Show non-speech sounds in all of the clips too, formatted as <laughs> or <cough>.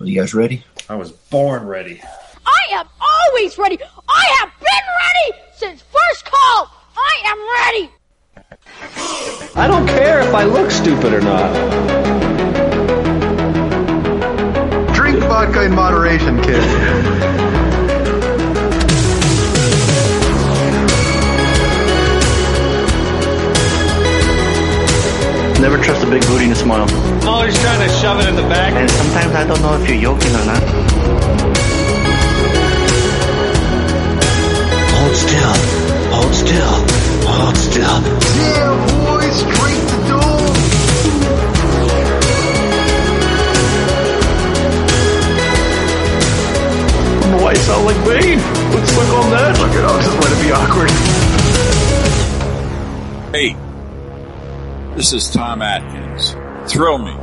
Are you guys ready? I was born ready. I am always ready. I have been ready since first call. I am ready. I don't care if I look stupid or not. Drink vodka in moderation, kid. Never trust a big booty and a smile. Always trying to shove it in the back. And sometimes I don't know if you're joking or not. Hold still. Hold still. Hold still. Yeah, boys, straight to dome. Why sound like Bane? Let's look on that. Look it up, just let it be awkward. Hey, this is Tom Atkins. Thrill me,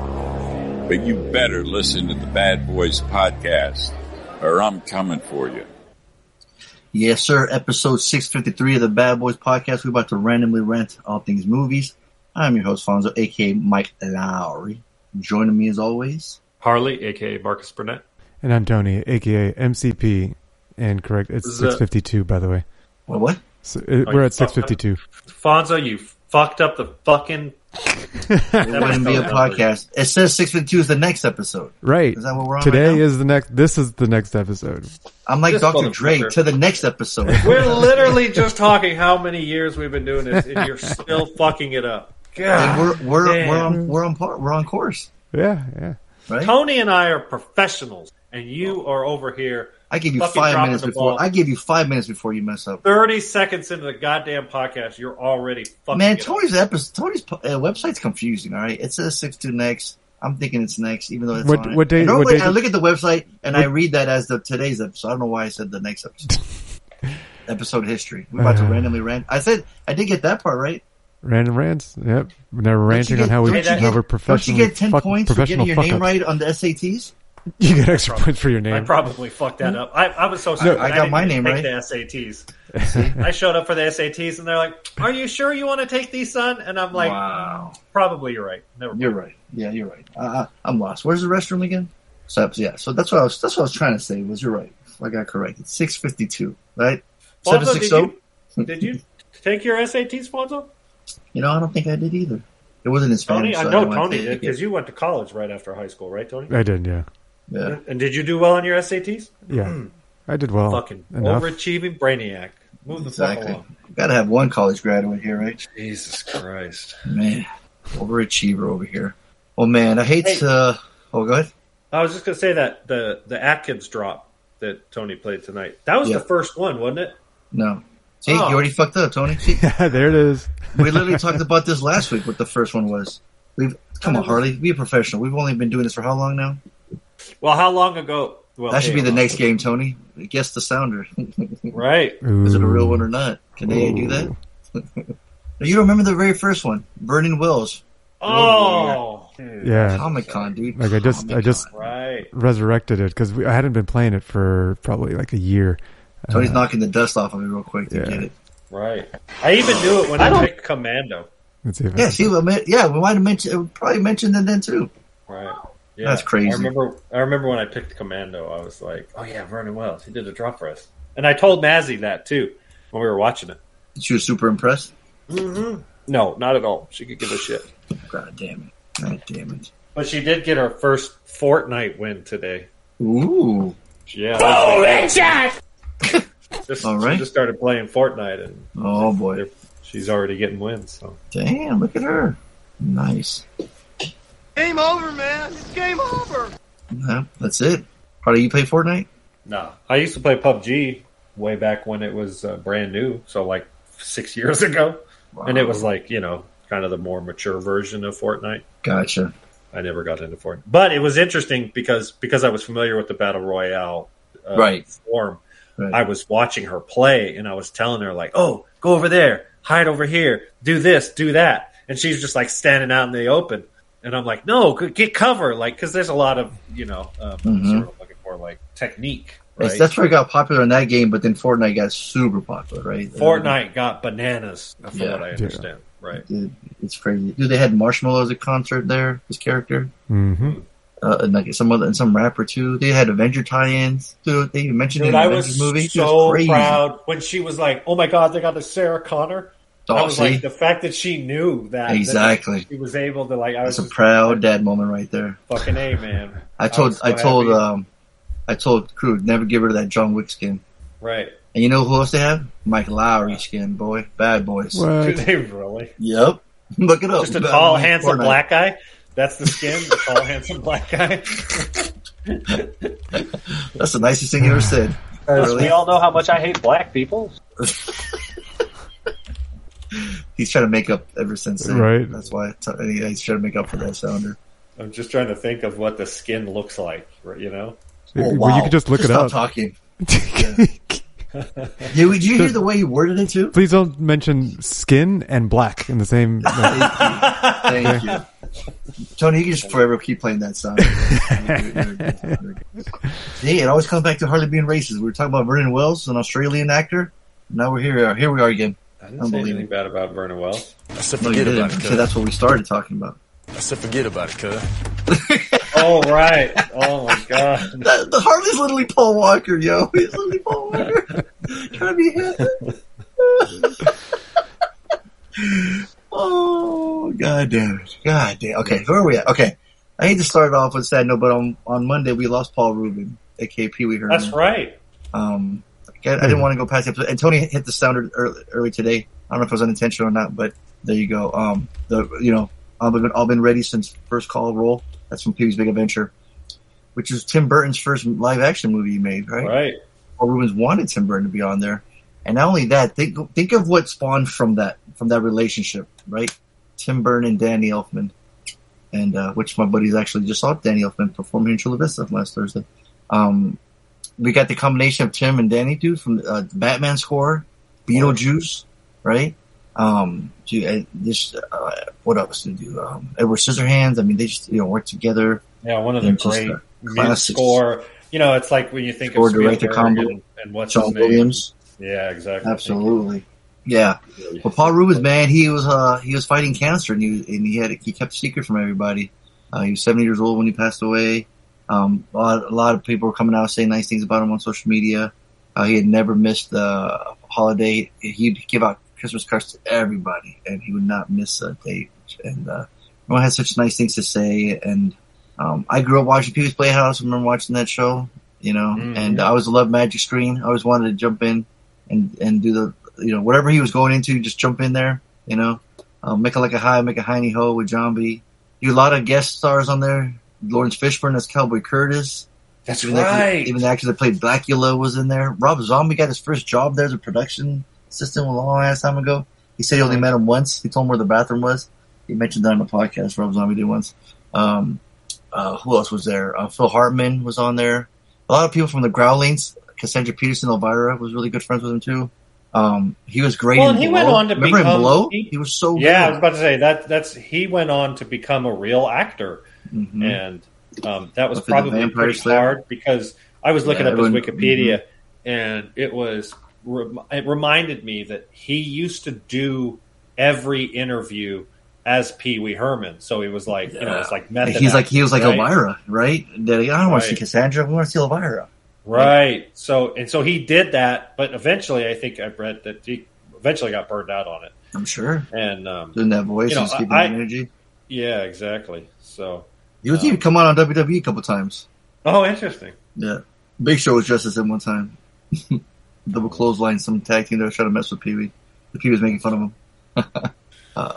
but you better listen to the Bad Boys podcast, or I'm coming for you. Yes, sir. Episode 653 of the Bad Boys Podcast. We're about to randomly rant all things movies. I'm your host, Fonso, aka Mike Lowrey. Joining me as always. Harley, aka Marcus Burnett. And I'm Tony, aka MCP. And correct, it's is a- 652, by the way. What? what? So, it, Oh, we're at 652. Fonso, you fucked up the fucking. It wouldn't be a podcast. It says 652 is the next episode. Right. Is that what we're on Today right now? is the next. This is the next episode. I'm like This Dr. Dre to the next episode. <laughs> We're literally just talking how many years we've been doing this, and you're still fucking it up. and God, we're we're damn. we're on we're on par, we're on course, Yeah, yeah. right? Tony and I are professionals, and you are over here I give you fucking five minutes before ball. I give you five minutes before you mess up. 30 seconds into the goddamn podcast. You're already fucking. Man, it up. Tony's episode, Tony's uh, website's confusing. All right, it says six two next. I'm thinking it's next, even though it's What- on what day- normally what day I look at the website and I read that as the today's episode. I don't know why I said the next episode. <laughs> episode history. We're about to Uh. randomly rant. I said I did get that part right. Random rants. Yep. We're never ranting Don't on how we don't how we're get- Don't you get ten fuck, points for getting your name ups. right on the SATs? You get extra points for your name. I probably fucked that up. I, I was so stupid. I got didn't my name take right. The SATs. <laughs> I showed up for the SATs, and they're like, "Are you sure you want to take these, son?" And I'm like, wow, "Probably you're right. Never mind." you're right. Yeah, you're right. Uh, I'm lost. Where's the restroom again? So yeah, so that's what I was. That's what I was trying to say. Was you're right. I got corrected. Six fifty two. Right. Seven Fonso, six <laughs> did you, take your SATs, Fonso? You know, I don't think I did either. It wasn't in Tony, Spanish. I know didn't Tony did because you went to college right after high school, right, Tony? I did, yeah. Yeah. And did you do well on your SATs? Yeah. Hmm. I did well. Fucking enough. overachieving brainiac. Move the fuck along. Got to have one college graduate here, right? Jesus Christ. Man, overachiever over here. Oh man, I hate Hey. to. Oh, go ahead. I was just gonna say that the the Atkins drop that Tony played tonight. That was Yeah. the first one, wasn't it? No. See, Oh. you already fucked up, Tony. See, <laughs> Yeah, there it is. we literally talked about this last week. What the first one was. We've come on, Harley. Be a professional. We've only been doing this for how long now? Well, how long ago? Well, That should be the next game, Tony. Guess the sounder. Right. Is it a real one or not? Can they do that? <laughs> you remember the very first one, Vernon Wells, Oh, Yeah. Comic Con, dude. Like I just, I just right. resurrected it because I hadn't been playing it for probably like a year. Tony's Uh, knocking the dust off of me real quick to Yeah. get it. Right. I even knew it when I, picked Commando. Let's see Yeah, can- see, we yeah, we might have mentioned, probably mentioned it then too. Right. Yeah. That's crazy. I remember. I remember when I picked Commando. I was like, "Oh yeah, Vernon Wells. He did a drop for us." And I told Mazzy that too when we were watching it. She was super impressed. Mm-hmm. No, not at all. She could give a shit. God damn it! God damn it! But she did get her first Fortnite win today. Ooh, Yeah. Oh, was like- Just, All right. She just started playing Fortnite, and oh boy, she's already getting wins. So damn! Look at her. Nice. Game over, man. It's game over. Yeah, that's it. How do you play Fortnite? no, I used to play PUBG way back when it was uh, brand new. So like six years <laughs> ago, and it was like you know kind of the more mature version of Fortnite. Gotcha. I never got into Fortnite, but it was interesting because because I was familiar with the battle royale uh, Right. form. Right. I was watching her play, and I was telling her like, "Oh, go over there, hide over here, do this, do that," and she's just like standing out in the open, and I'm like, "No, get cover," like because there's a lot of you know um, Mhm. sort of looking for like technique. That's- Right? That's where it got popular in that game, but then Fortnite got super popular, right? Fortnite got bananas, from Yeah. what I understand. Right? Dude, it's crazy. Dude, they had Marshmello as a concert there, his character. hmm uh, and like some other and some rapper too. They had Avenger tie-ins. Dude, they mentioned Dude, it in I the was movie. It so crazy. proud when she was like, "Oh my god, they got the Sarah Connor." Oh, I was see? like, the fact that she knew that that Exactly. she was able to like. I was That's a just proud dad moment right there. fucking a man. <laughs> I told was so I, told happy. um I told crew never give her that John Wick skin. right? And you know who else they have? Mike Lowrey skin, boy. Bad boys. <laughs> Do they really? Yep. <laughs> Look it up. Just a Bad tall, handsome Fortnite. black guy. That's the skin. the tall, handsome black guy. That's the nicest thing you ever said. Really? We all know how much I hate black people. He's trying to make up ever since then. Right. That's why t- uh, he's trying to make up for that sounder. I'm just trying to think of what the skin looks like. You know? Oh, Well, you wow. could just look it Stop up. talking. <laughs> Did, we, did you hear the way he worded it too? Please don't mention skin and black in the same. <laughs> like, Thank you. Tony, you can just forever keep playing that song. <laughs> hey, it always comes back to Harley being racist. We were talking about Vernon Wells, an Australian actor. Now we're here. Here we are again. I didn't say anything bad about Vernon Wells. I said forget didn't. about it, said cuz. that's what we started talking about. I said forget about it, cuz. <laughs> Oh right. Oh my god. The, <laughs> the Harley's literally Paul Walker, yo. <laughs> He's literally Paul Walker. Trying to be hip. oh, god damn it. God damn. Okay, where are we at? Okay. I hate to start off with a sad note, but on, on Monday we lost Paul Rubin, aka Pee Wee Herman. That's right. Um, I, I didn't want to go past the episode. And Tony hit the sounder early, early today. I don't know if it was unintentional or not, but there you go. Um, the you know, I've been all been ready since first call roll. That's from Pee Wee's Big Adventure, which is Tim Burton's first live action movie he made. Right? Right. Paul Reubens wanted Tim Burton to be on there, and not only that, think think of what spawned from that from that relationship. Right? Tim Burton and Danny Elfman, and uh, which my buddies actually just saw Danny Elfman perform here in Chula Vista last Thursday. Um, we got the combination of Tim and Danny, dude, from uh, the Batman score, Beetlejuice, right? Um, I, this, uh, what else did they do? Um, Edward Scissorhands. I mean, they just you know work together. Yeah, one of the just, great uh, classics. score. You know, it's like when you think Score of director combo. and, and what's John. Williams, Yeah, exactly. absolutely, yeah. But Paul Reubens, man, he was uh, he was fighting cancer, and he and he had he kept a secret from everybody. Uh, he was seventy years old when he passed away. Um, a lot, a lot of people were coming out saying nice things about him on social media. Uh, he had never missed a holiday. He'd give out Christmas cards to everybody, and he would not miss a date. And uh, everyone had such nice things to say. And um, I grew up watching Pee Wee's Playhouse. I remember watching that show, you know. Mhm. And I always loved Magic Screen. I always wanted to jump in and and do the you know whatever he was going into, just jump in there, you know. Um, make it like a high, make a hiney ho with Jambi. You a lot of guest stars on there. Laurence Fishburne as Cowboy Curtis. That's Even the, actor, right. even the actor that played Blackula was in there. Rob Zombie got his first job there as a production assistant a long ass time ago. He said he only met him once. He told him where the bathroom was. He mentioned that on the podcast. Rob Zombie did once. Um, uh, who else was there? Uh, Phil Hartman was on there. A lot of people from the Groundlings. Cassandra Peterson, Elvira was really good friends with him too. Um, he was great. Well, he Blow. went on to remember become- Blow. he- He, was so yeah, I was about to say that. That's he went on to become a real actor, Mhm. and um, that was Buffy probably pretty Slayer. hard because I was looking Yeah, up his everyone- mm-hmm. Wikipedia, and it was it reminded me that he used to do every interview as Pee Wee Herman. So he was like, you know, it's like method. He's like he was like acting, right? Elvira, right? They're like, I don't want to see Cassandra. We want to see Elvira. Right. So and so he did that, but eventually, I think I read that he eventually got burned out on it. I'm sure And um, doing that voice, You know, just keeping I- energy. yeah, exactly. So He was uh, even come on on WWE a couple times. oh, interesting. Yeah, Big Show was just as in one time. <laughs> Double clothesline, some tag team that was trying to mess with Pee Wee. The Pee was making fun of him. <laughs> uh,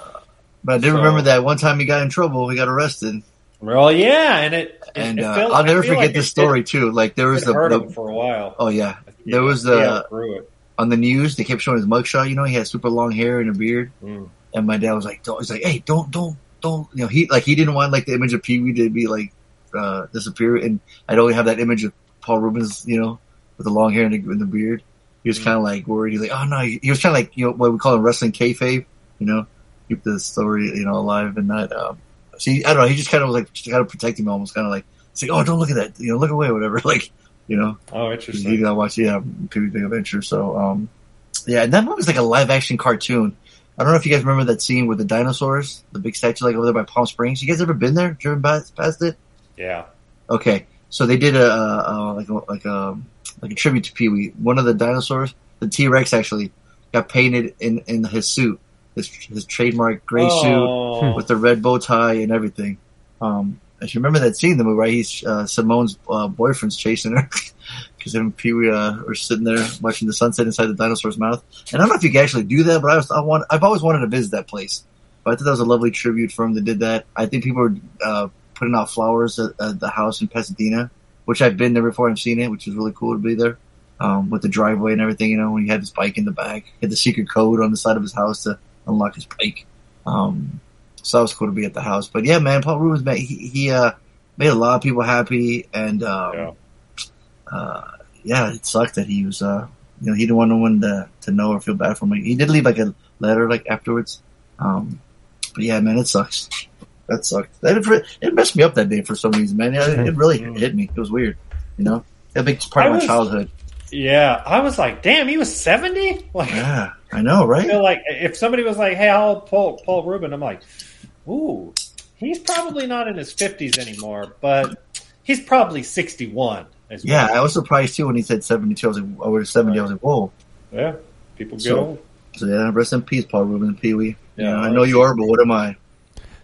but I did So- remember that one time he got in trouble. He got arrested, Well, yeah, and it, it and it uh, felt- I'll never forget like this it story too. Like there was the, the for a while. oh yeah, there was the outgrew on the news. They kept showing his mugshot. You know, he had super long hair and a beard. Mm. And my dad was like, don't, he's like, hey, don't, don't, don't, you know, he, like, he didn't want, like, the image of Pee Wee to be, like, uh, disappear. And I'd only have that image of Paul Reubens, you know, with the long hair and the, and the beard. He was kind of, like, worried. He's like, oh, no, he, he was trying to, like, you know, what we call it wrestling kayfabe, you know, keep the story, you know, alive and not, um, see, I don't know, he just kind of was, like, kind of protecting him almost, kind of like, like, oh, don't look at that, you know, look away or whatever, <laughs> like, you know. Oh, interesting. gotta watch, yeah, Pee Wee's Big Adventure. So, um, yeah, and that movie's like a live action cartoon. I don't know if you guys remember that scene with the dinosaurs, the big statue like over there by Palm Springs. You guys ever been there? Driven past, past it? Yeah. Okay, so they did a, a, a like a like a like a tribute to Pee Wee. One of the dinosaurs, the T Rex, actually got painted in in his suit, his his trademark gray Oh. suit with the red bow tie and everything. Um, if you remember that scene in the movie, right? He's uh, Simone's uh, boyfriend's chasing her <laughs> because him and Pee Wee uh, were sitting there watching the sunset inside the dinosaur's mouth. And I don't know if you can actually do that, but I was I want I've always wanted to visit that place. But I thought that was a lovely tribute for him that did that. I think people were uh, putting out flowers at, at the house in Pasadena, which I've been there before and seen it, which was really cool to be there. Um, with the driveway and everything, you know, when he had his bike in the back, he had the secret code on the side of his house to unlock his bike. Um, so that was cool to be at the house. But yeah, man, Paul Reubens, man, he, he uh, made a lot of people happy, and um, Yeah. uh, yeah, it sucked that he was, uh, you know, he didn't want no one to, to know or feel bad for him. He did leave like a letter like afterwards. Um, but yeah, man, it sucks. That sucked. That it messed me up that day for some reason, man. Yeah, it, it really <laughs> hit me. It was weird, you know. A big part of my was- childhood. Yeah. I was like, damn, he was 70? <laughs> Like, Yeah, I know, I right? feel like if somebody was like, hey, how old Paul, Paul Rubin? I'm like, ooh, he's probably not in his 50s anymore, but he's probably 61. as Yeah, well. I was surprised too when he said seventy-two. I was like, over seventy. I was like, whoa. Yeah. People get So- old. So yeah, rest in peace, Paul Rubin, Pee Wee. Yeah, Yeah, I know you are, but what am I?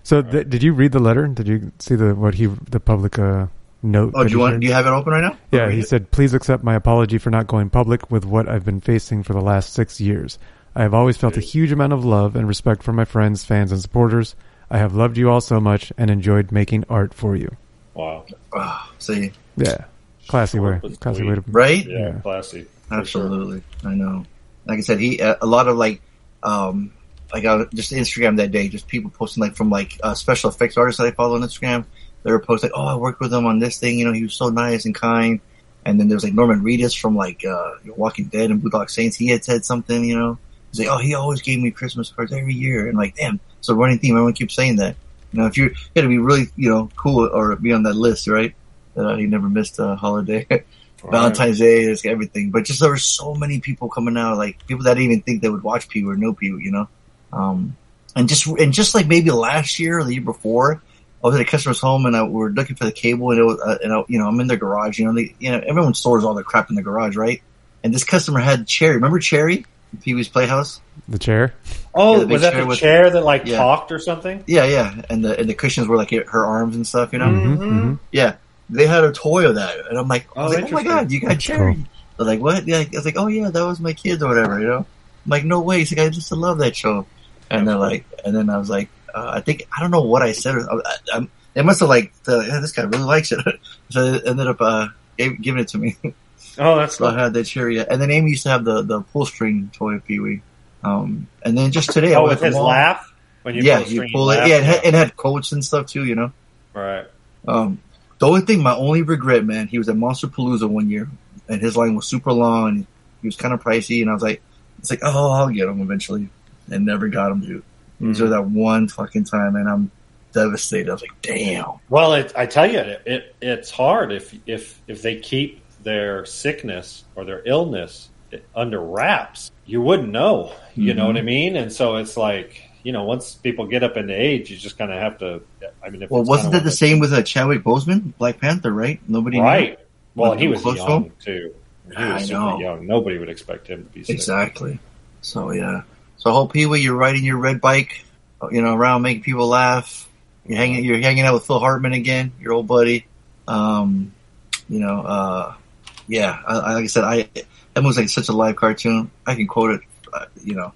So th- did you read the letter? Did you see the what he the public uh, note? Oh, do you want? shared? Do you have it open right now? Yeah, he it. said, "Please accept my apology for not going public with what I've been facing for the last six years. I have always felt a huge amount of love and respect for my friends, fans, and supporters. I have loved you all so much and enjoyed making art for you." Wow. <sighs> See, Yeah, classy way, Short but classy sweet. way to right? Yeah, Yeah. classy. for sure. Absolutely, I know. Like I said, he uh, a lot of like, um, like uh, just Instagram that day, just people posting like from like uh, special effects artists that I follow on Instagram. They were posting, like, "Oh, I worked with him on this thing. You know, he was so nice and kind." And then there's like Norman Reedus from like uh, Walking Dead and Boondock Saints. He had said something, you know. Like, "Oh, he always gave me Christmas cards every year," and like, damn, it's a running theme. Everyone keeps saying that. You know, if you're got to be really, you know, cool or be on that list, right? That uh, he never missed a holiday. <laughs> Valentine's Day, there's everything. But just there were so many people coming out, like people that didn't even think they would watch Pew or know Pew, you know. Um, and just and just like maybe last year or the year before, I was at a customer's home and I, we were looking for the cable, and it was, uh, and I, you know I'm in their garage, you know, they, you know everyone stores all their crap in the garage, right? And this customer had Chairry. Remember Chairry, Pee Wee's Playhouse? the chair. Oh, Yeah, the was that chair the with- chair that like Yeah. talked or something? Yeah, yeah. And the and the cushions were like her arms and stuff, you know. Mm-hmm, mm-hmm. Yeah, they had a toy of that, and I'm like, Oh, like, oh my god, you got Chairry. They're like, what? Yeah, I was like, oh yeah, that was my kids or whatever, you know. I'm like, no way. He's like, I just love that show. And they're like, and then I was like, uh, I think I don't know what I said. I, I, I, they must have like, yeah, this guy really likes it. <laughs> so they ended up uh, gave, giving it to me. <laughs> Oh, that's so I had that Chairry. And then Amy used to have the the pull string toy of Pee Wee. Um, and then just today, I Oh, went with his laugh? When you yeah, pull you pull it. laugh? Yeah, it had, it had coats and stuff too. You know. Right. Um, the only thing, my only regret, man, he was at Monsterpalooza one year, and his line was super long, and he was kind of pricey, and I was like, it's like, oh, I'll get him eventually, and never got him, dude. Mhm. there that one fucking time, and I'm devastated. I was like, damn. Well, it, I tell you, it, it it's hard if if if they keep their sickness or their illness under wraps. You wouldn't know. You know Mhm. what I mean? And so it's like you know, once people get up into age, you just kind of have to. I mean, if Well, wasn't that the same with uh, Chadwick Boseman, Black Panther, right? Nobody of- knew? right? Well, he was young him? too. He I super know. young. Nobody would expect him to be sick. Exactly. So yeah. So hope Pee Wee, you're riding your red bike, you know, around making people laugh. You're hanging, you're hanging out with Phil Hartman again, your old buddy. Um, you know, uh, yeah. I, I, like I said, I that was like such a live cartoon. I can quote it. Uh, you know,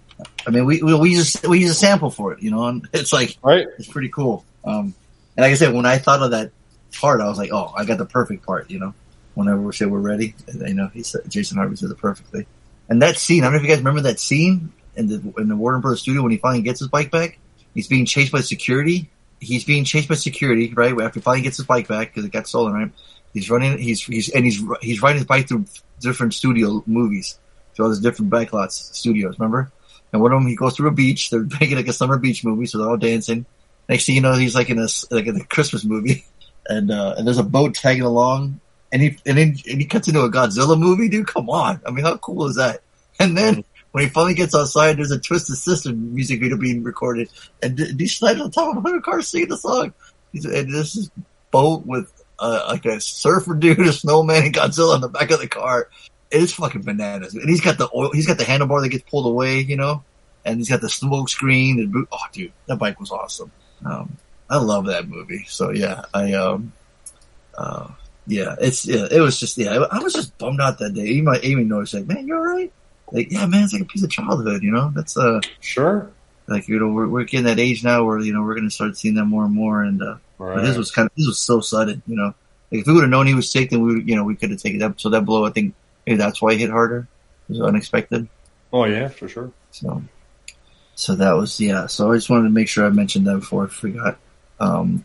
I mean, we we we use we use a sample for it. You know, and it's like Right. it's pretty cool. Um, and like I said, when I thought of that part, I was like, oh, I got the perfect part. You know, whenever we say we're ready, you know, he said Jason Harvey says it perfectly. And that scene, I don't know if you guys remember that scene in the in the Warner Brothers studio when he finally gets his bike back. He's being chased by security. He's being chased by security, right? After he finally gets his bike back because it got stolen, right? He's running. He's he's and he's he's riding his bike through different studio movies, through all these different backlots studios. Remember? And one of them, he goes through a beach. They're <laughs> making like a summer beach movie, so they're all dancing. Next thing you know, he's like in a like in a Christmas movie, <laughs> and uh, and there's a boat tagging along, and he and then and he cuts into a Godzilla movie, dude. Come on, I mean, how cool is that? And then when he finally gets outside, there's a Twisted Sister music video being recorded, and Dee Snider on top of a car singing the song. He's, and this is boat with uh, like a surfer dude, <laughs> a snowman, and Godzilla in the back of the car. It's fucking bananas. And he's got the oil, he's got the handlebar that gets pulled away, you know, and he's got the smoke screen. And, oh, dude, that bike was awesome. Um, I love that movie. So yeah, I um, uh, yeah, it's yeah, it was just yeah, I was just bummed out that day. Even my Amy noticed like, man, you're all right. Like, yeah, man, it's like a piece of childhood, you know. That's uh, sure. Like you know, we're, we're getting that age now where you know we're gonna start seeing that more and more. And uh, Right. but this was kind of this was so sudden, you know. Like if we would have known he was sick, then we would, you know, we could have taken that. So that blow, I think maybe that's why it hit harder. It was unexpected. Oh yeah, for sure. So, so that was yeah. So I just wanted to make sure I mentioned that before I forgot. Um,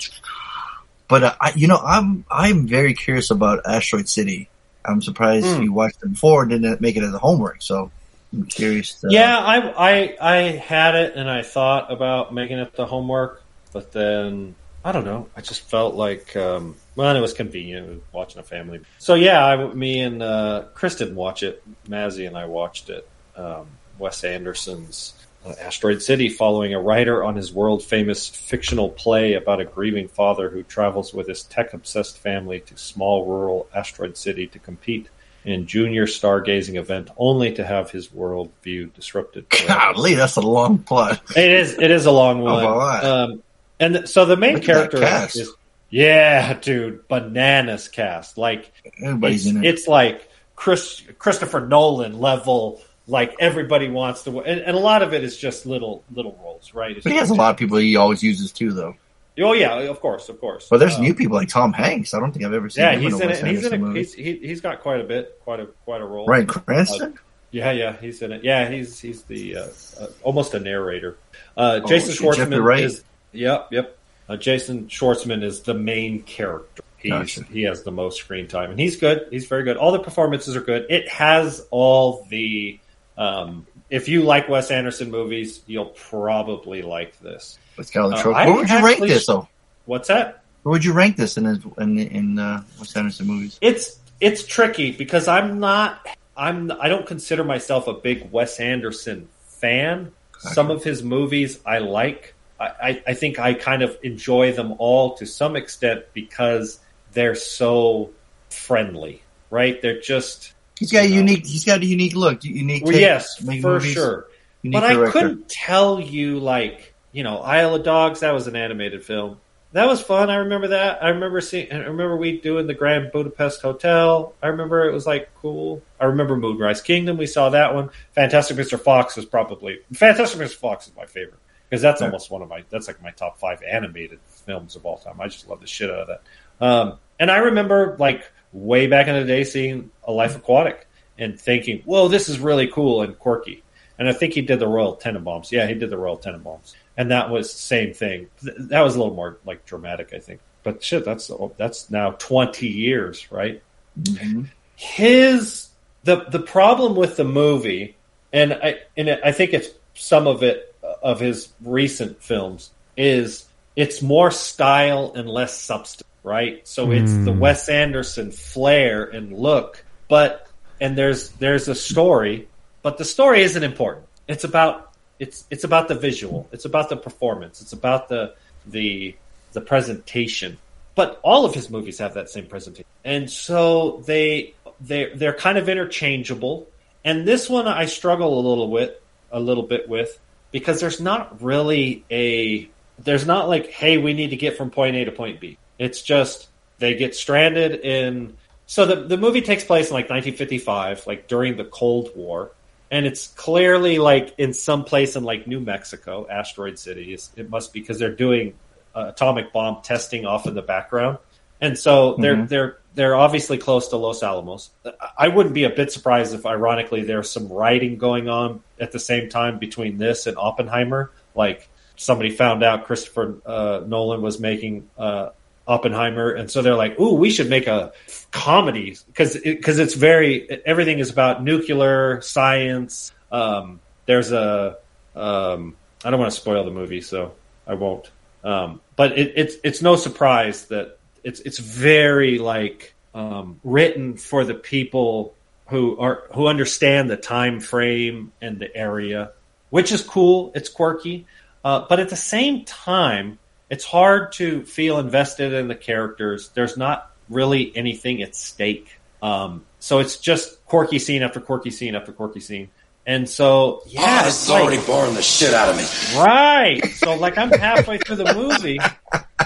but uh, I, you know, I'm I'm very curious about Asteroid City. I'm surprised Hmm. you watched it before and didn't make it as a homework. So I'm curious. To, Yeah, I, I I had it and I thought about making it the homework, but then I don't know. I just felt like um, well, it was convenient watching a family. So yeah, I, me and uh, Chris didn't watch it. Mazzy and I watched it. Um, Wes Anderson's uh, Asteroid City, following a writer on his world famous fictional play about a grieving father who travels with his tech obsessed family to small rural Asteroid City to compete in junior stargazing event, only to have his world view disrupted. forever. golly, that's a long plot. It is. It is a long <laughs> one. Um, and so the main Look at that character is yeah, dude, bananas cast. Like Everybody's it's, in it. it's like Chris Christopher Nolan level. Like everybody wants to, and, and a lot of it is just little little roles, right? It's But he has a lot of people he always uses too, though. Oh yeah, of course, of course. But there's Uh, new people like Tom Hanks. I don't think I've ever seen Yeah, him he's in a it. He's in movie. He's, he, he's got quite a bit, quite a quite a role. Bryan Cranston. Uh, yeah, yeah, he's in it. Yeah, he's he's the uh, uh, almost a narrator. Uh, Oh, Jason Schwartzman is. Yep, yep. Uh, Jason Schwartzman is the main character. He's Gotcha. he has the most screen time, and he's good. He's very good. All the performances are good. It has all the. Um, if you like Wes Anderson movies, you'll probably like this. With Scarlett Uh. Where would you actually- this though? What's that? Where would you rank this in in in uh, Wes Anderson movies? It's it's tricky because I'm not I'm I don't consider myself a big Wes Anderson fan. Some of his movies I like. I, I, think I kind of enjoy them all to some extent because they're so friendly, right? They're just He's got a know. unique. He's got a unique look. Unique. well, yes, for movies, sure. But I couldn't tell you like you know Isle of Dogs. That was an animated film. That was fun. I remember that. I remember seeing. I remember we doing the Grand Budapest Hotel. I remember it was like cool. I remember Moonrise Kingdom. We saw that one. Fantastic Mr. Fox is probably Fantastic Mr. Fox is my favorite because that's Yeah. almost one of my. That's like my top five animated films of all time. I just love the shit out of that. Um, and I remember like way back in the day seeing A Life Aquatic and thinking, "Whoa, this is really cool and quirky." And I think he did the Royal Tenenbaums. Yeah, he did the Royal Tenenbaums, and that was the same thing. Th- That was a little more like dramatic, I think. But shit, that's that's now twenty years, right? Mhm. His the the problem with the movie, and I and I think it's some of it of his recent films is it's more style and less substance, right? So it's the Hmm. Wes Anderson flair and look, but and there's there's a story, but the story isn't important. It's about it's it's about the visual, it's about the performance, it's about the the the presentation. But all of his movies have that same presentation, and so they they they're kind of interchangeable. And this one I struggle a little with a little bit with because there's not really a there's not like hey we need to get from point A to point B. It's just they get stranded in so the the movie takes place in like 1955 like during the Cold War and it's clearly like in some place in like New Mexico, Asteroid City. It must be because they're doing uh, atomic bomb testing off in the background, and so they're Mhm. they're they're obviously close to Los Alamos. I- I wouldn't be a bit surprised if, ironically, there's some writing going on at the same time between this and Oppenheimer. Like somebody found out Christopher uh, Nolan was making uh, Oppenheimer, and so they're like, "Ooh, we should make a comedy because because it's very everything is about nuclear science." Um, there's a um, I don't want to spoil the movie, so I won't. Um, but it, it's it's no surprise that it's it's very like um, written for the people who are who understand the time frame and the area, which is cool. It's quirky, uh, but at the same time, it's hard to feel invested in the characters. There's not really anything at stake. Um, so it's just quirky scene after quirky scene after quirky scene. And so, yeah, oh, it's already like, boring the shit out of me. right. So, like, I'm halfway through the movie, <laughs>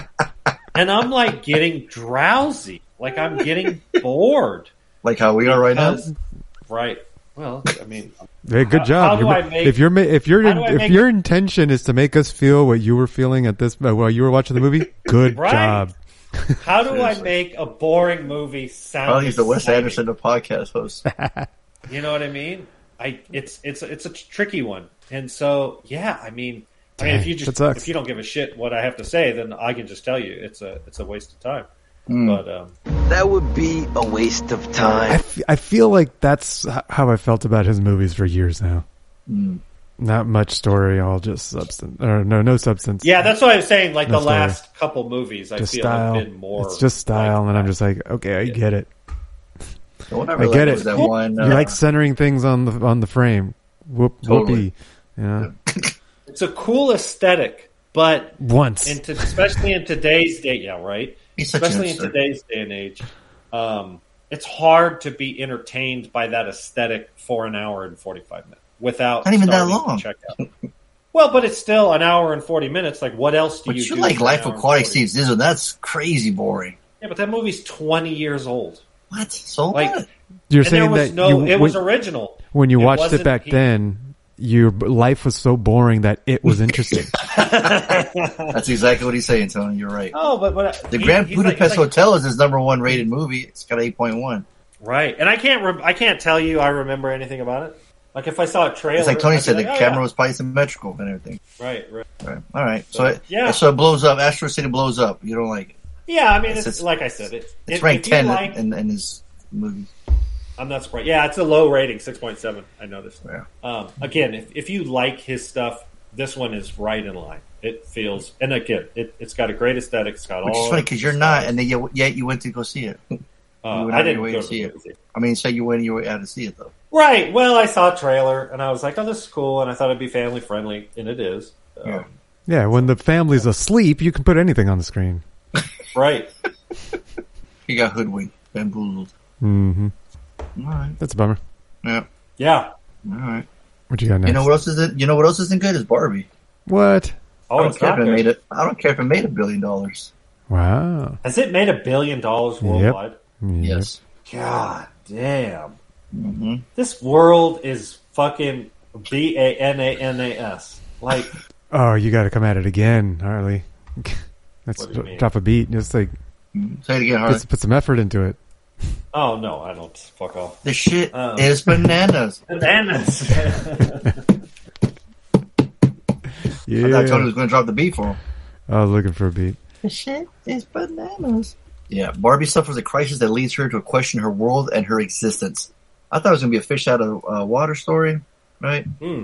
and I'm like getting drowsy, like I'm getting bored. Like how we are right now. Right. Well, I mean, Hey, good How- job. how do You're I make- if you're if your how do if make- your intention is to make us feel what you were feeling at this uh, while you were watching the movie, good Right. job. how do I make a boring movie sound? Probably he's the Wes? Anderson of podcast host. <laughs> You know what I mean? I it's it's it's a tricky one, and so yeah, I mean, I mean, if you just if you don't give a shit what I have to say, then I can just tell you it's a it's a waste of time. Hmm. But um, That would be a waste of I, time. f- I feel like that's how I felt about his movies for years now. Hmm. Not much story, all just substance. Or no, no substance. yeah, that's what I'm saying. Like No the story. last couple movies, I just feel style. have been more. it's just style, like and I'm just like, okay, I Yeah. get it. The I I get it. that one. you uh, like centering things on the on the frame. Whoop, Totally. whoopee. Yeah. <laughs> it's a cool aesthetic, but Once. in to, especially in today's day, yeah, right. He's such an especially in today's day and age, um, it's hard to be entertained by that aesthetic for an hour and forty five minutes without Not even that long. Check out. well, but it's still an hour and forty minutes. Like, what else do But you you do like Life Aquatic 40? Steve Zissou. That's crazy boring. Yeah, but that movie's twenty years old. What? So Like, what? You're and there saying was that no, you, it was when, original. when you it watched it back he- then, your life was so boring that it was interesting. <laughs> That's exactly what he's saying, Tony. You're right. Oh, but but uh, The he- Grand he's like- Budapest like- Hotel is his number one rated movie. It's got eight point one. right? And I can't, re- I can't tell you I remember anything about it. Like if I saw a trailer, It's like Tony I'd be said, the oh, camera yeah. was probably symmetrical and everything. right, right. Right. All right. So, So, it, yeah. So it blows up. Astro City blows up. You don't like it. Yeah, I mean, It's- it's, it's- like I said, it, It's if- ranked ten like- in, in his movies. I'm not surprised. Yeah, it's a low rating, six point seven. I noticed. Yeah. Um, again, if, if you like his stuff, this one is right in line. It feels, and again, it, it's got a great aesthetic. It's got Which all. is funny because you're not, and then you, yet you went to go see it. Uh, I out of your didn't way go to to see it. I mean, say you went you were out to see it though. Right. Well, I saw a trailer and I was like, "Oh, this is cool," and I thought it'd be family friendly, and it is. Um, Yeah. yeah, when the family's asleep, you can put anything on the screen. Right. <laughs> He got hoodwinked, bamboozled. hmm All right. That's a bummer. Yeah. Yeah. All right. What you got next? You know what else isn't? You know what else isn't good is Barbie. what? Oh, I don't it's care not if it good. made it. I don't care if it made a billion dollars. Wow. Has it made a billion dollars worldwide? Yep. Yes. God damn. hmm This world is fucking B A N A N A S. Like, <laughs> Oh, you got to come at it again, Harley. <laughs> Let's What do you mean? drop a beat. Just like Say it again, Harley. put, put some effort into it. Oh no, I don't. Fuck off. The shit Oh. is bananas. <laughs> Bananas. Yeah. <laughs> I thought Tony was going to drop the beat for him. I was looking for a beat. The shit is bananas. Yeah, Barbie suffers a crisis that leads her to question her world and her existence. I thought it was going to be a fish out of uh, water story, right? Hmm.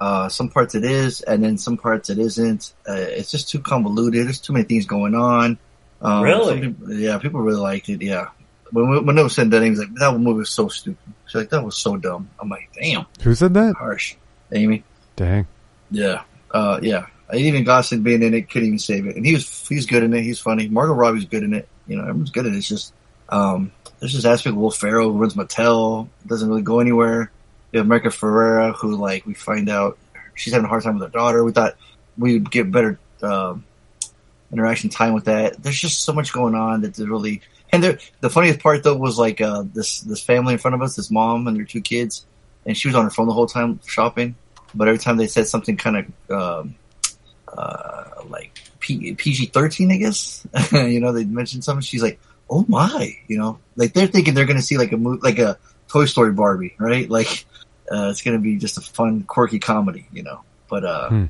Uh, some parts it is, and then some parts it isn't. Uh, it's just too convoluted. There's too many things going on. Um, Really? people- yeah, people really liked it. Yeah. When, was said that, he was like, that movie was so stupid. She's like, that was so dumb. I'm like, damn, Who said that? harsh. Amy? Dang. Yeah. Uh, yeah. Even Gosling being in it couldn't even save it. And he was, he's good in it. He's funny. Margot Robbie's good in it. You know, everyone's good in it. It's just, um, there's this aspect of Will Ferrell who runs Mattel, doesn't really go anywhere. You have America Ferrera, who like, we find out she's having a hard time with her daughter. We thought we'd get better, um, interaction time with that. There's just so much going on that really, and the funniest part though was like, uh, this, this family in front of us, this mom and their two kids, and she was on her phone the whole time shopping but every time they said something kind of um, uh, like P- PG thirteen, I guess <laughs> you know they mentioned something. She's like, "Oh my," you know, like they're thinking they're going to see like a mo- like a Toy Story Barbie, right? Like uh, it's going to be just a fun, quirky comedy, you know. But uh, Hmm.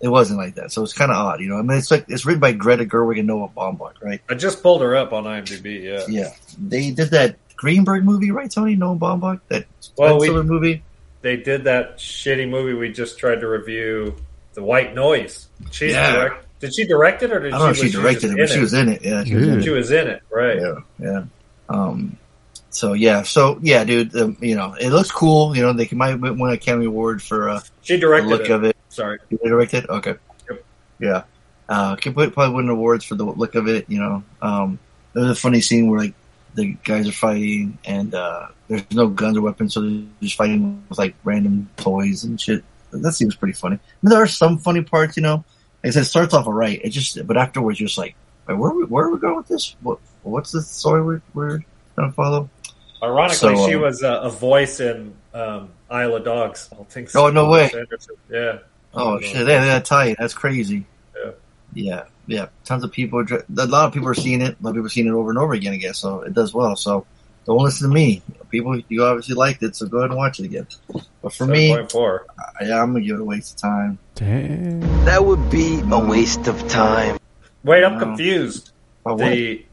It wasn't like that, so it's kind of odd, you know. I mean, it's like it's written by Greta Gerwig and Noah Baumbach, right? I just pulled her up on IMDb. Yeah. Yeah, they did that Greenberg movie, right, Tony? Noah Baumbach, that Well, we- movie. They did that shitty movie we just tried to review, The White Noise. She's Yeah. direct. Did she direct it or did I don't know if she, she was directed it, she was in it. Yeah, she was in it. She was in it, right? Yeah, yeah. Um, so yeah, so yeah, dude. Um, you know, it looks cool. You know, they might win an Academy Award for uh, She the look it. of it. Sorry. You directed? Okay. Yep. Yeah. Uh, put, probably win awards for the look of it. You know, um, there's a funny scene where like the guys are fighting and uh, there's no guns or weapons, so they're just fighting with like random toys and shit. That seems pretty funny. I mean, there are some funny parts, you know. Like I said, it starts off alright. It just, but afterwards, you're just like, where are we, where are we going with this? What what's the story we're, we're gonna follow? Ironically, So, she um, was uh, a voice in um, Isle of Dogs. I think. Oh, no way. Sanderson. Yeah. Oh shit, yeah, that's tight. That's crazy. Yeah. Yeah, yeah. Tons of people. are A lot of people are seeing it. A lot of people are seeing it over and over again. I guess so. It does well. So don't listen to me. People, you obviously liked it, so go ahead and watch it again. But for me, 7.4. I, I'm gonna give it a waste of time. Damn. That would be a waste of time. Wait, I'm Wow. confused. But what? The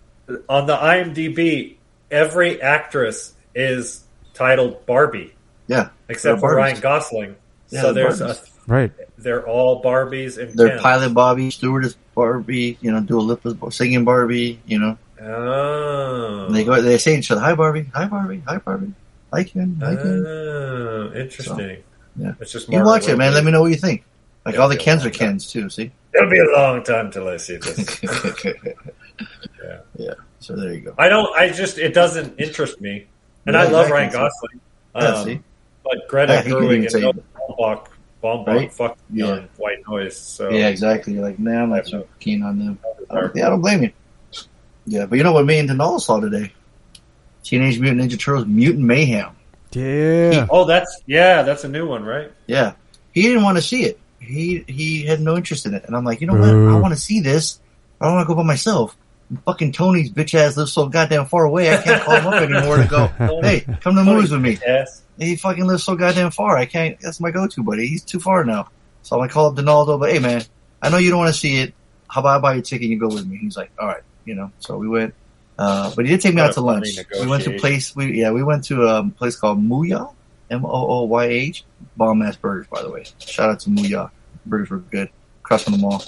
on the IMDb, every actress is titled Barbie, Yeah, except for Barbies. Ryan Gosling. Yeah, so they're there's a, Right. they're all Barbies and They're Ken. pilot Barbie, stewardess Barbie. You know, Dua Lipa's Bar- singing Barbie. You know, Oh, and they go. They say each other, "Hi Barbie, hi Barbie, hi Barbie, hi Ken, hi Ken." Oh, interesting. yeah. it's just You watch it, man. Robbie. Let me know what you think. Like Yeah, all the Kens are. Kens too. See. It'll be a long time till I see this. <laughs> <laughs> yeah. Yeah. So there you go. I don't. I just it doesn't interest me, and Yeah, I love exactly. Ryan Gosling. Yeah, Um, see? but Greta Yeah, he can Gerwig and say Noah it. Baumbach, Baumbach Right? fucked me Yeah. on White Noise. So Yeah, exactly. You're like, nah, I'm not so keen on them. I don't, yeah, I don't blame you. Yeah, but you know what me and Denal saw today? Teenage Mutant Ninja Turtles Mutant Mayhem. Yeah. Oh, that's yeah, that's a new one, right? Yeah. He didn't want to see it. He he had no interest in it. And I'm like, you know what? Boo. I want to see this. I don't want to go by myself. And fucking Tony's bitch ass lives so goddamn far away. I can't call him up anymore to go. <laughs> Hey, come to the movies with me. Yes. He fucking lives so goddamn far. I can't. That's my go-to, buddy. He's too far now. So I'm gonna call up Donaldo. But hey, man, I know you don't want to see it. How about I buy you a ticket and you go with me? He's like, all right, you know. So we went. Uh, but he did take me out to lunch. We went to a place. We yeah, we went to a place called Mooyah, M O O Y H. Bomb ass burgers, by the way. Shout out to Mooyah. Burgers were good. Across from the mall.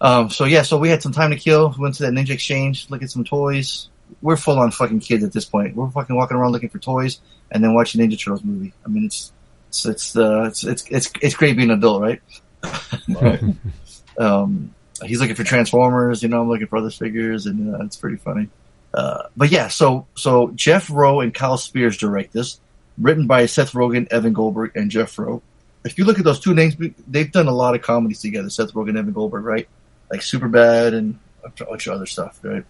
Um, so yeah, so we had some time to kill. We went to that Ninja Exchange, look at some toys. We're full on fucking kids at this point. We're fucking walking around looking for toys and then watching Ninja Turtles movie. I mean, it's it's it's uh, it's, it's it's it's great being an adult, right? <laughs> um, he's looking for Transformers. You know, I'm looking for other figures, and uh, it's pretty funny. Uh, but yeah, so so Jeff Rowe and Kyler Spears direct this, written by Seth Rogen, Evan Goldberg, and Jeff Rowe. If you look at those two names, they've done a lot of comedies together. Seth Rogen, Evan Goldberg, right? Like Superbad and a bunch of other stuff, right?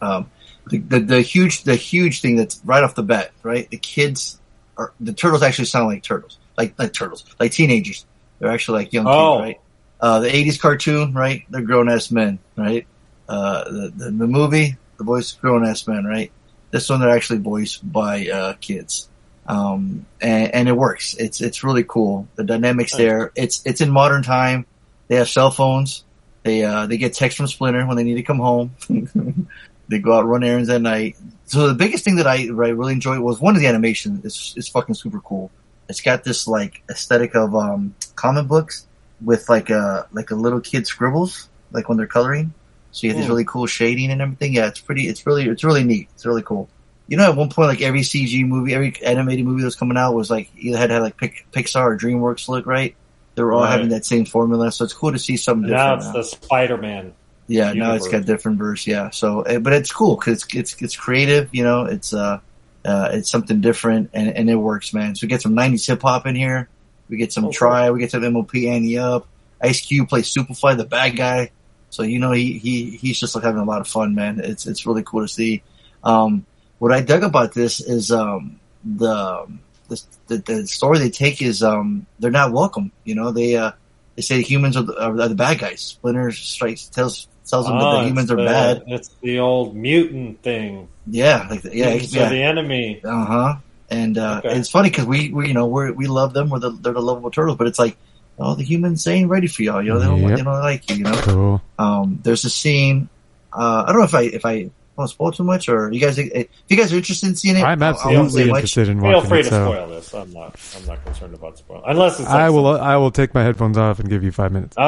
Um, the, the the huge the huge thing that's right off the bat, right? The kids are the turtles actually sound like turtles, like like turtles, like teenagers. They're actually like young Oh. kids, right? Uh, the '80s cartoon, right? They're grown ass men, right? Uh, the, the the movie, the voice grown ass men, right? This one they're actually voiced by uh, kids, um, and, and it works. It's it's really cool. The dynamics there. It's it's in modern time. They have cell phones. They uh, they get text from Splinter when they need to come home. <laughs> they go out run errands at night. So the biggest thing that I, I really enjoyed was one of the animation is is fucking super cool. It's got this like aesthetic of um, comic books with like a like a little kid scribbles like when they're coloring. So you have this Hmm. really cool shading and everything. Yeah, it's pretty. It's really it's really neat. It's really cool. You know, at one point, like every CG movie, every animated movie that was coming out was like either had to have like Pixar or DreamWorks look, right? They were all Right. having that same formula, so it's cool to see something Now different. it's the Spider-Man. Yeah, now it's got different verse. Yeah, so eh, but it's cool because it's, it's it's creative. You know, it's uh, uh it's something different and and it works, man. So we get some '90s hip hop in here. We get some Oh, try. We get some MOP Ante Up. Ice Cube plays Superfly, the bad guy. So you know he he he's just like having a lot of fun, man. It's it's really cool to see. Um, what I dug about this is um the the the, the story they take is um they're not welcome. You know they uh they say humans are the, are the bad guys. Splinter strikes tells tells them that Oh, the humans are the- bad. It's the old mutant thing. Yeah, like the, yeah, Mutants yeah. the enemy. Uh huh. And uh, Okay. it's funny because we, we you know we we love them. We're the they're the lovable turtles, but it's like oh the humans ain't ready for y'all. You know they don't Yep. they don't like you. You know. Cool. Um, there's a scene. Uh, I don't know if I if I want to spoil too much or you guys if you guys are interested in seeing it. I'm I- I won't say absolutely much. interested in Feel free it. to So spoil this. I'm not. I'm not concerned about spoiling, unless it's. Like I will. some- I will take my headphones off and give you five minutes. Oh,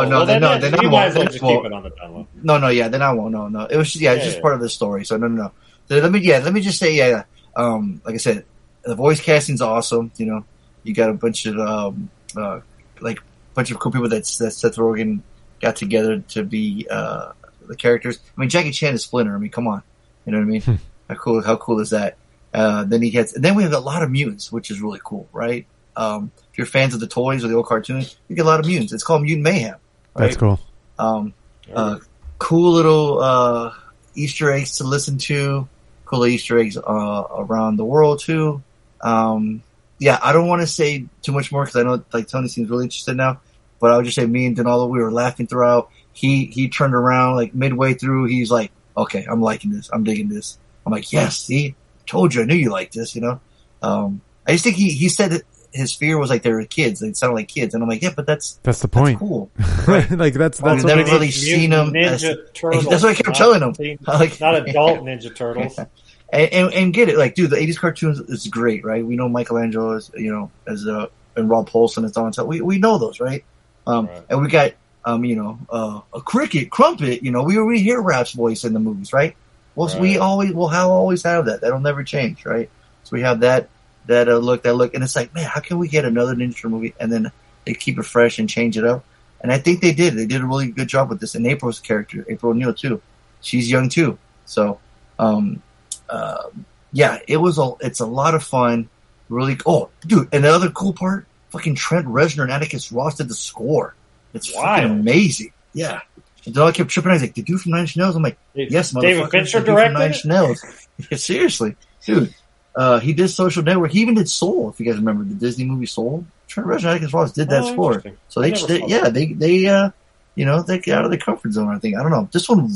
Oh, no, well, then- then, no, then then I won't. well Then just I keep it on the download. No, no, yeah, then I won't. No, no, it was yeah, it's just yeah. part of the story. So no, no, no. Let me yeah, let me just say yeah. yeah. Um, like I said, the voice casting's awesome. You know, you got a bunch of um, uh, like bunch of cool people that that Seth Rogen got together to be uh the characters. I mean, Jackie Chan is Splinter. I mean, come on, You know what I mean? how cool? How cool is that? Uh, then he gets. And then we have a lot of mutants, which is really cool, right? Um, if you're fans of the toys or the old cartoons, you get a lot of mutants. It's called Mutant Mayhem. Right? That's cool. Um, uh, cool little uh, Easter eggs to listen to. Cool Easter eggs uh, around the world too. Um, yeah, I don't want to say too much more because I know like Tony seems really interested now. But I would just say me and Donaldo, we were laughing throughout. He he turned around like midway through. He's like, "Okay, I'm liking this. I'm digging this." I'm like, "Yes, see, told you, I knew you liked this." You know. Um, I just think he he said that his fear was like they were kids. They sounded like kids, and I'm like, "Yeah, but that's That's the point. cool." <laughs> like that's Well, that's we've what never makes- really seen him. as- Turtles. That's what I kept not telling him. teen- <laughs> Like- not adult <laughs> Ninja Turtles. and, and, and get it. Like, dude, the '80s cartoons is great, right? We know Michelangelo is, you know, as uh, and Rob Paulsen is on top. We we know those, right? Um, Right. and we got um, you know, uh, a cricket, crumpet. You know, we we hear Rap's voice in the movies, right? Well, so we always will have always have that. That'll never change, right? So we have that that uh, look, that look, and it's like, man, how can we get another Ninja Turtle movie and then they keep it fresh and change it up? And I think they did. They did a really good job with this. And April's character, April O'Neil too. She's young too. So, um, uh, yeah, it was a, it's a lot of fun. Really, oh, dude, and the other cool part, fucking Trent Reznor and Atticus Ross did the score. It's fucking amazing. Yeah. And then I kept tripping. I was like, the dude from Nine Inch Nails. I'm like, yes, David motherfucker. Fincher the dude from directed Nine? Inch Nails. <laughs> Yeah, seriously, dude. Uh, he did Social Network. He even did Soul. If you guys remember the Disney movie Soul, Trent Reznor and Atticus Ross did that Oh, score. So they, they yeah, that. they they uh, you know, they get out of their comfort zone. I think I don't know. This one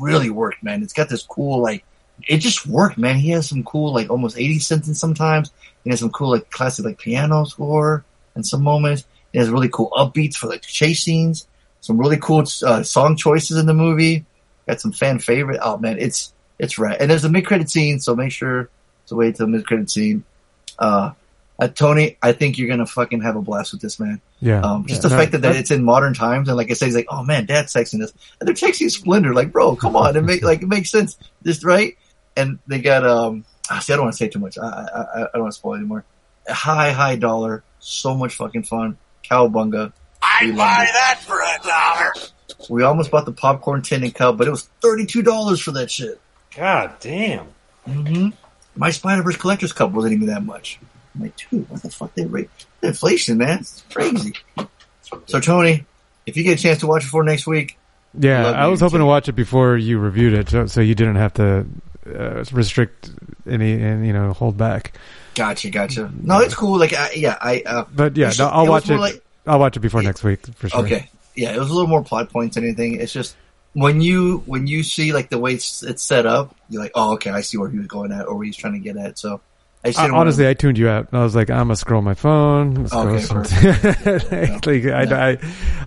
really worked, man. It's got this cool like, it just worked, man. He has some cool like almost 80 synths sometimes. He has some cool like classic like piano score and some moments. He has really cool upbeats for like chase scenes. Some really cool uh, song choices in the movie. Got some fan favorite. Oh man, it's it's right. And there's a mid credit scene, so make sure to wait till the mid credit scene. Uh, uh, Tony, I think you're gonna fucking have a blast with this, man. Yeah. Um, just Yeah. the fact that, that that- it's in modern times, and like I said, he's like, "Oh man, Dad's sexing this," and they're texting Splinter, like, "Bro, come on, it make like it makes sense, just right." And they got um, ah, see, I don't want to say too much. I I, I I don't want to spoil anymore. High high dollar, so much fucking fun. Cowabunga. I'd buy that for a dollar. We almost bought the popcorn tin and cup, but it was thirty two dollars for that shit. God damn. Mm-hmm. My Spider Verse collector's cup wasn't even that much. I'm like, dude, what the fuck? They rate inflation, man. It's crazy. So Tony, if you get a chance to watch it for next week, Yeah, I was hoping too. to watch it before you reviewed it, so, so you didn't have to uh, restrict any and you know hold back. Gotcha, gotcha. No, it's cool. Like, I, yeah, I. Uh, But yeah, no, I'll it watch it. like- I'll watch it before next week for sure. Okay, yeah, it was a little more plot points than anything. It's just when you when you see like the way it's, it's set up, you're like, oh, okay, I see where he was going at or where he's trying to get at. So, I I, honestly, I tuned you out. I was like, I'm gonna scroll my phone. Okay, <laughs> like, I, I,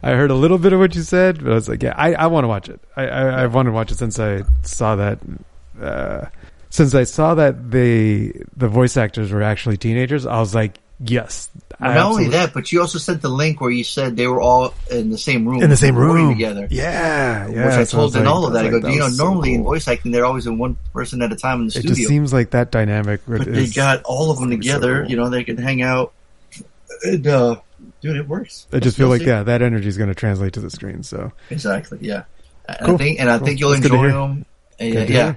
I heard a little bit of what you said, but I was like, yeah, I, I want to watch it. I, I, I've wanted to watch it since I saw that. Uh, since I saw that they the voice actors were actually teenagers, I was like, yes. I not only that, but you also sent the link where you said they were all in the same room, in the same room together. Yeah, yeah. Which I told was like- Donaldo that. I was go, like, you know, was so normally in voice acting, they're always in one person at a time in the it studio. just seems like that dynamic. but But they got all of them gonna so together. cool. You know, they can hang out. And, uh, dude, it works. I just feel like yeah, that energy is going to translate to the screen. So Exactly. Yeah. And Cool. I think, and I Cool. think you'll That's enjoy them. And, yeah.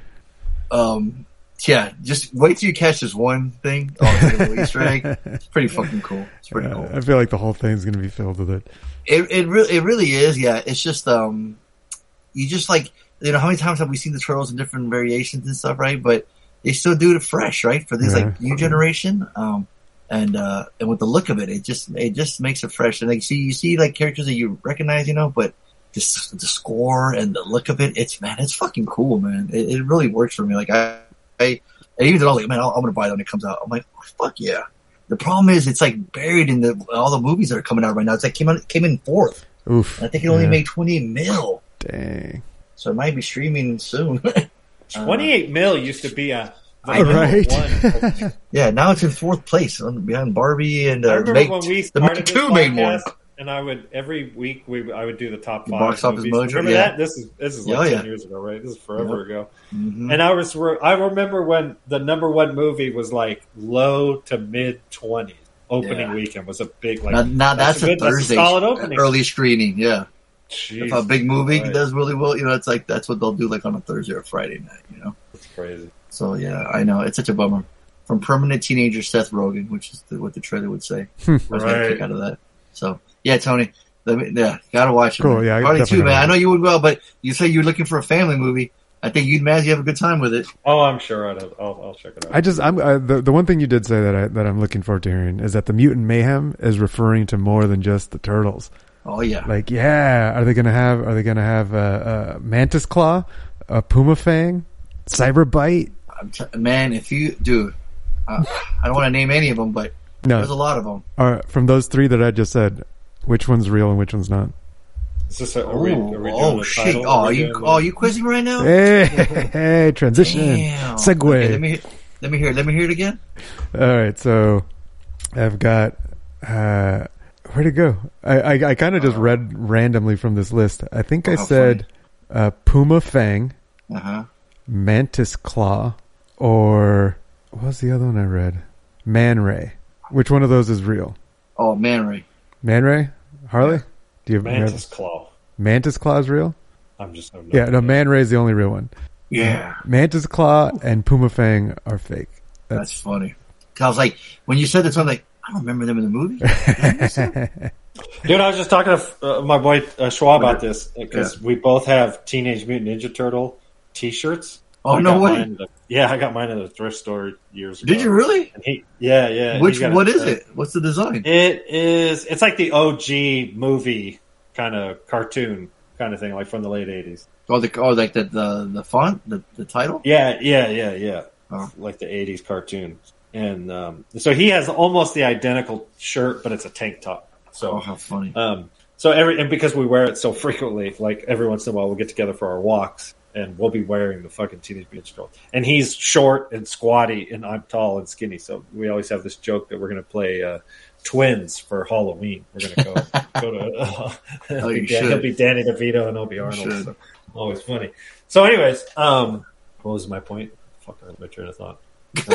Um, yeah. Just wait till you catch this one thing. Oh, it's <laughs> Easter egg. It's pretty fucking cool. It's pretty Yeah, cool. I feel like the whole thing's going to be filled with it. It it really it really is. Yeah. It's just um, you just like you know how many times have we seen the turtles in different variations and stuff, right? But they still do it fresh, right? For this Yeah. like new generation. Um, and uh, and with the look of it, it just it just makes it fresh. And like see you see like characters that you recognize, you know, but just the score and the look of it, it's man, it's fucking cool, man. It, it really works for me. Like I, I and even though I was like, man, I'm gonna buy it when it comes out. I'm like, fuck yeah. The problem is, it's like buried in the all the movies that are coming out right now. It's like came out came in fourth. Oof. And I think it only Yeah. made 20 mil, Dang. so it might be streaming soon. <laughs> 28 mil used to be a. the right. <laughs> yeah, now it's in fourth place behind Barbie and I uh, remember Make, when we the started Two made one. Podcast, and I would every week we I would do the top The five box office movies. mojo, Remember yeah. that? This is this is Oh, like yeah. ten years ago, right? This is forever ago. Mhm. And I was I remember when the number one movie was like low to mid twenties. Opening Yeah. weekend was a big like Now, now that's, a a good- that's Thursday solid opening. early screening. Yeah, if a big movie does really well, you know, it's like that's what they'll do like on a Thursday or Friday night, you know. That's crazy. So yeah, I know it's such a bummer. From permanent teenager Seth Rogen, which is the, what the trailer would say. I was gonna Right. kick out of that. So yeah, Tony, let me, yeah, gotta watch it. Cool, man. yeah, I Party definitely too, man. I know you would well, but you say you're looking for a family movie. I think you'd Maz, you have a good time with it. Oh, I'm sure I'd have, I'll, I'll check it out. I just I'm uh, the the one thing you did say that I that I'm looking forward to hearing is that the mutant mayhem is referring to more than just the turtles. Oh yeah, Like yeah, are they gonna have are they gonna have a, a mantis claw, a puma fang, cyber bite? I'm t- man, if you dude, uh, I don't want to name any of them, but No. there's a lot of them. Are from those three that I just said, which one's real and which one's not? Is this a, are we, are we doing oh the shit! title? Oh, Are are you doing oh the- you quizzing right now? Hey, <laughs> hey, transition, Damn. segue. Okay, let me hear, let me hear let me hear it again. All right, so I've got uh where'd it go? I I, I kind of just read randomly from this list. I think I Oh, said uh, Puma Fang, Uh huh. Mantis Claw, or what was the other one I read? Man Ray. Which one of those is real? Oh man, Ray. Man Ray? Harley? Do you have Mantis Claw. Mantis Claw is real? I'm just. I'm Yeah, no, Man Ray is the only real one. Yeah, Mantis Claw and Puma Fang are fake. that's funny. 'Cause I was like, when you said this, I'm like, I don't remember them in the movie. <laughs> <laughs> Dude, I was just talking to uh, my boy uh, Schwab about this because Yeah. we both have Teenage Mutant Ninja Turtle T-shirts. Oh, I no way. the- yeah, I got mine at a thrift store years ago. Did you really? And he, yeah, yeah. Which what a- is it? What's the design? It is. It's like the OG movie kind of cartoon kind of thing, like from the late '80s. Oh, the oh, like the the, the font, the, the title. Yeah, yeah, yeah, yeah. Oh. Like the '80s cartoon, and um, so he has almost the identical shirt, but it's a tank top. So Oh, how funny! Um, so every and because we wear it so <laughs> frequently, like every once in a while, we'll get together for our walks, and we'll be wearing the fucking Teenage Mutant Ninja Turtles. And he's short and squatty, and I'm tall and skinny. So we always have this joke that we're going to play uh, twins for Halloween. We're going to go go to. <laughs> Uh, <laughs> Oh, he'll, be, should. he'll be Danny DeVito and I'll be Arnold. So, always funny. So, anyways, um, what was my point? Fuck, I my train of thought.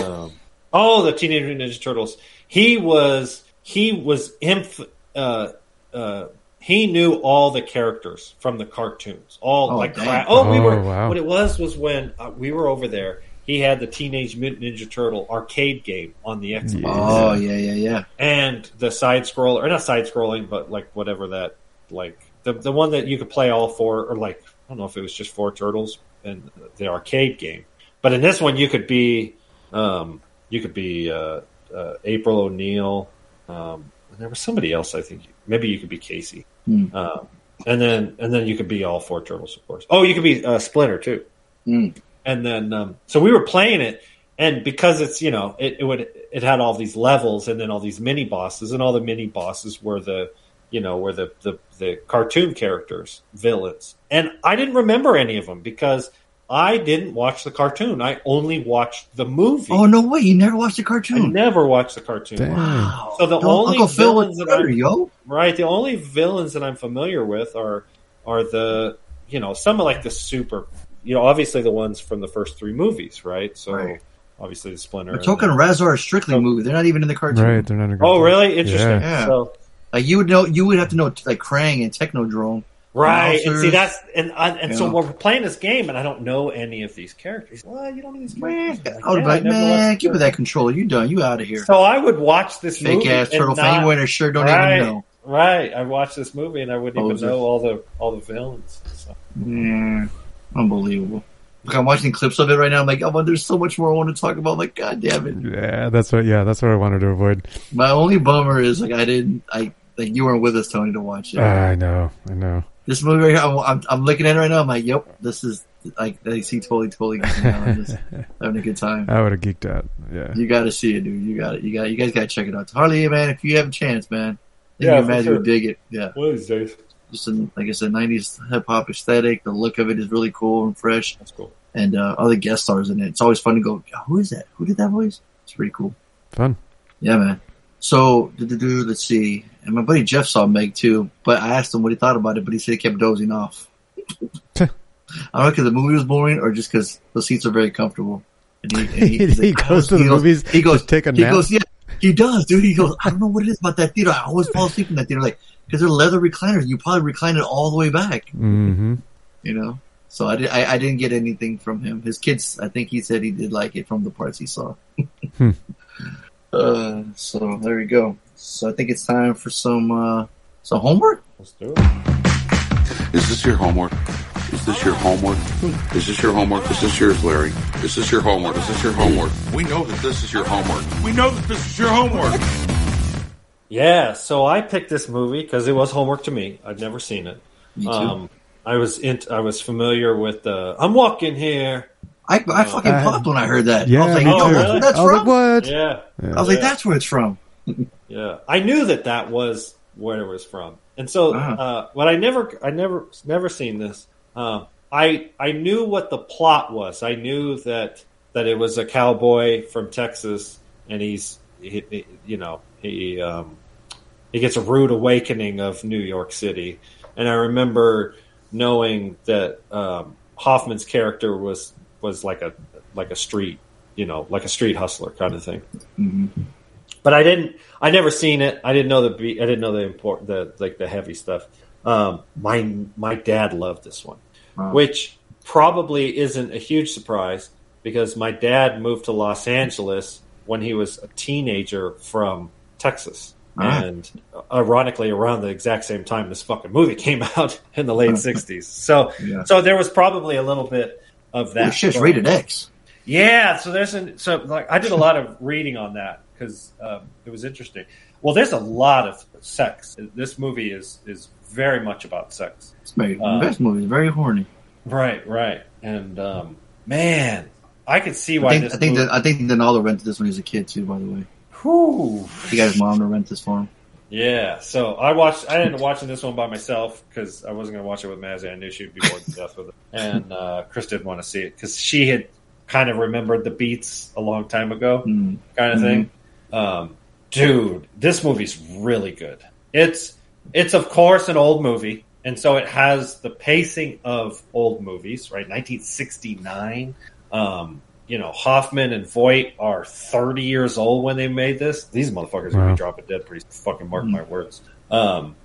Um, <laughs> oh, the Teenage Mutant Ninja Turtles. He was he was inf- uh, uh, he knew all the characters from the cartoons. All Oh, like damn. oh, we Oh, were wow. what it was was when uh, we were over there. He had the Teenage Mutant Ninja Turtle arcade game on the Xbox Oh yeah, yeah, yeah. and the side scroller or not side scrolling but like whatever that like the the one that you could play all four or like I don't know if it was just four turtles and the arcade game but in this one you could be um you could be uh, uh April O'Neil um there was somebody else I think maybe you could be Casey Hmm. um and then and then you could be all four turtles of course oh you could be uh, Splinter too Hmm. and then um, so we were playing it and because it's you know it, it would it had all these levels and then all these mini bosses and all the mini bosses were the you know were the the, the cartoon characters villains and i didn't remember any of them because i didn't watch the cartoon i only watched the movie Oh no way! You never watched the cartoon. i never watched the cartoon Damn. Wow. So the Don't- only Uncle Phil villains that better, I- yo. right the only villains that i'm familiar with are are the you know some of like the super you know obviously the ones from the first three movies right so Right. obviously the splinter We're and talking then- Rahzar Strictly movie. They're not even in the cartoon. Right, they're not. A oh really interesting Yeah. Yeah. so Like you would know, you would have to know like Krang and Technodrome. Right and see that's and I, and so we're playing this game and i don't know any of these characters well you don't know these Man, characters I would be "Yeah, like, man, give me that controller. You done? You out of here? so i would watch this Fake movie ass and turtle not- fan. You wearing a shirt? Don't right, even know. right i watched this movie and i wouldn't Poser. even know all the all the villains so. Yeah, unbelievable. Look, I'm watching clips of it right now. I'm like, oh, but there's so much more I want to talk about. I'm like, god damn it. Yeah, that's what. Yeah, that's what I wanted to avoid. My only bummer is like I didn't. I like you weren't with us, Tony, to watch it. Ah, I know, I know. This movie right here, I'm, I'm, I'm looking at it right now. I'm like, yep, this is like I see totally, totally geeking out on this, <laughs> having a good time. I would have geeked out. Yeah. You got to see it, dude. You got it. You got. You guys got to check it out. It's Harley, man, if you have a chance, man, I Yeah, you for imagine sure. would dig it. Yeah, one of these days just in, like I said, '90s hip hop aesthetic. The look of it is really cool and fresh, that's cool and uh, other guest stars in it. It's always fun to go. "Oh, Who is that? Who did that voice? It's pretty cool. Fun. Yeah, man. So, let's see. And my buddy Jeff saw Meg too, but I asked him what he thought about it, but he said he kept dozing off. <laughs> I don't know because the movie was boring or just because the seats are very comfortable. And he, and He <laughs> he's goes to the he goes- movies He goes, take a nap. he goes, yeah, he does, dude. He goes, I don't know what it is about that theater. I always fall asleep in that theater. Like, because they're leather recliners. You probably recline it all the way back. hmm You know. So I, did, I I didn't get anything from him. His kids, I think he said he did like it from the parts he saw. Hmm. <laughs> uh, so there you go. So I think it's time for some uh, some homework. Let's do it. Is this your homework? Is this your homework? Is this your homework? Is this yours, Larry? Is this your homework? Is this your homework? We know that this is your homework. We know that this is your homework. Yeah, so I picked this movie because it was homework to me. I'd never seen it. Me too. Um, I was in, I was familiar with uh, I'm walking here. I I fucking Uh, popped when I heard that. Yeah, I was like, me oh, too. that's where I was from. like, what? Yeah, I was like, that's where it's from. <laughs> yeah. I knew that that was where it was from, and so Ah. uh, but I never, I never, never seen this. Um, I I knew what the plot was. I knew that that it was a cowboy from Texas, and he's he, he- you know he um, he gets a rude awakening of New York City, and I remember knowing that um, Hoffman's character was was like a like a street you know like a street hustler kind of thing. Mhm. But I didn't. I never seen it. I didn't know the. be- I didn't know the important the like the heavy stuff. Um, my my dad loved this one, Wow. which probably isn't a huge surprise because my dad moved to Los Angeles when he was a teenager from Texas, Ah. and ironically, around the exact same time this fucking movie <laughs> came out in the late '60s. So, Yeah. so there was probably a little bit of that. Shit's rated X. yeah, so there's an so like I did a lot of reading on that because um, it was interesting. Well, there's a lot of sex. This movie is is very much about sex. It's made Uh, best movie. Is very horny. Right, right, and um, man, I could see I why think this. I think movie, that I think Donaldo rented this when he was a kid too. By the way, Whew. he got his mom to rent this for him. Yeah, so I watched. I ended up watching this one by myself because I wasn't going to watch it with Mazzy. I knew she'd be bored to death with it, and uh, Chris didn't want to see it because she had kind of remembered the beats a long time ago, Mm. kind of thing. Um, dude, this movie's really good. It's it's of course an old movie, and so it has the pacing of old movies, right? 1969. Um, you know, Hoffman and Voight are 30 years old when they made this. These motherfuckers are gonna Wow. be dropping dead pretty fucking mark my words. Um,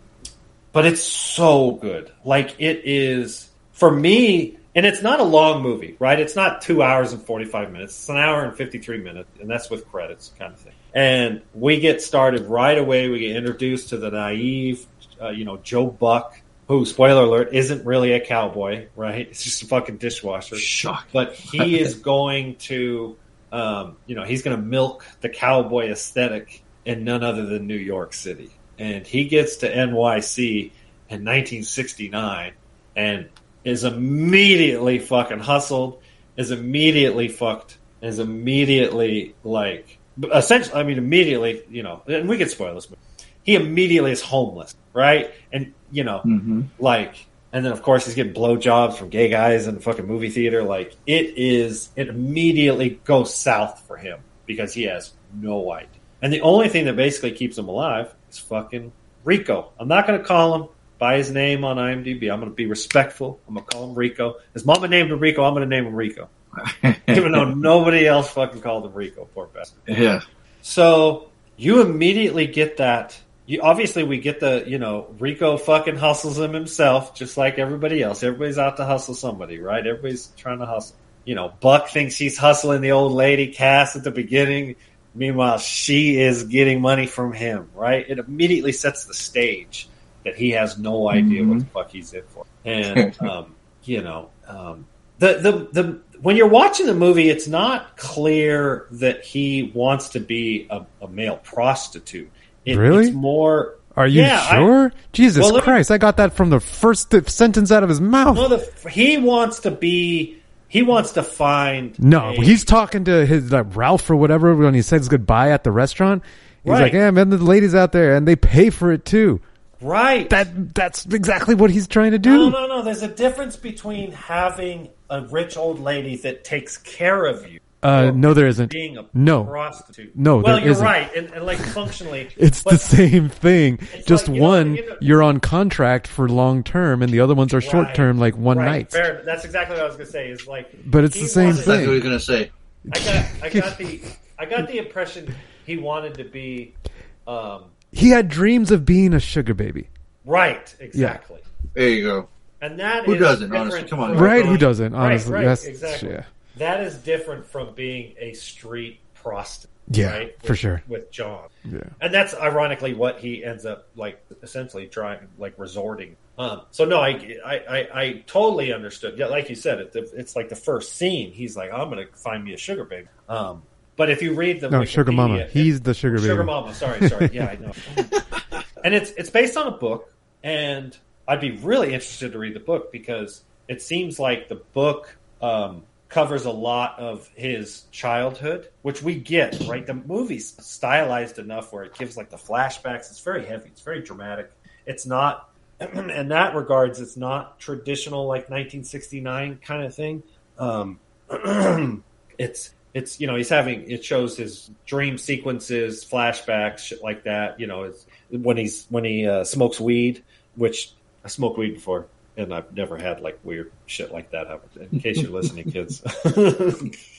but it's so good. Like it is for me, and it's not a long movie, right? It's not two hours and 45 minutes. It's an hour and 53 minutes, and that's with credits kind of thing. And we get started right away. We get introduced to the naive, uh, you know, Joe Buck, who, spoiler alert, isn't really a cowboy, right? It's just a fucking dishwasher Shock. but he is going to, um, you know, he's going to milk the cowboy aesthetic in none other than New York City. And he gets to NYC in 1969 and is immediately fucking hustled, is immediately fucked, is immediately like, essentially, I mean, immediately, you know, and we could spoil this, but he immediately is homeless, right? And, you know, hmm like and then of course he's getting blowjobs from gay guys in the fucking movie theater. Like it is it immediately goes south for him because he has no idea. And the only thing that basically keeps him alive is fucking rico. I'm not going to call him by his name on imdb i'm going to be respectful i'm going to call him rico his mama named him rico i'm going to name him rico <laughs> even though nobody else fucking called him rico poor bastard yeah. so you immediately get that. You obviously we get the you know Rico fucking hustles him himself, just like everybody else. Everybody's out to hustle somebody, right? Everybody's trying to hustle. You know, Buck thinks he's hustling the old lady Cass at the beginning. Meanwhile, she is getting money from him, right? It immediately sets the stage that he has no idea what the fuck he's in for. And <laughs> um, you know, um, the the the when you're watching the movie, it's not clear that he wants to be a, a male prostitute. It, Really? It's more. Are you Yeah, I- sure? Jesus Well, let me- Christ! I got that from the first th- sentence out of his mouth. No, the, he wants to be. He wants to find. No, a- he's talking to his like, Ralph or whatever when he says goodbye at the restaurant. He's Right. like, "Yeah, man, the ladies out there, and they pay for it too." Right. That that's exactly what he's trying to do. no, no. No. There's a difference between having a rich old lady that takes care of you. Uh, no, there isn't. Being a No. prostitute. No, well, there you're isn't. right, and, and like functionally, <laughs> It's the same thing. Just like, you know, one, you know- you're on contract for long term, and the other ones are short term, like one right, night. Fair, that's exactly what I was gonna say. Is like, But it's the same wanted- That's thing. what you're gonna say. I got, I got <laughs> the, I got the impression he wanted to be, um, He had dreams of being a sugar baby. Right, exactly. There you go. And that Who is doesn't, honestly? Come on. Right, who doesn't, honestly? right, That's- exactly. yeah. That is different from being a street prostitute. Yeah, right? for sure. With John. Yeah. And that's ironically what he ends up like essentially trying like resorting. Um, so no, I, I I I totally understood. Yeah, like you said, it, it's like the first scene. He's like, I'm gonna find me a sugar baby. Um, but if you read the No, Sugar Mama. Wikipedia- He's the sugar baby. Sugar Mama. Sorry, sorry. <laughs> Yeah, I know. and it's it's based on a book, and I'd be really interested to read the book because it seems like the book um, covers a lot of his childhood, which we get. Right, the movie's stylized enough where it gives like the flashbacks. It's very heavy. It's very dramatic. It's not. <clears throat> In that regards, it's not traditional like 1969 kind of thing. Um, <clears throat> it's it's you know he's having it shows his dream sequences flashbacks shit like that you know it's when he's when he uh, smokes weed which i smoked weed before and i've never had like weird shit like that happen in case you're listening kids. <laughs>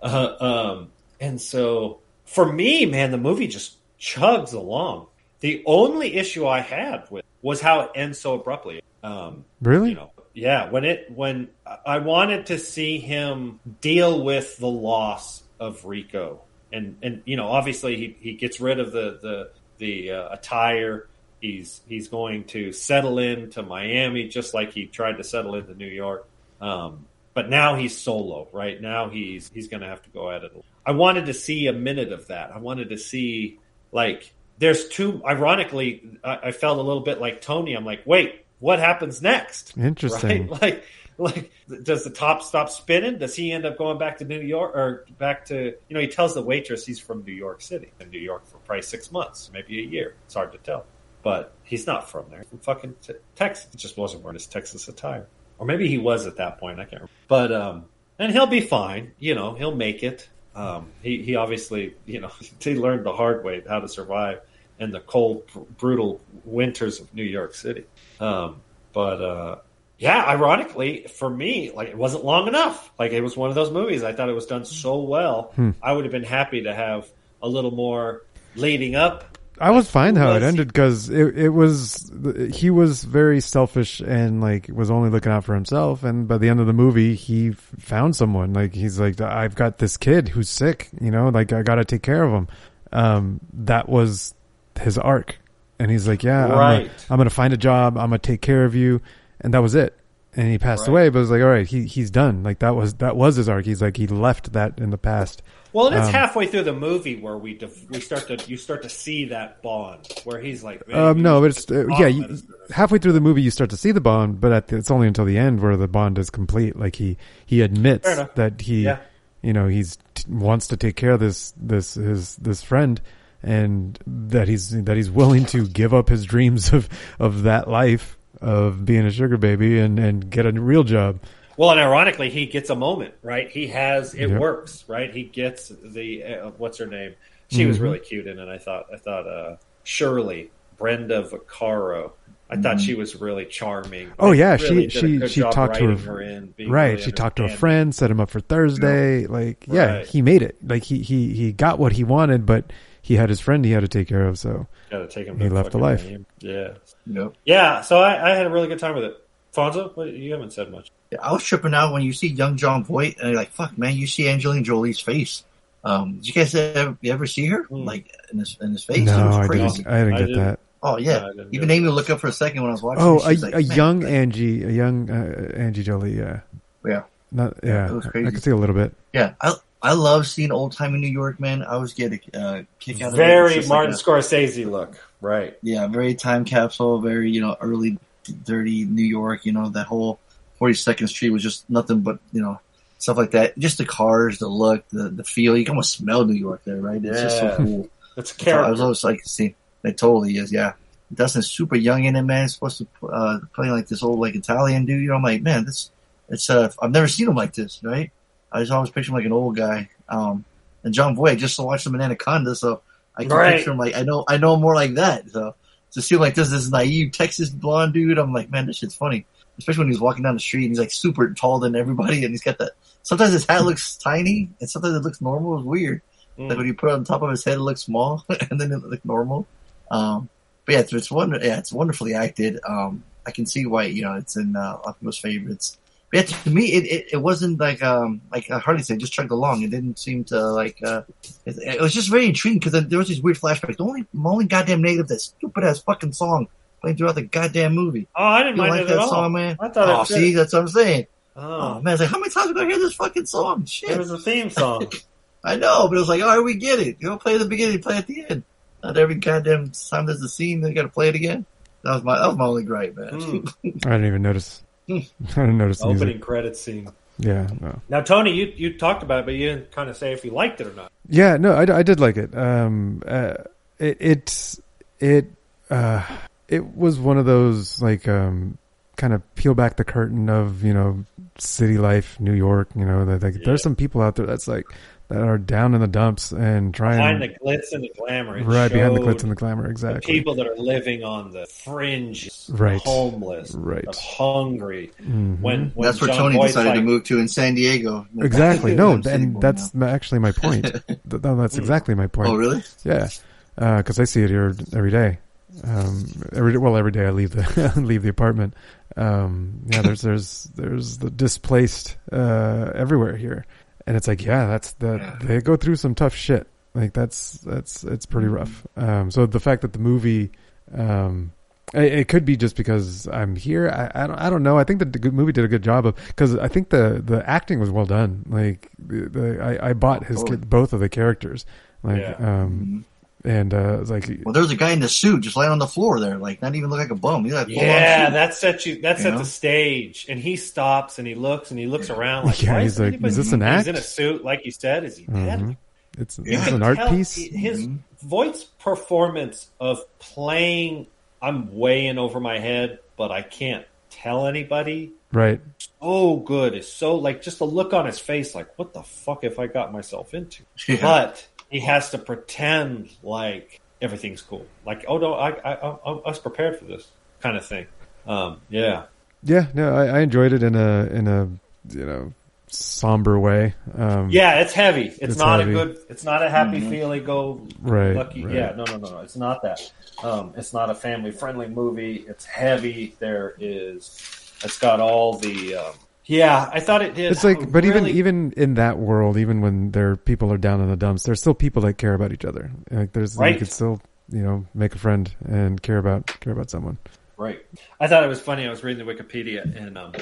Uh, um and so for me man the movie just chugs along. The only issue i had with was how it ends so abruptly. Um Really? you know yeah when it when i wanted to see him deal with the loss of rico. And and you know obviously he, he gets rid of the the the uh, attire. He's he's going to settle into miami just like he tried to settle into new york. Um but now he's solo right? Now he's he's going to have to go at it i wanted to see a minute of that. I wanted to see like there's two ironically I, I felt a little bit like tony. I'm like wait what happens next? Interesting. right? <laughs> Like <laughs> like does the top stop spinning? Does he end up going back to new york or back to you know he tells the waitress he's from new york city in new york for probably six months maybe a year. It's hard to tell. But he's not from there. From fucking t- texas He just wasn't wearing his texas attire. Or maybe he was at that point i can't remember. But um and he'll be fine you know he'll make it. Um he, he obviously you know <laughs> he learned the hard way how to survive in the cold br- brutal winters of new york city. Um but uh yeah, ironically, for me, like it wasn't long enough. Like it was one of those movies. I thought it was done so well. Hmm. I would have been happy to have a little more leading up. I was fine how it ended because it it was he was very selfish and like was only looking out for himself. And by the end of the movie, he found someone. Like he's like, I've got this kid who's sick. You know, like I got to take care of him. Um, that was his arc, and he's like, yeah, I'm gonna- Right. I'm gonna find a job. I'm gonna take care of you, and that was it. And he passed Right. away, but it was like, all right, he he's done. Like that was that was his arc. He's like he left that in the past. Well, and it's Um, halfway through the movie where we def- we start to you start to see that bond where he's like, Um, no, but it's uh, yeah. You, halfway through the movie, you start to see the bond, but at the, it's only until the end where the bond is complete. Like he he admits that he, Yeah. you know, he's t- wants to take care of this this his this friend, and that he's that he's willing to give up his dreams of of that life of being a sugar baby and and get a real job. Well, and ironically, he gets a moment, right? He has it Yep. works, right? He gets the uh, what's her name? She was Mhm. really cute in it. I thought. I thought uh, Shirley Brenda Vaccaro. I thought she was really charming. Oh Like, yeah, really she she she talked to writing her, in, right. really she talked to a friend, set him up for Thursday. Like yeah, Right. he made it. Like he he he got what he wanted, but he had his friend he had to take care of. So Got to take him. He left the life. Miami. Yeah, Yep. yeah. So I, I had a really good time with it. Fonso, what, you haven't said much. Yeah, I was tripping out when you see young Jon Voight, and you're like, "Fuck, man!" You see Angelina Jolie's face. Um, did you guys ever, you ever see her like in his in his face? no, was I didn't. I didn't I get didn't. that. Oh yeah, No, even Amy would look up for a second when I was watching. Oh, a, like, a young like- Angie, a young uh, Angie Jolie. Yeah, yeah, not yeah. it was I could see a little bit. yeah. I I love seeing old time in New York, man. I always get a uh, kick out of it. It's Very just like Martin a- Scorsese look, right? yeah, very time capsule, very you know early dirty New York. You know that whole Forty Second Street was just nothing but you know stuff like that. Just the cars, the look, the the feel. You can almost smell New York there, right? It's just so cool. It's a So I was character. always like, see, it totally is. Yeah, Dustin's super young in it, man. He's supposed to uh, play like this old like Italian dude. You know, I'm like, man, this it's uh, I've never seen him like this, right? I just always picture him like an old guy. Um, and John Boy, I just watched him in Anaconda, so I can Right. picture him like I know I know more like that. So to see him like this, this naive Texas blonde dude, I'm like, man, this shit's funny. Especially when he's walking down the street and he's like super tall than everybody, and he's got that. Sometimes his hat looks tiny, and sometimes it looks normal. It's weird. Mm. Like when you put it on top of his head, it looks small, <laughs> and then it looks normal. Um, but yeah, it's, it's wonder, yeah, it's wonderfully acted. Um, I can see why you know it's in uh, lot favorites. But yeah, to me, it, it, it wasn't like um like Harley said, just chugged along. It didn't seem to like uh, it, it was just very intriguing because there was these weird flashbacks. The only the only goddamn negative that stupid ass fucking song playing throughout the goddamn movie. Oh, I didn't You mind like it that at all. song, man? I thought oh, see, that's what I'm saying. Oh, Oh man, it's like how many times are we gonna hear this fucking song? Shit. it was a theme song. <laughs> I know, but it was like, all right, we get it. You don't play at the beginning, play at the end. Not every goddamn time there's a scene, they got to play it again. That was my that was my only gripe, man. Hmm. <laughs> I didn't even notice. <laughs> I didn't notice the Opening music. credits scene. Yeah, no. Now, Tony, you you talked about it, but you didn't kind of say if you liked it or not. Yeah, no, I, I did like it. Um, uh, it it it uh, it was one of those like um, kind of peel back the curtain of you know city life, New York. You know, that like, Yeah. there's some people out there that's like that are down in the dumps and trying Behind the glitz and the glamour, it right behind the glitz and the glamour. the Exactly. people that are living on the fringe, Right. homeless, Right. the hungry. Mhm. When, when That's where John Tony Boyd's decided to move to in San Diego. Exactly. <laughs> No, and that's now. actually my point. <laughs> No, that's exactly my point. Oh, really? Yeah, because I see it here every day. Um, every well, every day I leave the <laughs> leave the apartment. Um, yeah, there's there's there's the displaced uh, everywhere here, and it's like yeah, that's that they go through some tough shit. Like that's that's it's pretty rough. Um, so the fact that the movie, um, it, it could be just because I'm here. I, I don't I don't know. I think the movie did a good job of because I think the the acting was well done. Like the, the I, I bought his kid, both of the characters. Like Yeah. um, and uh, it's like Well, there's a guy in the suit just laying on the floor there, like not even look like a bum. He's like Yeah, that sets you. That You sets know? the stage, and he stops and he looks and he looks around like, Yeah, he's is like, anybody- is this an act? He's in a suit, like you said. Is he dead? Mhm. It's, You it's an art piece. His Mhm. voice performance of playing, I'm way in over my head, but I can't tell anybody. Right. So good. It's so like just the look on his face, like what the fuck have I got myself into? <laughs> Yeah. But he has to pretend like everything's cool. Like, oh no, I I, I, I was prepared for this kind of thing. Um, yeah. Yeah, no, I, I enjoyed it in a in a you know somber way. Um, Yeah, it's heavy. It's, It's not heavy. a good. It's not a happy feeling. go Right, lucky. right. Yeah, no, no, no, no. It's not that. Um, it's not a family friendly movie. It's heavy. There is. It's got all the. Um, yeah, I thought it did. It's like, but even really- even in that world, even when there people are down in the dumps, there's still people that care about each other. Like there's Right. you could still you know make a friend and care about care about someone. Right. I thought it was funny. I was reading the Wikipedia, and um,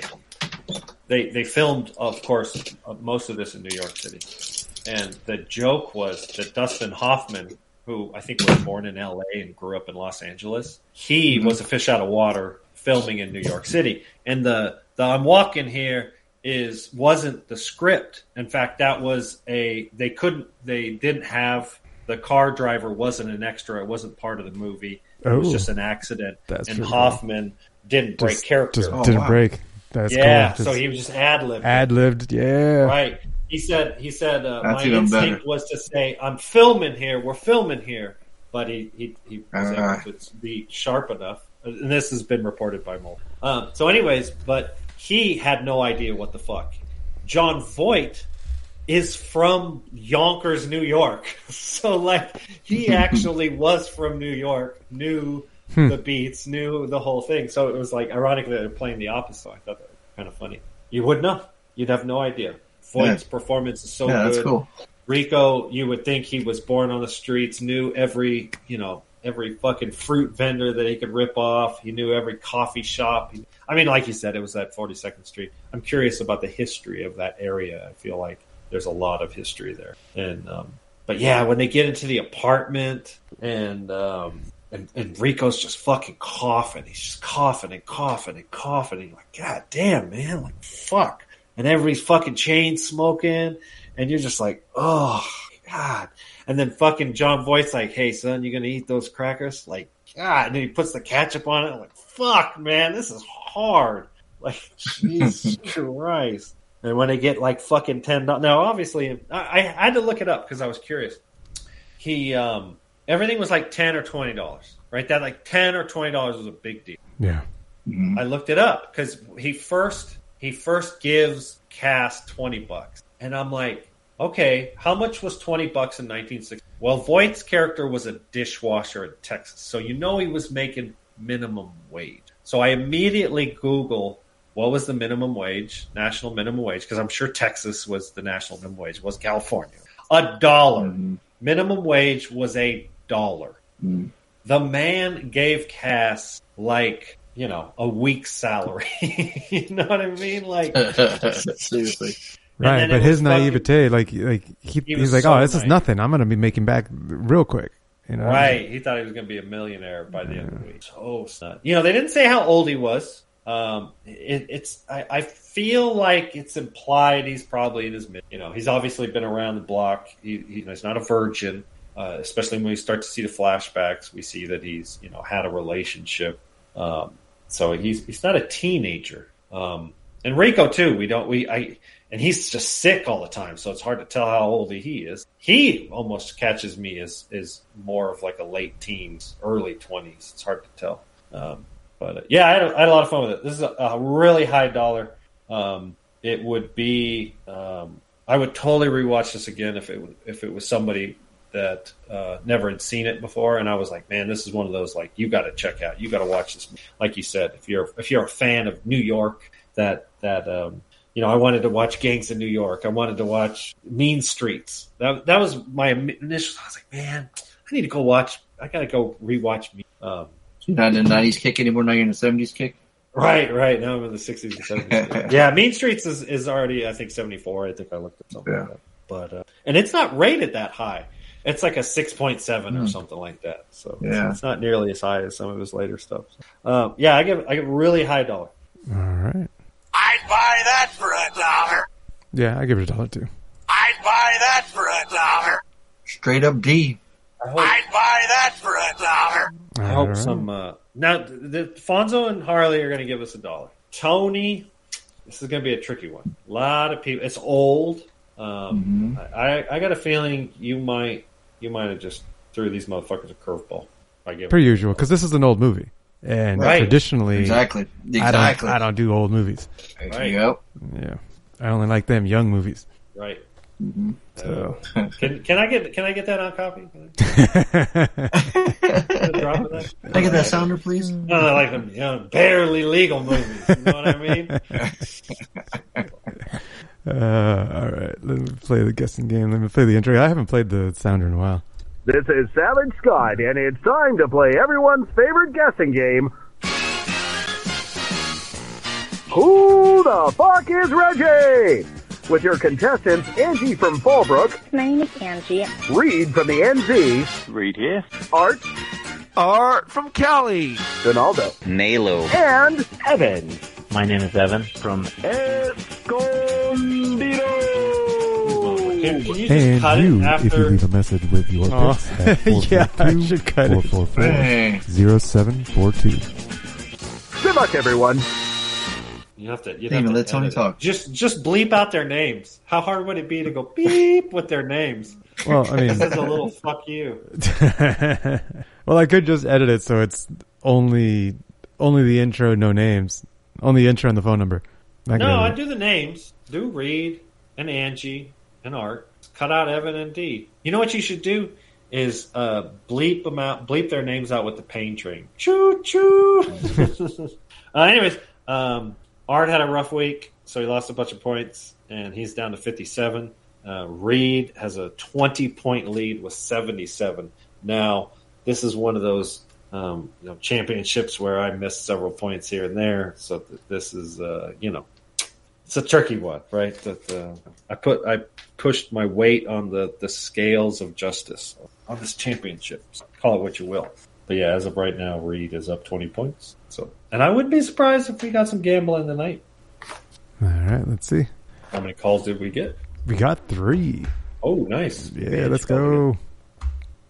they they filmed, of course, uh, most of this in New York City. And the joke was that Dustin Hoffman, who I think was born in L.A. and grew up in Los Angeles, he was a fish out of water filming in New York City. And the the I'm walking here is wasn't the script. In fact, that was a they couldn't they didn't have the car driver wasn't an extra. It wasn't part of the movie. It was just an accident. That's and really Hoffman didn't break Just, character. just Oh, didn't wow. break. That's yeah, cool. so he was just ad libbed. ad libbed. Yeah. Right. He said. He said. Uh, That's my instinct better. was to say, "I'm filming here. We're filming here," but he he, he was Ah. able to be sharp enough. And this has been reported by Mole. Um, so, anyways, but he had no idea what the fuck. Jon Voight is from Yonkers, New York. <laughs> So, like, he <laughs> actually was from New York, knew Hmm. the beats, knew the whole thing. So it was like ironically they're playing the opposite. I thought that was kind of funny. You would know. You'd have no idea. Voight's performance is so yeah, good. that's cool. Rico, you would think he was born on the streets, knew every, you know, every fucking fruit vendor that he could rip off. He knew every coffee shop. I mean, like you said, it was at 42nd Street. I'm curious about the history of that area. I feel like there's a lot of history there. And, um, but yeah, when they get into the apartment and, um, and, and Rico's just fucking coughing. He's just coughing and coughing and coughing. And you're like, God damn, man. Like, fuck. And everybody's fucking chain smoking. And you're just like, oh, God. And then fucking Jon Voight's like, hey, son, you going to eat those crackers? Like, God. And then he puts the ketchup on it. I'm like, fuck, man. This is hard. <laughs> Like, Jesus <laughs> Christ. And when they get like fucking ten dollars, now obviously I, I had to look it up because I was curious. He um everything was like ten or twenty dollars, right? That like ten or twenty dollars was a big deal. Yeah. Mhm. I looked it up because he first he first gives Cass twenty bucks, and I'm like, okay, how much was twenty bucks in 1960? Well, Voight's character was a dishwasher in Texas, so you know he was making minimum wage. So I immediately Google what was the minimum wage, national minimum wage, because I'm sure Texas was the national minimum wage, was California. A dollar. Mm-hmm. Minimum wage was a dollar. Mm-hmm. The man gave Cass like, you know, a week's salary. <laughs> you know what I mean? Like <laughs> Seriously. Right, but his was fucking- naivete, like, like he, He he's like, so oh, this is nothing. I'm gonna be making back real quick. You know, Right. He thought he was going to be a millionaire by the end of the week. So sad. You know, they didn't say how old he was. Um, it, it's I, I feel like it's implied he's probably in his mid. You know, he's obviously been around the block. He, he, he's not a virgin. Uh, especially when we start to see the flashbacks, we see that he's you know had a relationship. Um, so he's he's not a teenager. Um, and Rico too. We don't we I and he's just sick all the time, so it's hard to tell how old he is. He almost catches me as is more of like a late teens, early twenties. It's hard to tell. Um, but uh, yeah, I had, had a lot of fun with it. This is a, a really high dollar. Um, it would be. Um, I would totally rewatch this again if it if it was somebody that uh, never had seen it before, and I was like, man, this is one of those like you got to check out. You got to watch this. Like you said, if you're if you're a fan of New York, that that um, you know, I wanted to watch Gangs in New York. I wanted to watch Mean Streets. That that was my initial. I was like, man, I need to go watch. I got to go rewatch. Me. Um, You're not in the '90s kick anymore. Now you're in the '70s kick. Right, right. Now I'm in the 60s and 70s. <laughs> yeah, Mean Streets is, is already, I think, 74. I think I looked at something like that. But, uh, and it's not rated that high. It's like a 6.7 or Hmm. something like that. So it's- Yeah. it's, not nearly as high as some of his later stuff. Um, yeah, I give, I give really high dollar. All right. I'd buy that for a dollar. Yeah, I give it a dollar too. I'd buy that for a dollar. Straight up D. I hope, I'd buy that for a dollar. I hope right. some, uh, now the, the Fonso and Harley are going to give us a dollar. Tony, this is going to be a tricky one. A lot of people, it's old. Um, I, I got a feeling you might, you might have just threw these motherfuckers a curveball by giving Per usual, because this is an old movie, and Right. traditionally, Exactly. I don't, Exactly. I don't do old movies. There Right. you go. Yeah, I only like them young movies. Right. So, <laughs> Can can I get can I get that on copy? Can I get a drop of that? Can I get that sounder, please? No, <laughs> I like them, you know, barely legal movies. You know what I mean? <laughs> uh, all right, let me play the guessing game. Let me play the intro. I haven't played the sounder in a while. This is Savage Scott, and it's time to play everyone's favorite guessing game. Who the fuck is Reggie? With your contestants Angie from Fallbrook, My name is Angie. Reed from the NZ, Reed here. Art, Art from Cali. Donaldo, Nalo. and Evan. My name is Evan from Escondido. Can, can you just And cut you, it if you leave a message with your Oh. picks at <laughs> Yeah, I should cut it. 444-0742. Good luck, everyone. You have to. You'd Hey, have to let Tony it. talk. Just just bleep out their names. How hard would it be to go beep with their names? Well, I mean- this is a little fuck you. <laughs> well, I could just edit it so it's only only the intro, no names, only the intro and the phone number. That No, I do the names. Do Reed and Angie and Art. Cut out Evan and D. You know what you should do is uh, bleep them out, bleep their names out with the pain train. Choo choo. <laughs> uh, anyways, um, Art had a rough week, so he lost a bunch of points, and he's down to fifty-seven. Uh, Reed has a twenty-point lead with seventy-seven. Now, this is one of those um, you know championships where I missed several points here and there. So th- this is uh, you know it's a tricky one, right? That uh, I put I pushed my weight on the the scales of justice on this championship. Call it what you will. But yeah, as of right now, Reed is up twenty points. So, and I wouldn't be surprised if we got some gambling tonight. All right, let's see. How many calls did we get? We got three. Oh, nice. Yeah, let's go.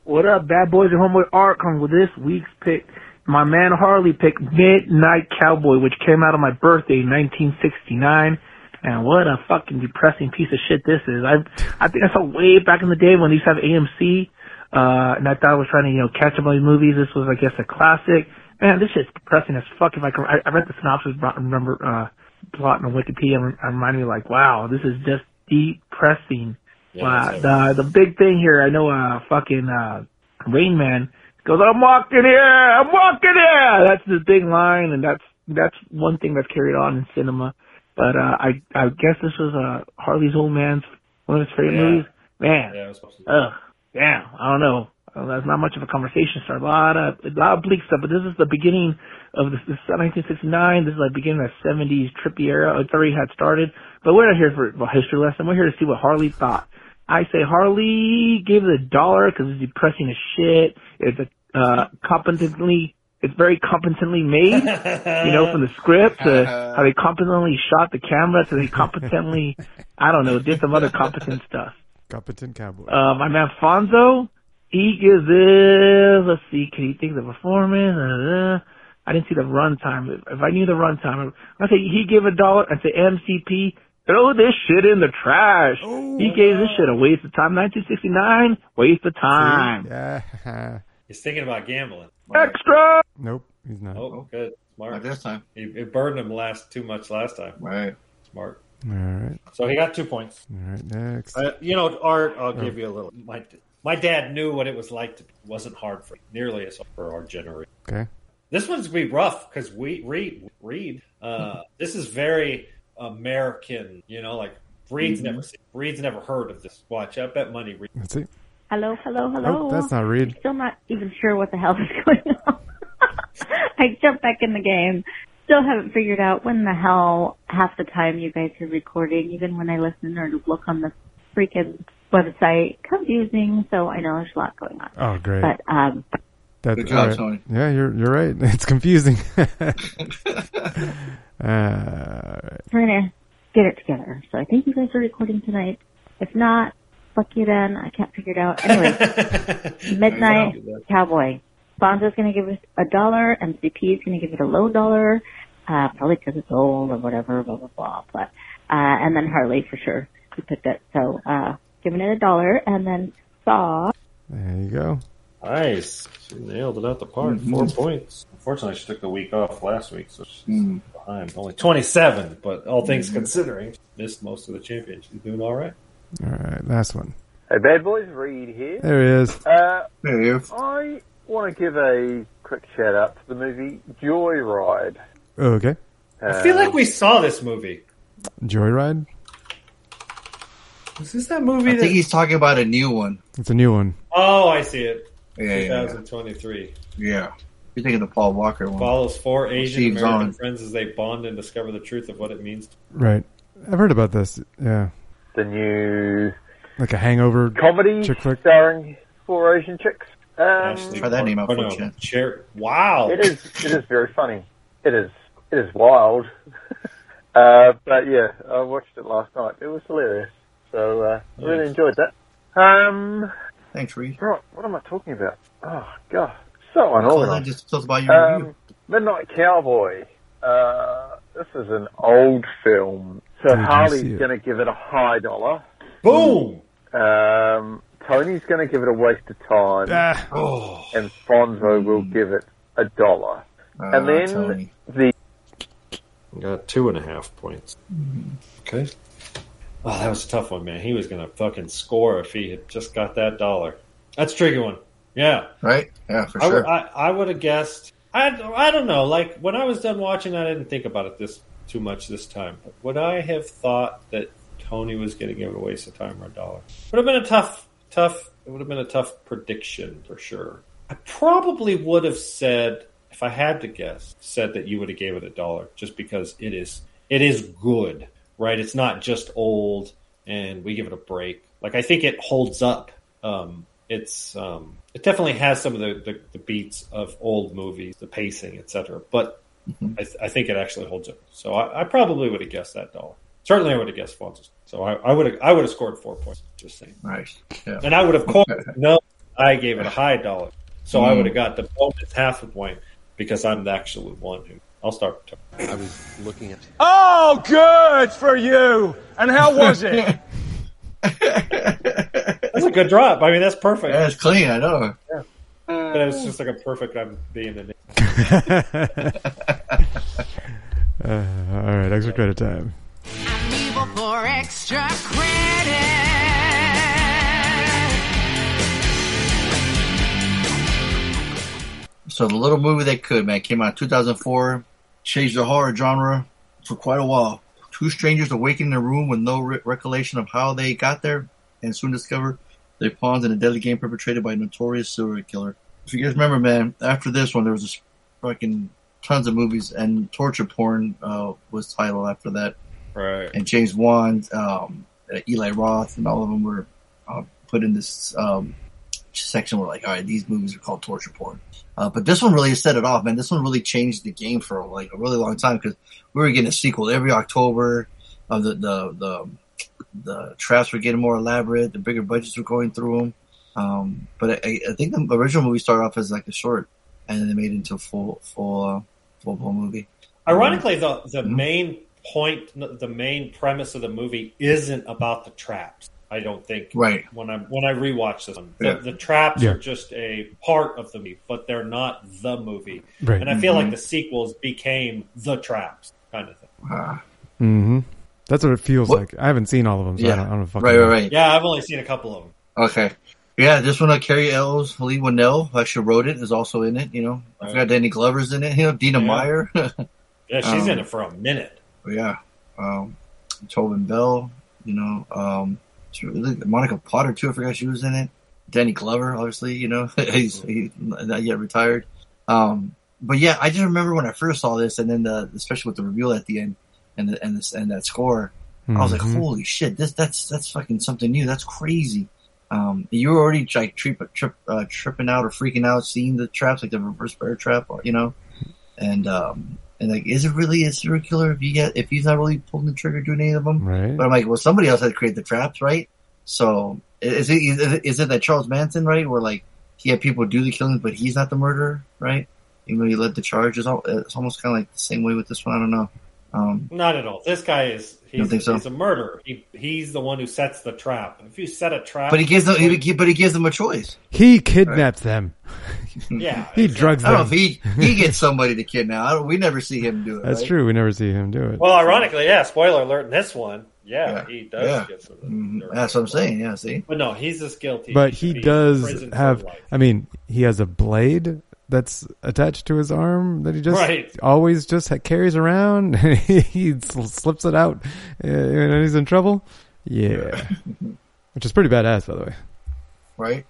What up, bad boys and homeboy Art comes with this week's pick. My man Harley picked Midnight Cowboy, which came out on my birthday, 1969. And what a fucking depressing piece of shit this is. I I think I saw way back in the day when they used to have AMC, uh, and I thought I was trying to, you know, catch up on these movies. This was, I guess, a classic. Man, this shit's depressing as fuck. If I can, I, I read the synopsis, remember, uh, plot on Wikipedia, and it reminded me like, wow, this is just depressing. Uh, the the big thing here, I know, uh, fucking uh, Rain Man goes, "I'm walking here, I'm walking here." That's the big line, and that's that's one thing that's carried on in cinema. But uh, I I guess this was uh, Harley's old man's one of his favorite Yeah. movies. Man, Yeah, it was supposed to be. ugh, damn, I don't know. Uh, That's not much of a conversation start. A lot of a lot of bleak stuff, but this is the beginning of this. This is 1969. This is like beginning of the 70s trippy era. It's already had started, but we're not here for a history lesson. We're here to see what Harley thought. I say Harley gave it a dollar because it's depressing as shit. It's a uh, competently, it's very competently made. you know, from the script to how they competently shot the camera to they competently, <laughs> I don't know, did some other competent stuff. Competent cowboy. Uh, my man Fonso, he gives this, let's see, can you think of the performance? Uh, I didn't see the runtime. If, if I knew the runtime, I'd say he gave a dollar. I'd say MCP, throw this shit in the trash. he gave this shit a waste of time. 1969, waste of time. Yeah. <laughs> He's thinking about gambling. Extra! Nope, he's not. Oh, good. Smart. Not this time. He, it burned him last too much last time. Right. Smart. All right. So he got two points. All right. Next. Uh, you know, Art, I'll Oh. give you a little. My, my dad knew what it was like to. It wasn't hard for nearly as hard for our generation. Okay. This one's gonna be rough because we read read. Uh, this is very American. You know, like Reed's never seen. Reed's never heard of this. Watch, I bet money. Reed. Let's see. Hello, hello, hello. Oh, that's not Reed. Still not even sure what the hell is <laughs> going on. I jumped back in the game. Still haven't figured out when the hell half the time you guys are recording, even when I listen or look on the freaking website. Confusing, so I know there's a lot going on. Oh, great. But um That's Good job, all right. Tony. Yeah, you're you're right. <laughs> It's confusing. <laughs> uh, we're gonna get it together. So I think you guys are recording tonight. If not, fuck you then. I can't figure it out. Anyway, <laughs> Midnight Cowboy. Fonso's gonna give us a dollar. MCP is gonna give it a low dollar, uh, probably because it's old or whatever, blah blah blah. But uh, and then Harley for sure He picked it. So uh, giving it a dollar, and then Saw. there you go. Nice. She nailed it out the park. Four points. Unfortunately, she took the week off last week, so she's behind. Only 27, but all things considering, missed most of the championship. She's doing all right. All right, last one. Hey, bad boys, Reed here. There he is. Uh, There you I want to give a quick shout out to the movie Joyride. Oh, okay. I feel like we saw this movie. Joyride. Is this that movie? I that... think he's talking about a new one. It's a new one. Oh, I see it. Yeah, yeah, yeah. 2023. Yeah. You're thinking the Paul Walker one. Follows four Asian Steve American Zahn. friends as they bond and discover the truth of what it means. Right. I've heard about this. Yeah. The new Like a hangover comedy chick flick. starring four Asian chicks. Um, Ashley Try that name out for no, a Wow. It is. It is very funny. It is. It is wild. <laughs> uh, but yeah, I watched it last night. It was hilarious. So uh, I really enjoyed that. Um, Thanks, Reed. right. What am I talking about? Oh god, so Call that just tell us about your review. Um, Midnight Cowboy. Uh, this is an old film. So Did Harley's going to give it a high dollar. Boom! Um, Tony's going to give it a waste of time. Ah, Oh. And Fonso will give it a dollar. Ah, and then Tony. the Got two and a half points. Okay. Oh, that was a tough one, man. He was gonna fucking score if he had just got that dollar. That's a tricky one. Yeah, Right? Yeah, for I, sure. would- I, I would have guessed. I, I don't know. Like when I was done watching, I didn't think about it this too much this time. But would I have thought that Tony was going to give it a waste of time or a dollar? Would have been a tough, tough. It would have been a tough prediction for sure. I probably would have said, if I had to guess, said that you would have gave it a dollar just because it is it is good, right? It's not just old and we give it a break. Like I think it holds up. Um, it's um, it definitely has some of the, the, the beats of old movies, the pacing, etc. But I, th- I think it actually holds up. So I, I probably would have guessed that dollar. Certainly, I would have guessed Fonz. So I, I would have I would have scored four points. Just saying. Nice. Yeah. And I would have called no. I gave it a high dollar, so I Mm. would have got the bonus half a point because I'm the actual one who. I'll start. with I was looking at. Oh, good for you. And how was it? <laughs> That's a good drop. I mean, that's perfect. Yeah, it's clean, I know. But it was just like a perfect. I'm being an uh, all right, extra credit time. extra credit. So the little movie they could, man, came out in 2004, changed the horror genre for quite a while. Two strangers awaken in a room with no re- recollection of how they got there, and soon discover they're pawns in a deadly game perpetrated by a notorious serial killer. If you guys remember, man, after this one, there was a fucking tons of movies, and torture porn uh, was titled after that. Right. And James Wan, um, uh, Eli Roth, and all of them were uh, put in this um, section where like, all right, these movies are called torture porn. Uh, but this one really set it off, man. This one really changed the game for like a really long time because we were getting a sequel every October. Of the the the the traps were getting more elaborate. The bigger budgets were going through them. Um, but I, I think the original movie started off as like a short, and then they made it into a full full uh, full blown movie. Ironically, the the main point, the main premise of the movie isn't about the traps. I don't think. Right. When I when I rewatch this one, the, Yeah. the traps Yeah. are just a part of the movie, but they're not the movie. Right. And I feel like Mhm. the sequels became the traps kind of thing. Ah, hmm That's what it feels What- like. I haven't seen all of them, so I yeah, don't, I don't fucking right, right, right. Yeah, I've only seen a couple of them. Okay. Yeah, this one, uh, Cary Elwes, Leigh Whannell, who actually wrote it, is also in it. You know, I forgot Danny Glover's in it. You know, Dina Yeah. Meyer. <laughs> Yeah, she's Um, in it for a minute. yeah. Um, Tobin Bell. You know, um, Monica Potter too. I forgot she was in it. Danny Glover, obviously. You know, <laughs> he's, he's not yet retired. Um, but yeah, I just remember when I first saw this, and then the especially with the reveal at the end, and the, and this and that score. I was like, Mhm. holy shit, this that's that's fucking something new. That's crazy. Um, you were already like trip, trip, uh, tripping out or freaking out seeing the traps, like the reverse bear trap, you know, and um, and like, is it really a serial killer if you get if he's not really pulling the trigger doing any of them? Right. But I'm like, well, somebody else had to create the traps, right? So is it is it, is it that Charles Manson, right, where like he had people do the killings, but he's not the murderer, right? Even though he led the charge, it's, al- it's almost kind of like the same way with this one. I don't know. Um, Not at all. This guy is he's, so? he's a murderer. He, he's the one who sets the trap. If you set a trap, but he gives them, he, but he gives them a choice. He kidnaps them. <laughs> yeah, He drugs I don't them. know if he he <laughs> gets somebody to kidnap. I don't, we never see him do it. That's right? true. We never see him do it. Well, ironically, yeah. Spoiler alert in this one. Yeah, he does Yeah. get some. Mhm. That's what I'm saying. Yeah, see. But no, he's as guilty. but should he does have. I mean, he has a blade that's attached to his arm that he just Right. always just carries around. <laughs> he slips it out and he's in trouble. Yeah, <laughs> which is pretty badass, by the way. Right.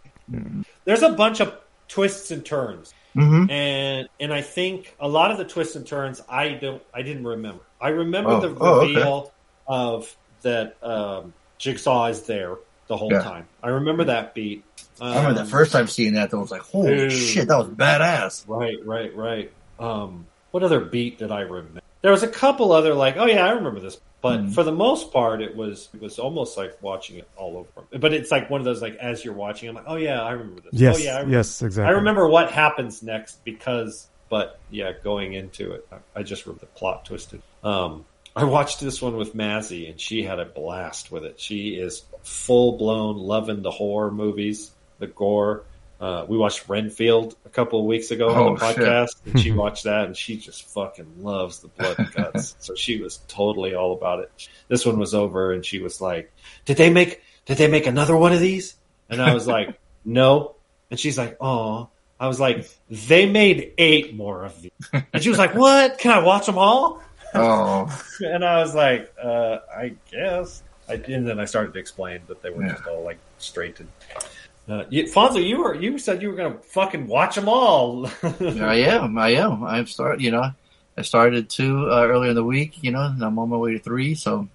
There's a bunch of twists and turns, Mhm. and and I think a lot of the twists and turns I don't I didn't remember. I remember Oh. the Oh, okay. reveal of that um, Jigsaw is there the whole Yeah. time. I remember that beat. I remember Um, the first time seeing that. though, That was like, holy Dude. shit, that was badass. Right, right, right. Um, what other beat did I remember? There was a couple other like, oh yeah, I remember this. But Mhm. for the most part, it was it was almost like watching it all over. But it's like one of those like as you're watching, I'm like, oh yeah, I remember this. Yes, oh yeah, I remember. yes, exactly. I remember what happens next because, but yeah, going into it, I, I just remember the plot twisted. Um, I watched this one with Mazzy, and she had a blast with it. She is full blown loving the horror movies, the gore. Uh, we watched Renfield a couple of weeks ago Oh, on the shit. podcast, and she <laughs> watched that, and she just fucking loves the blood and guts. so she was totally all about it. This one was over, and she was like, "Did they make? Did they make another one of these?" And I was like, <laughs> "No." And she's like, "Oh." I was like, "They made eight more of these," and she was like, "What? Can I watch them all?" <laughs> Oh, and I was like, uh, I guess. I, and then I started to explain that they were Yeah. just all like straight to. Uh, you, Fonso, you were you said you were gonna fucking watch them all. <laughs> I am. I am. I've started. You know, I started two uh, earlier in the week. You know, and I'm on my way to three. So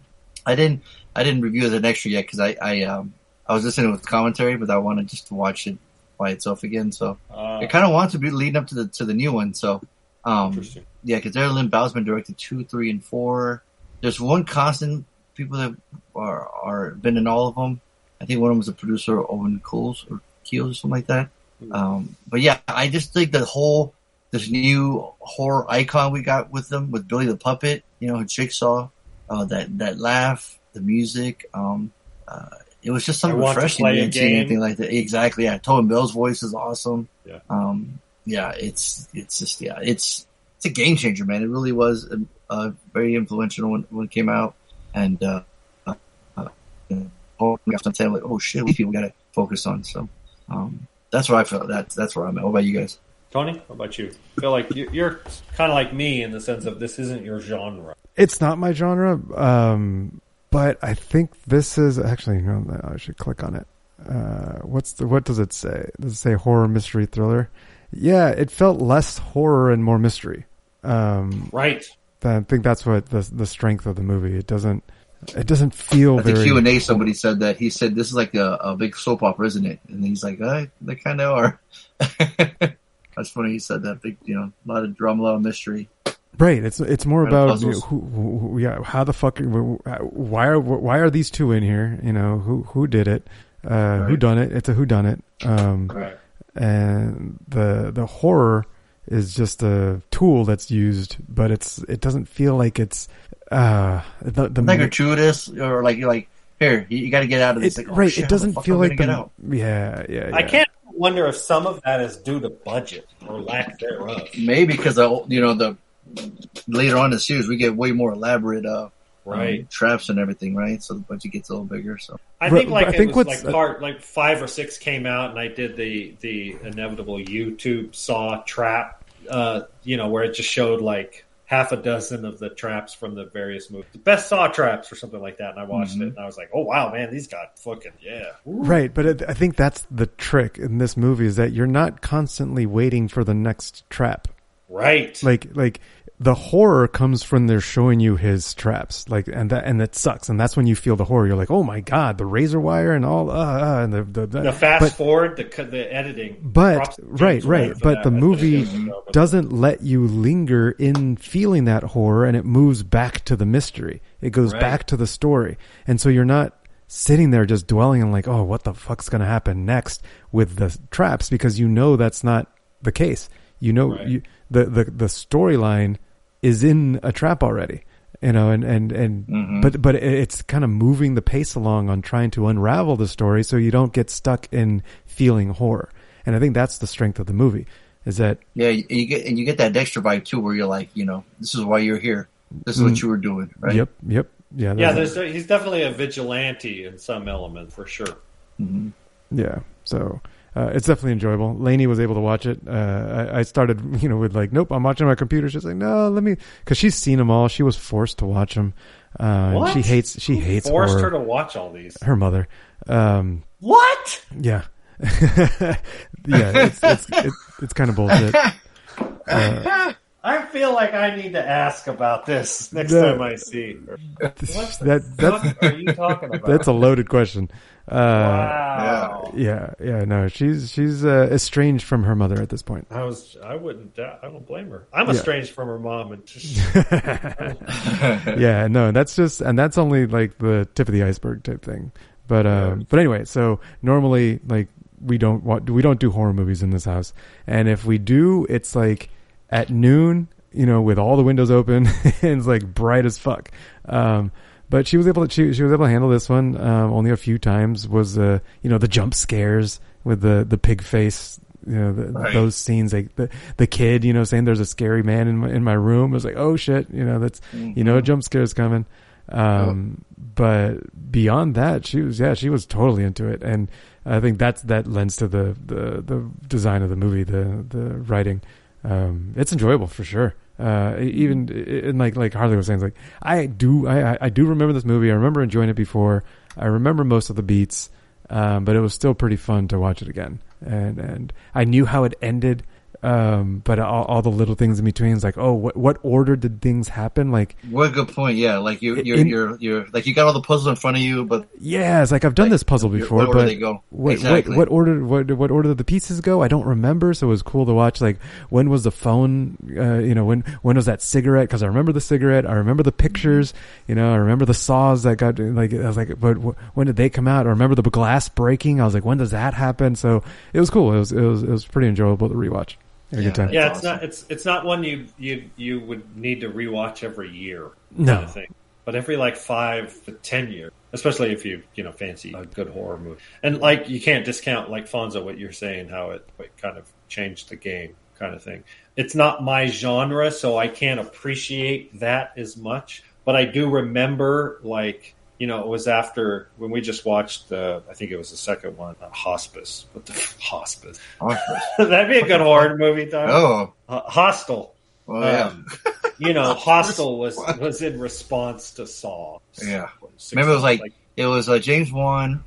I didn't. I didn't review as an extra yet because I. I um. I was listening with commentary, but I wanted just to watch it by itself again. So Uh, I kind of want to be leading up to the to the new one. So um. Yeah, because Lynn Bousman directed two, three, and four. There's one constant people that are are been in all of them. I think one of them was a producer, Owen Coles or Keels or something like that. Um, but yeah, I just think the whole this new horror icon we got with them with Billy the Puppet, you know, Jigsaw, uh, that that laugh, the music, um, uh, it was just I something refreshing. play We a hadn't seen game. anything like that. Exactly. Yeah, Tobin Bell's voice is awesome. Yeah. Um, yeah, it's it's just yeah, it's it's a game changer, man. It really was uh, uh, very influential when, when it came out, and uh, oh, we got some like, oh shit, we people got to focus on. So um, that's where I feel. That that's where I'm at. What about you guys? Tony, what about you? I feel like you- you're kind of like me in the sense of this isn't your genre. It's not my genre, um, but I think this is actually. No, I should click on it. Uh, what's the what does it say? Does it say horror mystery thriller? Yeah, it felt less horror and more mystery. Um, Right. I think that's what the the strength of the movie. It doesn't it doesn't feel At the Q and A, somebody said that he said this is like a, a big soap opera, isn't it? And he's like, they kind of are. <laughs> That's funny. He said that big, you know, a lot of drama, a lot of mystery. Right. It's it's more Kind about you know, who, who, yeah, how the fuck, why are why are these two in here? You know, who who did it? Uh, Who done it? It's a who done it. Um, Right. And the the horror is just a tool that's used, but it's it doesn't feel like it's uh the the like gratuitous or like you're like here you, got to get out of this. it, Like, oh, right. shit, it doesn't how the fuck feel am like the, get out. yeah yeah yeah. I can't wonder if some of that is due to budget or lack thereof. Maybe because the you know the later on in the series we get way more elaborate uh Right. um, traps and everything, right? So the budget gets a little bigger. So I think like I it think was what's- like part like five or six came out, and I did the the inevitable YouTube Saw trap, uh, you know, where it just showed like half a dozen of the traps from the various movies, the best Saw traps or something like that, and I watched Mhm. it, and I was like, oh wow, man, these got fucking yeah, Ooh. Right, but it, I think that's the trick in this movie is that you're not constantly waiting for the next trap. right, Like like the horror comes from they're showing you his traps, like and that and that sucks, and that's when you feel the horror. You're like, oh my god, the razor wire and all, uh, uh and the the, the fast but, forward, the the editing, But right, right. But that. the movie it's good stuff. doesn't let you linger in feeling that horror, and it moves back to the mystery. It goes Right. back to the story, and so you're not sitting there just dwelling on like, oh, what the fuck's going to happen next with the traps because you know that's not the case. You know, Right. you, the the the storyline is in a trap already. You know, and and and Mhm. but but it's kind of moving the pace along on trying to unravel the story, so you don't get stuck in feeling horror. And I think that's the strength of the movie is that yeah, you, you get and you get that Dexter vibe too, where you're like, you know, this is why you're here. This is what Mm. you were doing, right? Yep, yep, yeah, yeah, there's- there's he's definitely a vigilante in some element for sure. Mm-hmm. Yeah, so uh, it's definitely enjoyable. Lainey was able to watch it. Uh, I, I started, <laughs> you know, with like, nope, I'm watching my computer. She's like, no, let me, because she's seen them all. She was forced to watch them. Uh? She hates. She Who hates forced horror. her to watch all these. Her mother. Um, What? yeah, <laughs> yeah. It's it's it's, it's kind of bullshit. <laughs> Uh, I feel like I need to ask about this next No. time I see. What the that fuck that's are you talking about? That's a loaded question. Uh, Wow. Yeah, yeah, no, she's she's uh, estranged from her mother at this point. I was. I wouldn't. I don't blame her. I'm Yeah. estranged from her mom, and just <laughs> <laughs> yeah, no, that's just, and that's only like the tip of the iceberg type thing. But, um, but anyway, so normally, like, we don't want, we don't do horror movies in this house. And if we do, it's like at noon, you know, with all the windows open <laughs> and it's like bright as fuck. Um, but she was able to, she, she was able to handle this one, um, only a few times was, uh, you know, the jump scares with the, the pig face, you know, the, Right. those scenes, like the, the kid, you know, saying there's a scary man in my, in my room. I was like, oh shit, you know, that's, you know, a jump scare is coming. Um, but beyond that, she was, yeah, she was totally into it. And I think that's, that lends to the, the, the design of the movie, the, the writing. Um, it's enjoyable for sure. Uh, even, and like, like Harley was saying, it's like, I do, I, I- I do remember this movie. I remember enjoying it before. I remember most of the beats. Um, but it was still pretty fun to watch it again. And, and I knew how it ended. Um, but all, all the little things in between is like, oh, what, what order did things happen? Like, What a good point. Yeah, like you, you're, In- you're, you're, like you got all the puzzles in front of you, but Yeah, it's like I've done this puzzle before, but they go. What, Exactly. what what order what what order did the pieces go? I don't remember, so it was cool to watch. Like when was the phone? Uh, you know, when when was that cigarette? Because I remember the cigarette, I remember the pictures. You know, I remember the saws that got like I was like, but wh- when did they come out? I remember the glass breaking. I was like, when does that happen? So it was cool. It was it was it was pretty enjoyable to rewatch. A good time. yeah, it's not. It's it's not one you you you would need to rewatch every year. No. kind of thing. But every like five to ten years, especially if you you know fancy a good horror movie, and like you can't discount like Fonso what you're saying how it, it kind of changed the game kind of thing. It's not my genre, so I can't appreciate that as much. But I do remember like you know, it was after when we just watched the, I think it was the second one, uh, Hospice. What the hospice? Hospice. <laughs> That'd be a good horror movie, Tom. Oh. Uh, Hostel. Oh, yeah. Um, you know, <laughs> Hostel was was in response to Saw. Yeah. Remember, it was like, it was uh, James Wan,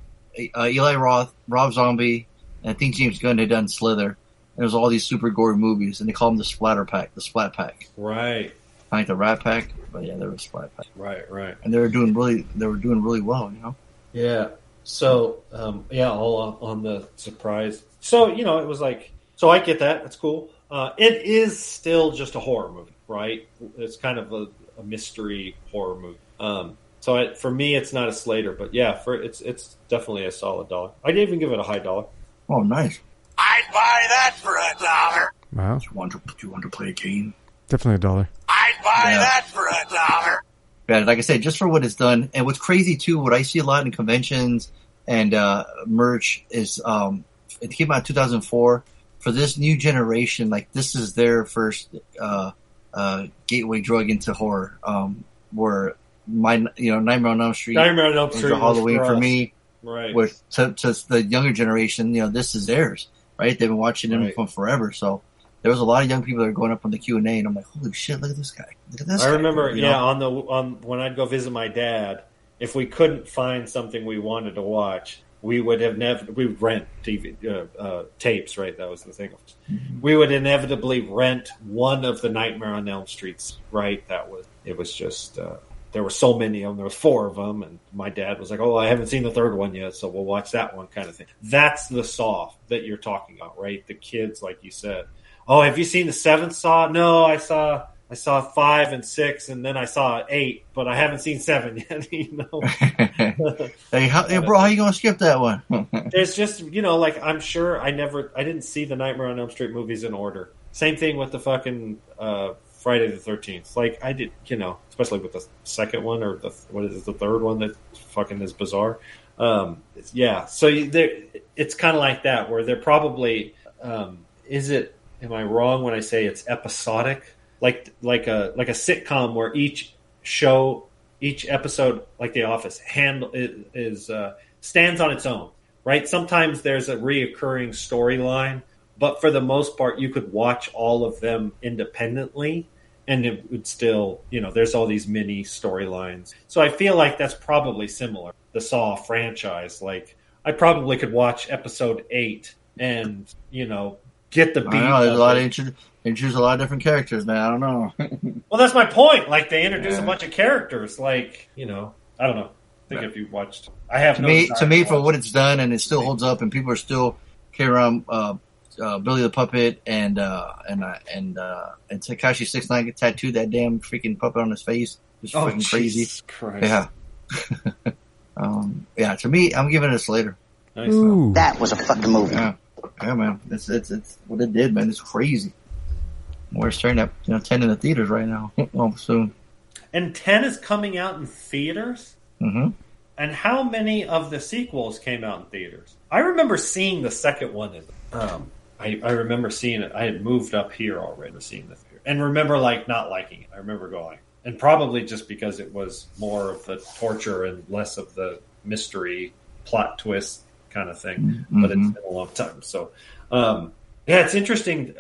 uh, Eli Roth, Rob Zombie, and I think James Gunn had done Slither. And it was all these super gory movies, and they call them the Splatter Pack, the Splat Pack. right, I think the Rat Pack, but yeah, they were Splat Pack, right, right. and they were doing really, they were doing really well, you know. Yeah. So, um, yeah, all on, on the surprise. So, you know, it was like, so I get that. That's cool. Uh, it is still just a horror movie, right? It's kind of a, a mystery horror movie. Um, so I, for me, it's not a Slater, but yeah, for it's it's definitely a solid dollar. I'd even give it a high dollar. Oh, nice. I'd buy that for a dollar. Wow. Do you want to, do you want to play a game? Definitely a dollar. I'd buy Yeah. that for a dollar. Yeah, like I said, just for what it's done, and what's crazy too, what I see a lot in conventions and uh, merch is, um, it came out in 2004. For this new generation, like this is their first uh, uh, gateway drug into horror. Um, where my, you know, Nightmare on Elm Street, Nightmare on Elm was Street was Halloween for for me. Right. With to, to the younger generation, you know, this is theirs, right? They've been watching them Right. from forever. So there was a lot of young people that are going up on the Q and A, and I'm like, holy shit, look at this guy. Look at this. I guy," remember, you yeah, know? on the on when I'd go visit my dad, if we couldn't find something we wanted to watch, we would have never we would rent TV uh, uh, tapes. Right, that was the thing. We would inevitably rent one of the Nightmare on Elm Streets. Right, that was it. Was just uh, there were so many of them. There was four of them, and my dad was like, "Oh, I haven't seen the third one yet, so we'll watch that one." Kind of thing. That's the Saw that you're talking about, right? The kids, like you said. Oh, have you seen the seventh Saw? No, I saw I saw five and six, and then I saw eight, but I haven't seen seven <laughs> yet. <laughs> You know, <laughs> Hey, how, hey, bro, how you gonna skip that one? there's just you know, like I'm sure I never, I didn't see the Nightmare on Elm Street movies in order. Same thing with the fucking uh, Friday the Thirteenth. Like I did, you know, especially with the second one or the what is it, the third one that fucking is bizarre. Um, yeah, so you, there, it's kind of like that where they're probably. Um, is it? Am I wrong when I say it's episodic? Like like a like a sitcom where each show, each episode, like The Office, handle is, uh, stands on its own, right? Sometimes there's a reoccurring storyline, but for the most part, you could watch all of them independently, and it would still, you know, there's all these mini storylines. So I feel like that's probably similar. The Saw franchise, like I probably could watch episode eight and you know get the I beat. know there's a lot it. of intro- they introduce a lot of different characters, man. I don't know. <laughs> Well, that's my point. Like they introduce a bunch of characters. Like you know, I don't know. I think if you watched, I have to no me, desire to me, watch for what it's done, and it still holds up, and people are still carrying around uh, uh, Billy the Puppet and uh, and uh, and uh, and Tekashi Six Nine tattooed that damn freaking puppet on his face. It's Oh, fucking crazy. Christ. Yeah. <laughs> um, yeah. To me, I'm giving it a Slater. Nice. Ooh. That was a fucking movie. Yeah. Yeah, man. It's it's it's what it did, man. It's crazy. We're starting at you know ten in the theaters right now. <laughs> oh, soon. And ten is coming out in theaters. hmm And how many of the sequels came out in theaters? I remember seeing the second one. In, um, I, I remember seeing it. I had moved up here already, seeing the theater, and remember like not liking it. I remember going, and probably just because it was more of the torture and less of the mystery plot twist kind of thing. But it's been a long time, so um, yeah, it's interesting.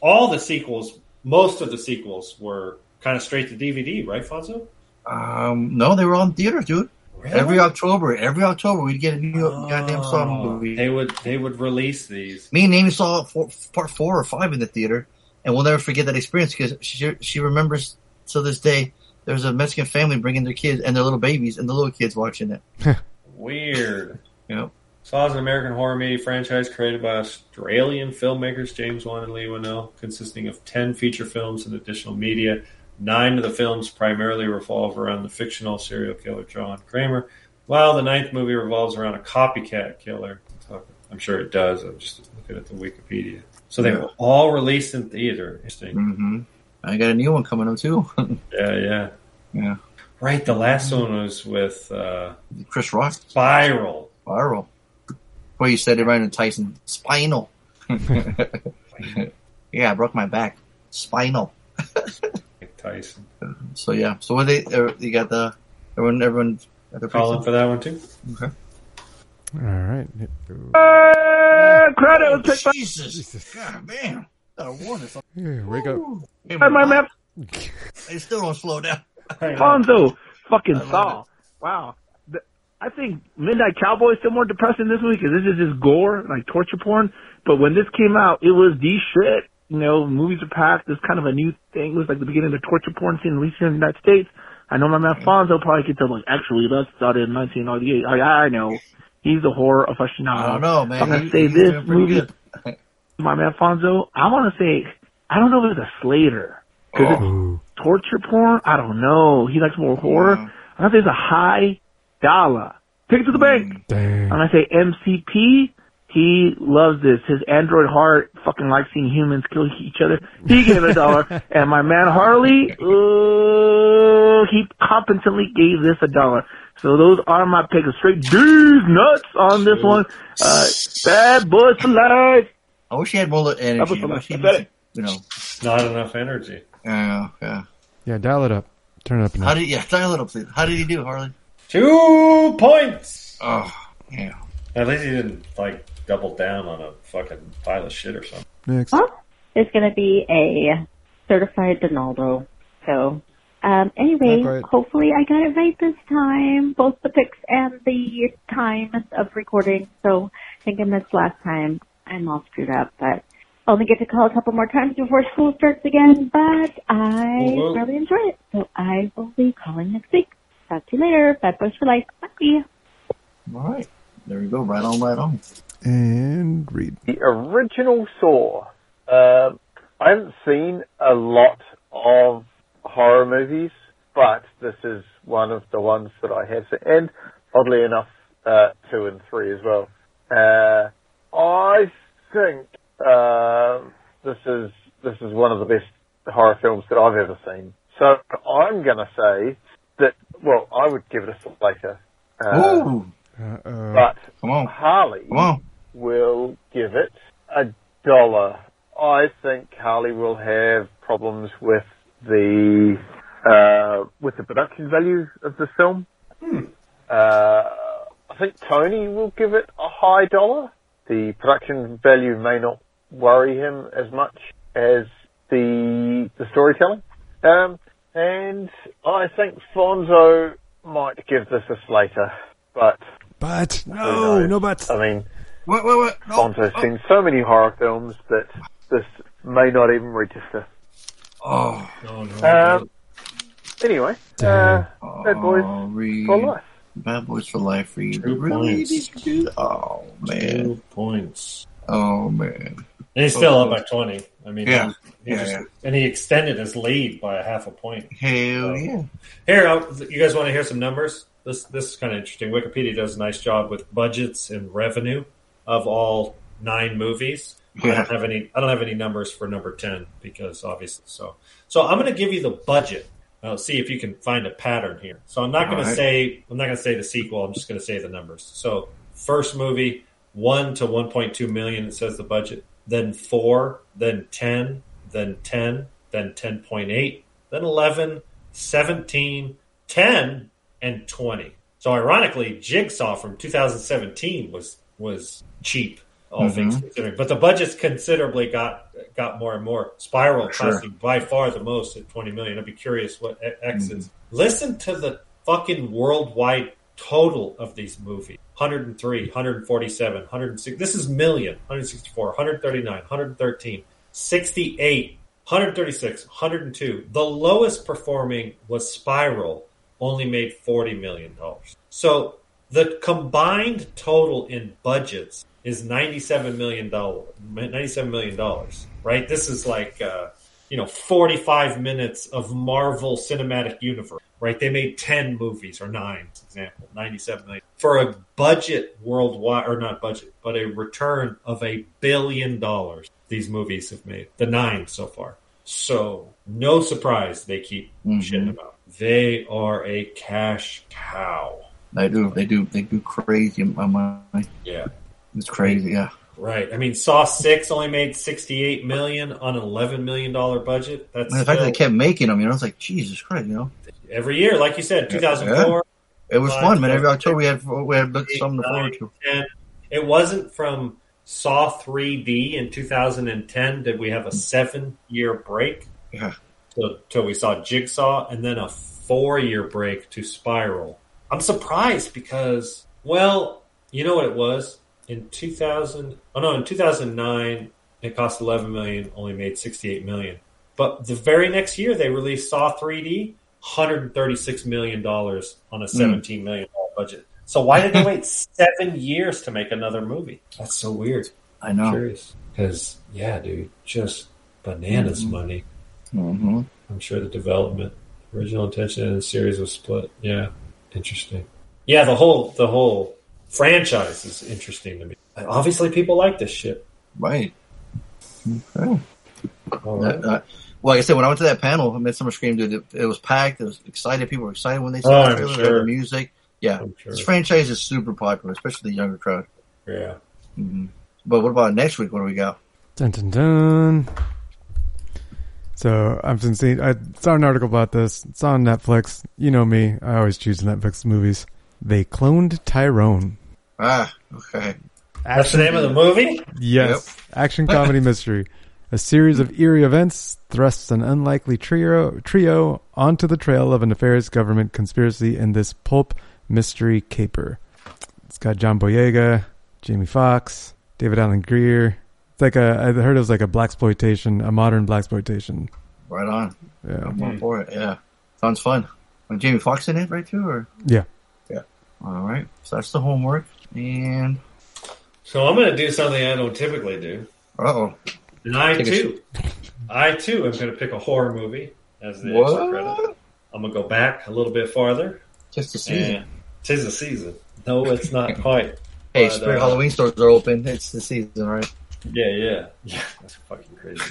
All the sequels, most of the sequels, were kind of straight to DVD, right, Fonso? Um, no, they were on theaters, dude. Really? Every October, every October, we'd get a new goddamn Saw movie. They would they would release these. Me and Amy saw four, part four or five in the theater, and we'll never forget that experience because she she remembers to this day. There was a Mexican family bringing their kids and their little babies and the little kids watching it. <laughs> <laughs> Weird. Yep. Saw is an American horror media franchise created by Australian filmmakers James Wan and Leigh Whannell, consisting of 10 feature films and additional media. Nine of the films primarily revolve around the fictional serial killer John Kramer, while the ninth movie revolves around a copycat killer. I'm sure it does. I'm just looking at the Wikipedia. So they were all released in theater. Interesting. hmm I got a new one coming up too. <laughs> Yeah, yeah. yeah. Right, the last one was with uh, Chris Rock. Spiral. Viral. Well, you said it right in Tyson. Spinal. <laughs> yeah, I broke my back. Spinal. Tyson. So yeah. So what they uh, you got the everyone everyone They're Calling for that one too. Okay. All right. Uh, credit was picked by Jesus. God damn. Gotta warn us. Yeah, wake up. Hey, my man They still don't slow down. Fonso. Fucking Saw. Wow. The- I think Midnight Cowboy is still more depressing this week because this is just gore, like torture porn. But when this came out, it was the shit. You know, movies are packed. It's kind of a new thing. It was like the beginning of the torture porn scene, at least here in the United States. I know my man Fonso probably could tell, like, actually, that started in 1998. I, I know. He's a horror aficionado. I don't know, man. I'm gonna say this movie, good. <laughs> my man Fonso. I want to say, I don't know if it's a Slater because it's oh. torture porn. I don't know. He likes more horror. I'm gonna say it's a high dollar. Take it to the bank. Dang. And I'm say MCP. He loves this. His android heart fucking likes seeing humans kill each other. He gave it a dollar. <laughs> and my man Harley, uh, he competently gave this a dollar. So those are my picks. Straight D's nuts on this one. Uh, bad boys for life. I wish he had more energy. boys I wish he I bet was, it. you know. Not enough energy. Yeah, yeah. Yeah, dial it up. Turn it up. How did yeah? Dial it up, please. How did he do, Harley? Two points. Oh, yeah. At least he didn't like double down on a fucking pile of shit or something. Next. Well, it's going to be a certified Donaldo. So, um, anyway, hopefully I got it right this time, both the picks and the time of recording. So, I think I missed last time. I'm all screwed up, but only get to call a couple more times before school starts again. But I Whoa, whoa. really enjoy it, so I will be calling next week. Talk to you later. Bad boys for life. Bye. All right. There we go. Right on, right on. And Reed. The original Saw. Um, I haven't seen a lot of horror movies, but this is one of the ones that I have seen, and oddly enough, uh, two and three as well. Uh, I think uh, this is this is one of the best horror films that I've ever seen. So I'm going to say that. Well, I would give it a Slater. Uh, Ooh. But Come on. Harley Come on. will give it a dollar. I think Harley will have problems with the uh, with the production value of the film. Uh, I think Tony will give it a high dollar. The production value may not worry him as much as the the storytelling. Um, and I think Fonso might give this a Slater, but But no, knows? no buts. I mean, Wait, wait, wait. No. Fonso's seen so many horror films that this may not even register. Oh, No, no. Um, anyway, uh, Bad Boys oh, read. for life. Bad Boys for Life. Read. Two really? points. Did you do- Oh man. Two points. Oh man. And he's still up by twenty. I mean, Yeah. he Yeah, just- yeah. and he extended his lead by a half a point. Hell yeah. Here, I'll, you guys want to hear some numbers? This this is kind of interesting. Wikipedia does a nice job with budgets and revenue of all nine movies. I don't have any. I don't have any numbers for number ten because obviously. So so I'm going to give you the budget. Uh, see if you can find a pattern here. So I'm not going All to say I'm not going to say the sequel. I'm just going to say the numbers. So first movie one to 1.2 million. It says the budget. Then four. Then ten. Then ten. Then 10.8. Then 11. 17. 10 and 20. So ironically, Jigsaw from 2017 was was cheap, all Mhm. things considering. But the budgets considerably got got more and more. Spiral Sure. costing by far the most at 20 million. I'd be curious what X Mm-hmm. is. Listen to the fucking worldwide total of these movies 103 147 106 this is million 164 139 113 68 136 102 the lowest performing was spiral only made 40 million dollars. So the combined total in budgets is 97 million dollars 97 million dollars right? This is like uh, you know 45 minutes of marvel cinematic universe right? They made 10 movies or 9 for example 97 million for a budget worldwide or not budget but a return of a billion dollars these movies have made the 9 so far so no surprise they keep Mhm. shitting about they are a cash cow They do. They do. They do crazy. My mind. yeah It's crazy. Yeah. Right. I mean, Saw Six only made sixty-eight million on an eleven million dollar budget. That's the fact that they kept making them, you know, it's like Jesus Christ, you know. every year, like you said, two thousand four, It was fun, man. Every October we had we had something to forward to. 10. It wasn't from Saw 3D in 2010 did we have a seven year break Yeah. till, till we saw Jigsaw and then a four year break to Spiral. I'm surprised because, well, you know what it was? In 2000, oh no, in 2009, it cost 11 million, only made 68 million. But the very next year, they released Saw 3D, 136 million dollars on a 17 million dollar budget. So why did they wait <laughs> seven years to make another movie? That's so weird. I know. Curious. Because yeah, dude, just bananas Mhm. money. Mm-hmm. I'm sure the development, original intention, and the series was split. Yeah, interesting. Yeah, the whole the whole franchise is interesting to me. Obviously, people like this shit. Right. Okay. All right. Uh, uh, well, like I said, when I went to that panel, Midsummer Scream, dude, it, it was packed. It was excited. People were excited when they Oh, saw the trailer. Sure. the music. Yeah, sure. this franchise is super popular, especially the younger crowd. Yeah. hmm But what about next week? What do we got? Dun dun dun. So I've been seeing. I saw an article about this. It's on Netflix. You know me. I always choose Netflix movies. They cloned Tyrone. Ah, okay. That's the name of the movie. Yes, action comedy mystery. <laughs> A series of eerie events thrusts an unlikely trio trio onto the trail of a nefarious government conspiracy in this pulp mystery caper. It's got John Boyega, Jamie Foxx, David Alan Grier. It's like a I heard it was like a black exploitation, a modern black exploitation. Right on. Yeah. I'm all for it. Yeah, sounds fun. And Jamie Foxx in it, right? Too, or Yeah. yeah. All right. So that's the homework. And So I'm going to do something I don't typically do. uh oh, And I Take too, I too am going to pick a horror movie as the What? extra credit. I'm going to go back a little bit farther. just the season. And tis the season. No, it's not <laughs> quite. Hey, But, Spirit uh, Halloween stores are open. It's the season, right? Yeah, yeah, <laughs> yeah. That's fucking crazy.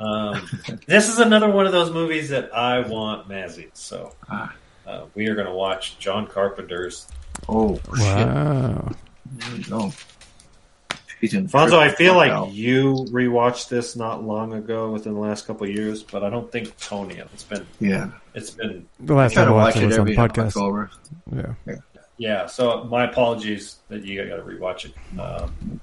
Um, <laughs> this is another one of those movies that I want Mazzy. So Ah. uh, we are going to watch John Carpenter's. Oh Wow. shit! There we go. Fonso, I feel like Wow. you rewatched this not long ago, within the last couple of years, but I don't think Tony. It's been, Yeah, it's been, The last try time I watch watched it it was on every podcast. October. Yeah. yeah. So my apologies that you got to rewatch it. Um,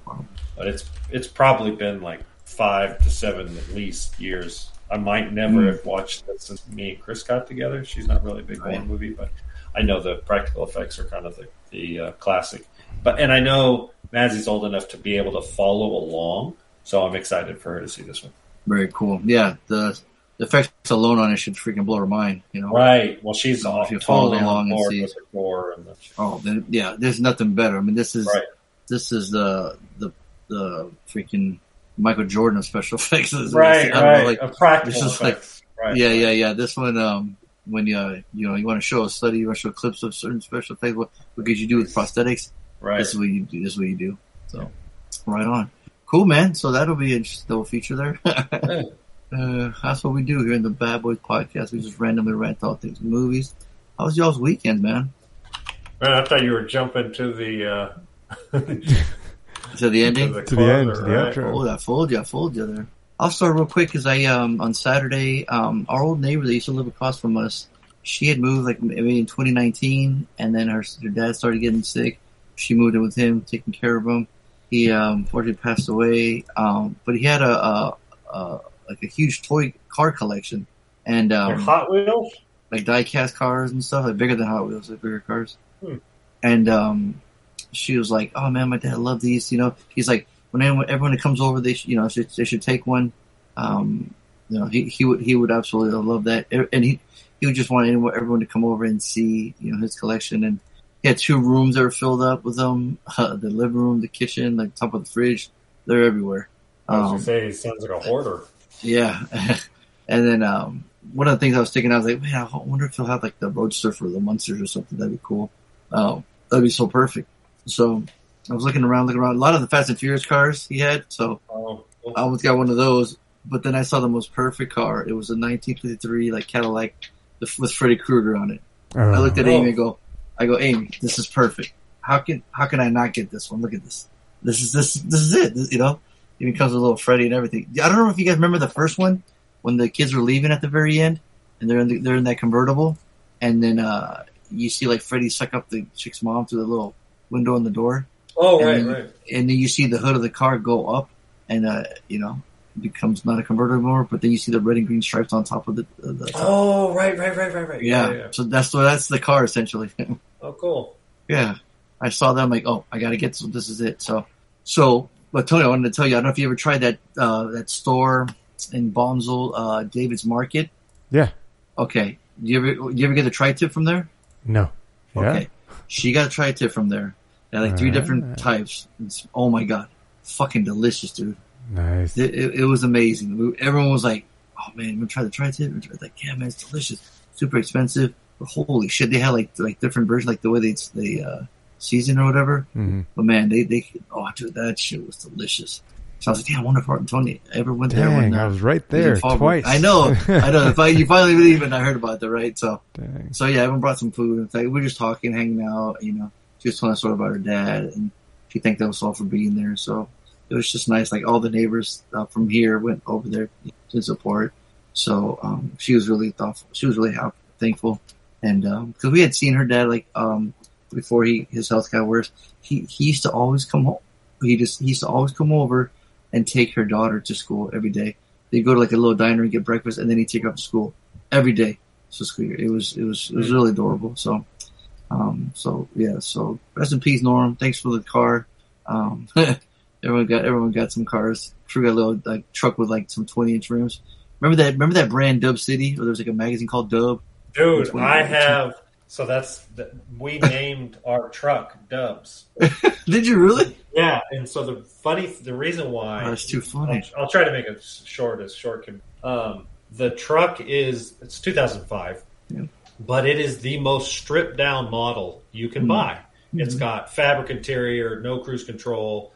but it's it's probably been like five to seven at least years. I might never Mm. have watched this since me and Chris got together. She's not really a big horror Right. movie, but I know the practical effects are kind of the, the uh, classic. But and I know Mazzy's old enough to be able to follow along, so I'm excited for her to see this one. Very cool. Yeah, the, the effects alone on it should freaking blow her mind. You know. Right. Well, she's all, If you follow totally along on and see- with the gore and the Oh, then yeah. There's nothing better. I mean, this is Right. this is the the the freaking Michael Jordan of special <laughs> effects. Right, I don't know, right. like, a practical this is like- right. yeah, yeah, yeah. This one, um, when you uh, you know you want to show a study, you want to show clips of certain special effects. What what could you do with prosthetics? Right. This is what you do. This is what you do. So, right on. Cool, man. So that'll be a just little feature there. <laughs> uh, that's what we do here in the Bad Boys podcast. We just randomly rant all things movies. How was y'all's weekend, man? Man, I thought you were jumping to the uh, To the <laughs> ending. To the end, to the right? outro. Oh, I fooled you. I fooled you there. I'll start real quick because I um on Saturday um our old neighbor that used to live across from us, she had moved like maybe in 2019, and then her her dad started getting sick. She moved in with him, taking care of him. He um unfortunately passed away. Um, but he had a, a, a like a huge toy car collection, and Like um Hot Wheels. like die-cast cars and stuff, like bigger than Hot Wheels, like bigger cars. Hmm. And um, she was like, "Oh man, my dad loved these." You know, he's like, when anyone, everyone that comes over, they should, you know, should, they should take one. Um, you know, he he would he would absolutely love that, and he he would just want anyone, everyone to come over and see, you know, his collection. And he had two rooms that were filled up with them: uh, <laughs> the living room, the kitchen, the top of the fridge. They're everywhere. I was Um, say he sounds like a hoarder. yeah. <laughs> and then um, one of the things I was thinking, I was like, man, I wonder if he'll have like the Roadster for the Munsters or something. That'd be cool. Oh, that'd be so perfect. So I was looking around, looking around. A lot of the Fast and Furious cars he had, so Oh, I almost got one of those. But then I saw the most perfect car. It was a 1953 like Cadillac with Freddy Krueger on it. I looked at Oh. Amy and go, I go, Amy, this is perfect. How can how can I not get this one? Look at this. This is this this is it. This, you know, even comes with a little Freddy and everything. I don't know if you guys remember the first one when the kids were leaving at the very end and they're in the, they're in that convertible, and then uh you see like Freddy suck up the chick's mom through the little window in the door. Oh, and right, then, right. And then you see the hood of the car go up, and uh, you know, becomes not a converter anymore. But then you see the red and green stripes on top of the. of the Oh, right, right, right, right, right. yeah. yeah, yeah. So that's the that's the car essentially. <laughs> Oh, cool. yeah, I saw that. I'm like, oh, I got to get this. This is it. So, so, but Tony, I wanted to tell you. I don't know if you ever tried that uh, that store in Bonzel, uh, David's Market. Yeah. Okay. Do you ever you ever get the tri tip from there? No. Yeah. Okay. She got a tri tip from there. They had like three different Alright. types. It's, oh my god, fucking delicious, dude. Nice. It, it, it was amazing. We- Everyone was like, "Oh man, I'm gonna try the tri tip?" Like, yeah, man, it's delicious. Super expensive, but holy shit, they had like like different versions, like the way they they uh, season or whatever. Mhm. But man, they they oh dude, that shit was delicious. So I was like, damn, I wonder if Tony ever went there. Dang, when, uh, I was right there twice. I know, I know. If I, you finally believe it, and I heard about that, right? So, Dang. so yeah, everyone brought some food. In fact, we were just talking, hanging out. You know, she was telling us sort about her dad, and she thanked us all for being there. So it was just nice. Like all the neighbors uh, from here went over there to support. So um, she was really thoughtful. She was really happy, thankful, and because we had seen her dad like um, before he his health got worse, he he used to always come home. He just he used to always come over and take her daughter to school every day. They'd go to like a little diner and get breakfast, and then he'd take her up to school every day. So school. It was it was it was really adorable. So um so yeah, so rest in peace, Norm. Thanks for the car. Um <laughs> everyone got everyone got some cars. Crew got a little like truck with like some twenty inch rims. Remember that remember that brand Dub City or there was like a magazine called Dub? Dude, I have. So that's the, we named our truck Dubs. <laughs> Did you really? Yeah, and so the funny, the reason why Oh, that's too funny. I'll, I'll try to make it short as short can. Um, the truck is it's 2005, Yeah. but it is the most stripped down model you can Mhm. buy. It's got fabric interior, no cruise control,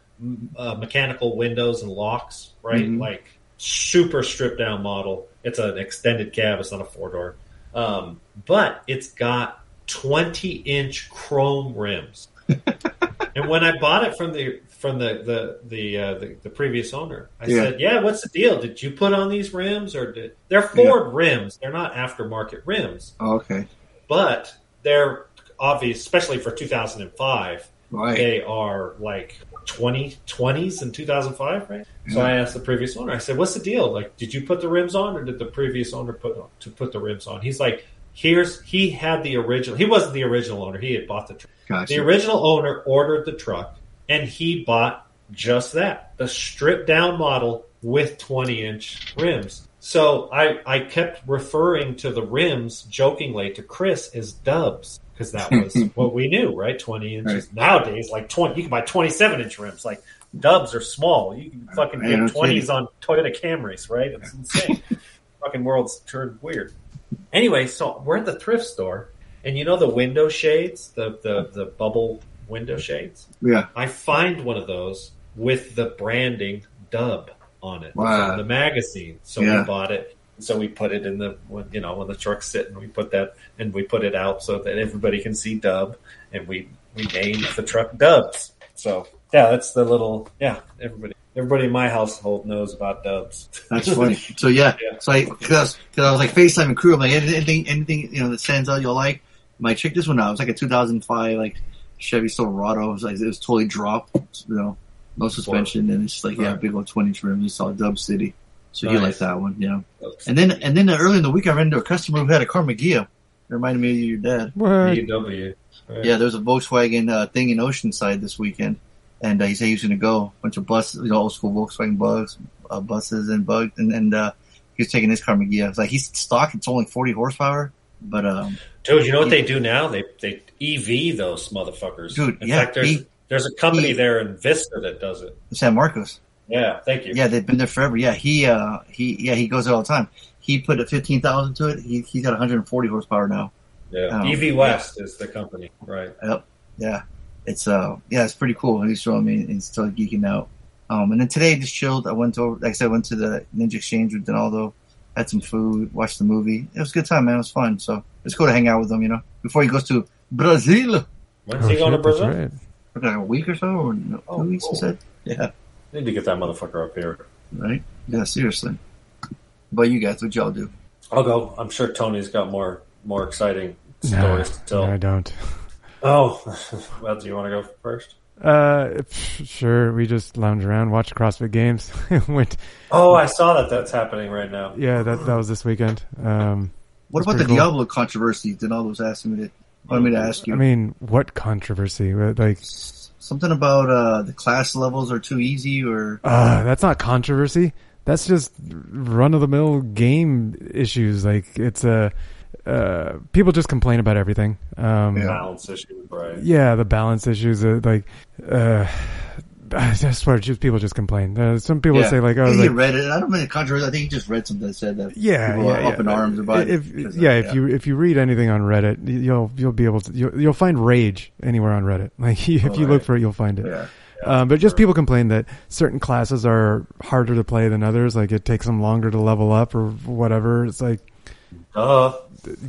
uh, mechanical windows and locks. Right, Mhm. like super stripped down model. It's an extended cab. It's not a four door, um, but it's got 20 inch chrome rims. <laughs> and when I bought it from the from the the the uh, the, the previous owner, I Yeah. said, "Yeah, what's the deal? Did you put on these rims, or did they're Ford rims? They're not aftermarket rims, Oh, okay. but they're obvious, especially for 2005. Right. They are like 20 20s in 2005, right? So I asked the previous owner. I said, "What's the deal? Like, did you put the rims on, or did the previous owner put to put the rims on?" He's like, "Here's he had the original. He wasn't the original owner. He had bought the truck. Gotcha. The original owner ordered the truck, and he bought just that the stripped down model with 20 inch rims. So I, I kept referring to the rims jokingly to Chris as dubs because that was <laughs> what we knew, right? 20 inches. Nowadays, like 20, you can buy 27 inch rims. Like dubs are small. You can fucking Man, get 20s kidding. on Toyota Camrys, right? It's insane. <laughs> fucking world's turned weird. Anyway, so we're at the thrift store, and you know the window shades, the the, the bubble window shades. Yeah. I find one of those with the branding Dub on it Wow. from the magazine. So Yeah. we bought it. So we put it in the when you know when the truck's sitting, we put that and we put it out so that everybody can see Dub, and we we named the truck Dubs. So yeah, that's the little yeah. Everybody everybody in my household knows about Dubs. That's funny. <laughs> So yeah, so I because I was like FaceTime and crew. I'm like anything anything you know that stands out you'll like. Like check this one out. It was like a 2005 like Chevy Silverado. It was like it was totally dropped. You know, no suspension and it's like yeah, Right. big old 20 inch rims. You saw Dub City. So you like that one, yeah. And then and then early in the week I ran into a customer who had a car Karmann Ghia. It reminded me of your dad. What? BMW. Right. Yeah, there was a Volkswagen uh, thing in Oceanside this weekend, and uh, he said he was going to go. A bunch of buses, you know, old school Volkswagen bugs, uh, buses and bugs, and, and uh, he was taking his Karmann Ghia. It's like he's stock; it's only forty horsepower, but um, Dude, you know what they do now? They they EV those motherfuckers. Dude, in yeah, fact, there's he- there's a company he- there in Vista that does it. San Marcos. Yeah, thank you. Yeah, they've been there forever. Yeah, he uh, he yeah he goes there all the time. He put a fifteen thousand to it. He he's got one hundred and forty horsepower now. yeah. Um, EV West is the company, right? Yep. Yeah. It's uh yeah, it's pretty cool. He's showing me and he's still geeking out. Um and then today I just chilled. I went over like I said, I went to the Ninja Exchange with Donaldo, had some food, watched the movie. It was a good time, man. It was fun. So it's cool to hang out with him, you know. Before he goes to Brazil. When's he going to Oh, that's Brazil? right. Like a week or so or no, Oh, two weeks cool. he said. Yeah. Need to get that motherfucker up here. Right? Yeah, seriously. But you guys, what y'all do? I'll go. I'm sure Tony's got more more exciting story still. no, I don't. Oh, <laughs> well, do you want to go first? Uh, sure. We just lounge around, watch CrossFit games. <laughs> Went. Oh, I saw that. That's happening right now. Yeah, that that was this weekend. Um, What about the cool. Diablo controversy? Did all those asking me to wanted me to ask you? I mean, what controversy? Like, something about uh, the class levels are too easy, or uh, that's not controversy. That's just run of the mill game issues. Like, it's a. Uh, people just complain about everything. Um, Balance issue, right? Yeah, the balance issues. Uh, like, uh, I swear, just people just complain. Uh, some people yeah. say like, "Oh, he like, read it." I don't mean controversy. I think he just read something that said that. yeah, people yeah, are yeah. up in arms about if, it. because of- yeah, if you if you read anything on Reddit, you'll you'll be able to you'll, you'll find rage anywhere on Reddit. <laughs> Like if you look for it, you'll find it. Yeah. Um, but just people complain that certain classes are harder to play than others. Like it takes them longer to level up or whatever. It's like, uh,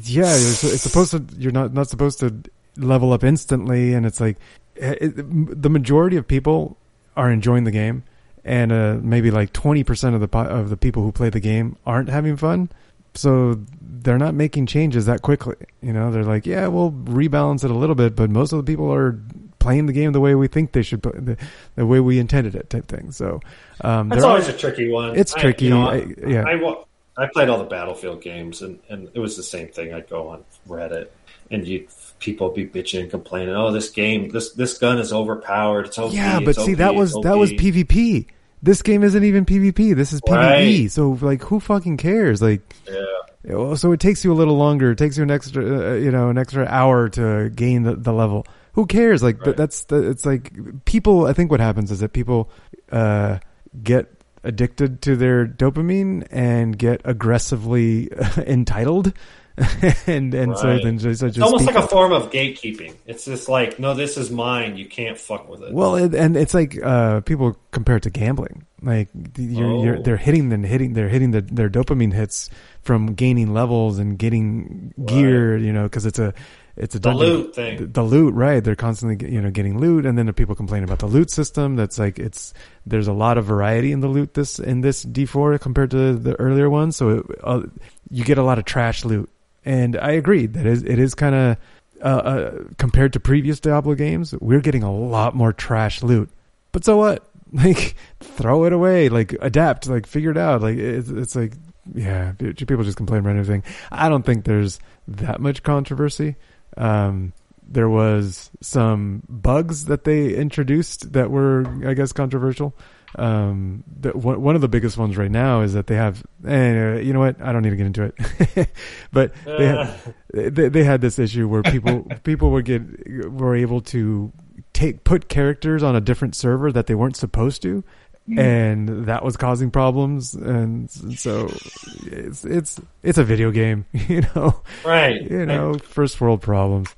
yeah, it's, it's supposed to. You're not not supposed to level up instantly, and it's like it, the majority of people are enjoying the game, and uh, maybe like twenty percent of the po- of the people who play the game aren't having fun. So they're not making changes that quickly. You know, they're like, yeah, we'll rebalance it a little bit, but most of the people are playing the game the way we think they should, the, the way we intended it, type thing. So um, That's always are- a tricky one. It's I- tricky. you know, I- yeah. I, I played all the Battlefield games, and, and it was the same thing. I'd go on Reddit, and you people be bitching and complaining. Oh, this game, this this gun is overpowered. It's OP. Yeah, but see, OP, that was that was PvP. This game isn't even PvP. This is PvE. Right. So like, who fucking cares? Like, Yeah. so it takes you a little longer. It takes you an extra, uh, you know, an extra hour to gain the, the level. Who cares? Like, th- that's the. It's like people. I think what happens is that people uh, get addicted to their dopamine and get aggressively <laughs> entitled, <laughs> and and so then just, just It's almost like a form of gatekeeping. It's just like, no, this is mine. You can't fuck with it. Well, it, and it's like uh, people compare it to gambling. Like you're, you're, Oh. they're hitting and hitting, they're hitting the, their dopamine hits from gaining levels and getting gear. You know, because it's a it's a The dungeon- loot thing. The, loot, right? They're constantly you know getting loot, and then the people complain about the loot system. That's like it's there's a lot of variety in the loot this in this D4 compared to the earlier ones. So it, uh, you get a lot of trash loot, and I agree that it is kind of uh, uh, compared to previous Diablo games, we're getting a lot more trash loot. But so what? <laughs> Like, throw it away. Like, adapt. Like, figure it out. Like, it's, it's like, yeah, people just complain about anything. I don't think there's that much controversy. Um, there was some bugs that they introduced that were, I guess, controversial. Um, the, one, one of the biggest ones right now is that they have, eh, you know what? I don't need to get into it, <laughs> but they, had, <laughs> they they had this issue where people people would get were able to take put characters on a different server that they weren't supposed to, Mm. and that was causing problems. And so it's it's it's a video game, <laughs> you know, Right. You know, first world problems.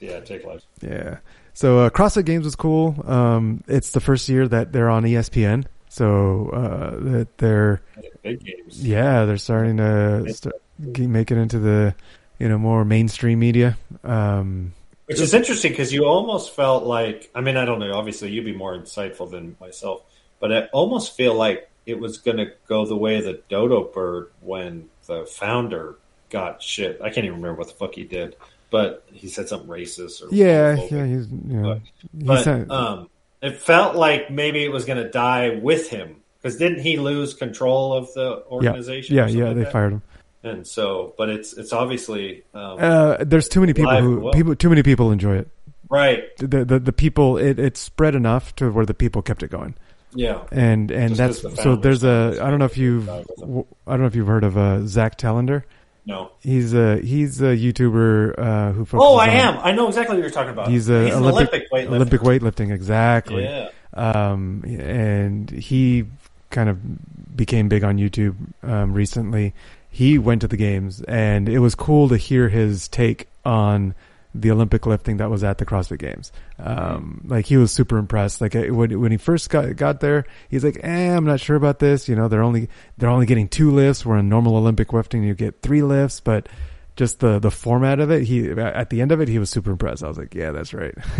Yeah, take life. Yeah. So uh, CrossFit Games was cool. Um, it's the first year that they're on ESPN, so uh, that they're Big games. yeah they're starting to start, make it into the you know more mainstream media. Um, Which is interesting because you almost felt like I mean I don't know obviously you'd be more insightful than myself, but I almost feel like it was going to go the way of the dodo bird when the founder got shit. I can't even remember what the fuck he did, but he said something racist or yeah, homophobic. yeah, he's you know, he But said- um, it felt like maybe it was going to die with him because didn't he lose control of the organization? Yeah, something yeah, like they that? fired him. And so, but it's it's obviously um, Uh, there's too many people who well. people too many people enjoy it. right. The the the people it it spread enough to where the people kept it going. Yeah. and and Just that's the so. There's a I don't know if you've died with w- I don't know if you've heard of uh, Zack Telander. No. He's a he's a YouTuber uh, who. Oh, I am. I know exactly what you're talking about. He's a an Olympic Olympic weightlifter. Olympic weightlifting exactly. Yeah. Um, and he kind of became big on YouTube um, recently. He went to the games, and it was cool to hear his take on the Olympic lifting that was at the CrossFit Games. Um, like he was super impressed. Like when when he first got got there, he's like, "Eh, I'm not sure about this. You know, they're only they're only getting two lifts. Where in normal Olympic lifting, you get three lifts, but." Just the the format of it, he at the end of it, he was super impressed. I was like, "Yeah, that's right." <laughs>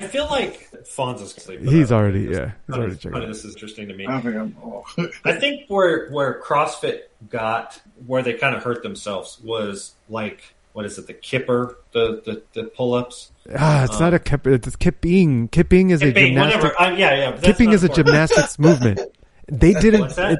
I feel like Fonz's sleeping. He's already yeah, he's already checking. Funny, this is interesting to me. I think I'm. Oh. <laughs> I think where where CrossFit got where they kind of hurt themselves was like what is it? The kipper, the the, the pull ups. Ah, it's not a kip. It's kipping. Kipping is a Kipping, gymnastic. whatever. Uh, yeah, yeah, Kipping is a gymnastics <laughs> movement. They didn't. It,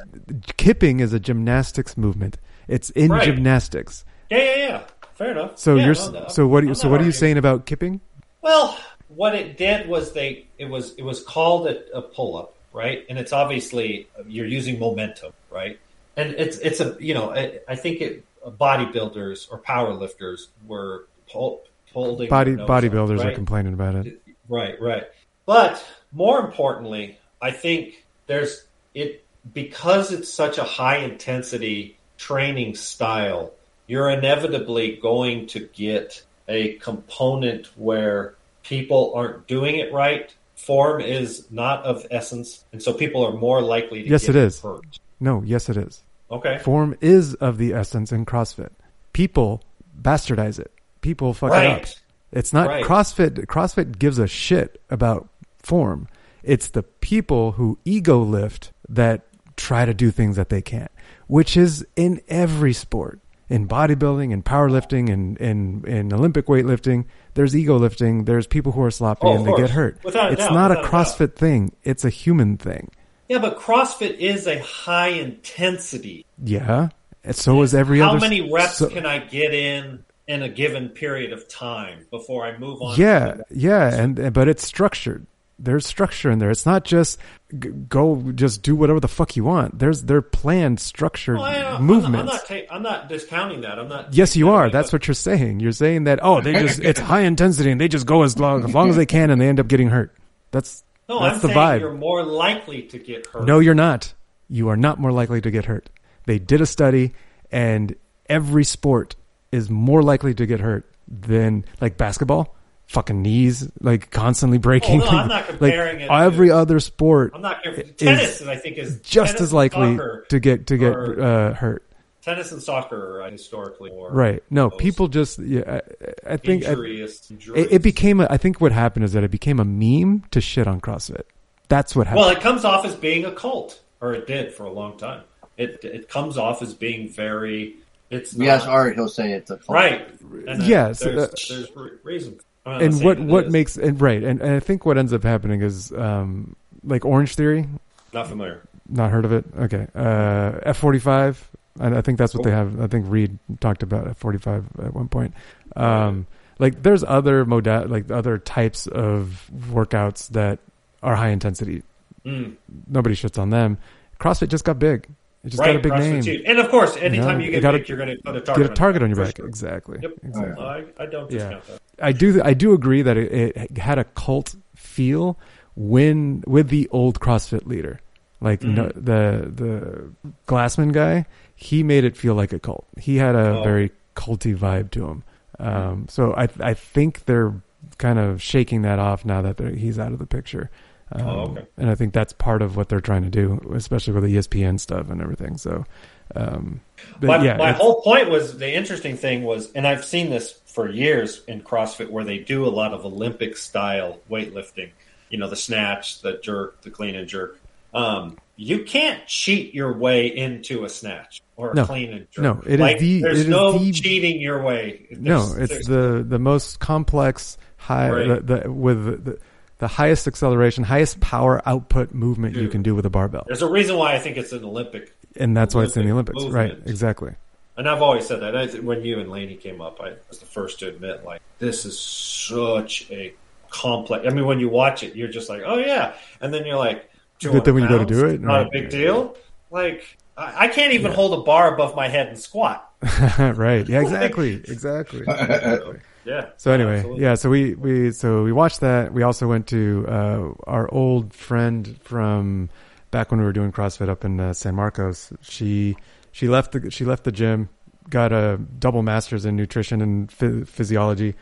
kipping is a gymnastics movement. It's in Right. gymnastics. Yeah, yeah, yeah. Fair enough. So Yeah, you're. no, so what? Are you, so what are you saying about kipping? Well, what it did was they it was it was called a, a pull up, right? And it's obviously you're using momentum, right? And it's it's a you know I, I think it Uh, bodybuilders or powerlifters were holding Body their nose up, bodybuilders are complaining about it. Right, right. But more importantly, I think there's it because it's such a high intensity training style, you're inevitably going to get a component where people aren't doing it right. Form is not of essence, and so people are more likely to Yes, get it is. hurt. No, yes, it is. Okay. Form is of the essence in CrossFit. People bastardize it. People fuck it up. It's not Right. CrossFit. CrossFit gives a shit about form. It's the people who ego lift that try to do things that they can't, which is in every sport. In bodybuilding, in powerlifting, in, in, in Olympic weightlifting, there's ego lifting. There's people who are sloppy Oh, and they course. get hurt. Without it's doubt, not a without a doubt. CrossFit thing. It's a human thing. Yeah, but CrossFit is a high intensity. Yeah. And so is every How other. How many reps so- can I get in in a given period of time before I move on? yeah to yeah and and- but it's structured there's structure in there it's not just g- go just do whatever the fuck you want there's they're planned structured Well, I- I'm not- movements I'm not, ta- I'm not discounting that. I'm not. yes you are that's what you're saying you're saying that oh they <laughs> just it's high intensity and they just go as long as long as they can and they end up getting hurt that's No, that's I'm the saying vibe. you're more likely to get hurt. no you're not. You are not more likely to get hurt. They did a study and every sport is more likely to get hurt than like basketball. Fucking knees like constantly breaking Oh, no, I'm not <laughs> comparing like it to- every other sport I'm not. is Tennis, I think, is just as likely to get to get uh, hurt tennis and soccer uh, historically more right. No people just yeah i, I think injurious, I, injurious. It, it, became a, I think what happened is that it became a meme to shit on crossfit. That's what happened. Well it comes off as being a cult or it did for a long time. It it comes off as being very it's not, yes art he'll say it's a cult. right. And yes there's, uh, there's reason and what what makes and right and, and i think what ends up happening is um like Orangetheory? Not familiar. Not heard of it? Okay. Uh f45 I, I think that's what they have. I think Reed talked about F45 at one point. Um, like there's other moda like other types of workouts that are high intensity. Mm. Nobody shits on them. CrossFit just got big. It just right, got a big name. Too. And of course, anytime you, you get you big, a, you're going to put a target, get a target on your back. Sure. Exactly. Yep. exactly. I, I, don't yeah. I do. I do agree that it, it, had a cult feel when with the old CrossFit leader, like mm-hmm. no, the the Glassman guy. He made it feel like a cult. He had a Oh. very culty vibe to him. Um, so I I think they're kind of shaking that off now that they're- he's out of the picture. Um, Oh, okay. And I think that's part of what they're trying to do, especially with the ESPN stuff and everything. So, um, but my, yeah, my whole point was the interesting thing was, and I've seen this for years in CrossFit where they do a lot of Olympic style weightlifting. You know, the snatch, the jerk, the clean and jerk. Um, you can't cheat your way into a snatch or a No. clean and jerk. No, it is like, the- There's is no the- cheating your way. No, it's the the most complex high Right. the, the, with the, the highest acceleration, highest power output movement you can do with a barbell, There's a reason why I think it's an Olympic. and that's why it's in the Olympic Olympics, right? Exactly. And I've always said that. I, when you and Laney came up, I was the first to admit, like, this is such a complex. I mean, when you watch it, you're just like, oh, yeah. And then you're like, But then when you go to do it, not right. a big deal. Like, I, I can't even hold a bar above my head and squat. <laughs> right. Yeah. Exactly. <laughs> Exactly. <laughs> exactly. Yeah. So anyway, Absolutely. yeah. So we we so we watched that. We also went to uh, our old friend from back when we were doing CrossFit up in uh, San Marcos. She she left the she left the gym, got a double masters in nutrition and phy- physiology,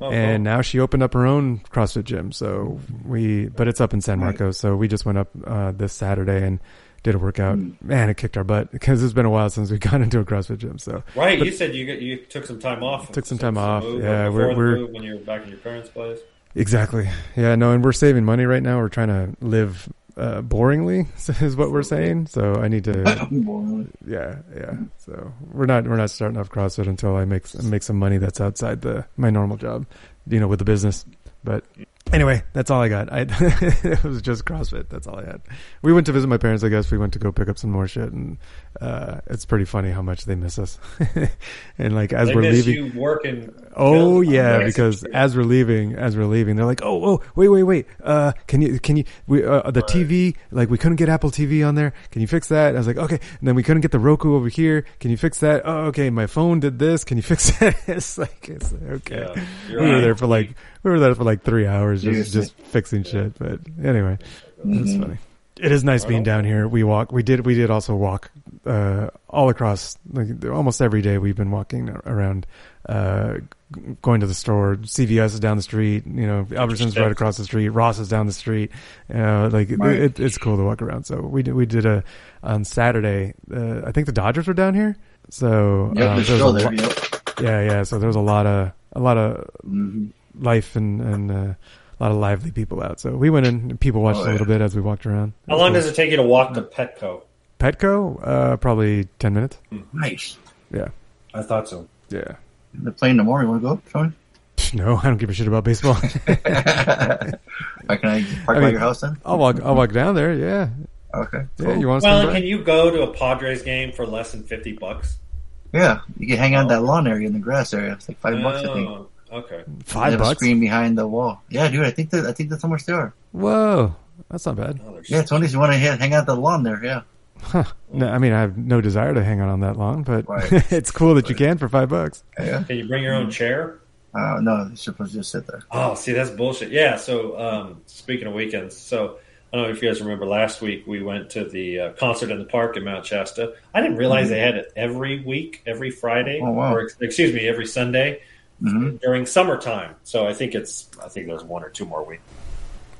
Oh, and cool. now she opened up her own CrossFit gym. So we, but it's up in San Marcos. So we just went up uh, this Saturday and did a workout. Man, it kicked our butt because it's been a while since we <laughs> got into a CrossFit gym. So Right. But- you said you got, you took some time off. Took some time off, move, yeah, or we're- we're- when you were back in your parents' place. Exactly. Yeah, no, and we're saving money right now. We're trying to live uh, boringly <laughs> is what we're saying. So I need to, <laughs> yeah, yeah. So we're not we're not starting off CrossFit until I make make some money that's outside the my normal job, you know, with the business. But anyway, that's all I got. I <laughs> it was just CrossFit. That's all I had. We went to visit my parents. I guess we went to go pick up some more shit, and uh, it's pretty funny how much they miss us. <laughs> and like as They we're miss leaving, you working. Oh yeah, because as we're leaving, as we're leaving, they're like, "Oh, oh, wait, wait, wait. Uh, can you, can you, we, uh, the TV, like, we couldn't get Apple TV on there. Can you fix that?" I was like, "Okay." And then we couldn't get the Roku over here. Can you fix that? Oh, okay. My phone did this. Can you fix <laughs> that? it's like, it's like, okay. Yeah, we you're were right. there for like, we were there for like three hours just, just fixing shit. But anyway, that's Mhm. funny. It is nice being down here. We walk. We did. We did also walk uh, all across. Like almost every day, we've been walking around, uh, going to the store. CVS is down the street. You know, Albertsons right across the street. Ross is down the street. Uh, like it- it, it's cool to walk around. So we did. We did a on Saturday. Uh, I think the Dodgers were down here. So Yep, um, they're there was there, yep. Yeah, yeah. So there was a lot of a lot of Mm-hmm. Life and and uh, a lot of lively people out. So we went in. and People watched Oh, a little bit as we walked around. How long does it take you to walk to Petco? Petco, uh, probably ten minutes. Nice. Yeah, I thought so. yeah. They're playing tomorrow. You want to go, Tony? <laughs> No, I don't give a shit about baseball. <laughs> Can I <laughs> park I by your house then? I'll walk. I'll walk down there. Yeah. Okay. Yeah. You want Well, can you go to a Padres game for less than fifty bucks? Yeah, you can hang out in that lawn area in the grass area. It's like five bucks, I think. Oh, Okay. Five they have a bucks? screen behind the wall. Yeah, dude. I think that I think that's how much they are. Whoa, that's not bad. Yeah, Tony, if you want to hang out the lawn there, yeah. Huh. No, I mean, I have no desire to hang out on that lawn, but Right. <laughs> it's cool that you can for five bucks. Yeah. Can you bring your own chair? Uh, no, you're supposed to just sit there. Oh, see, that's bullshit. Yeah. So, um, speaking of weekends, so I don't know if you guys remember last week we went to the uh, concert in the park in Mount Shasta. I didn't realize they had it every week, every Friday, Oh, wow. or excuse me, every Sunday Mm-hmm. during summertime. So I think it's I think there's one or two more weeks.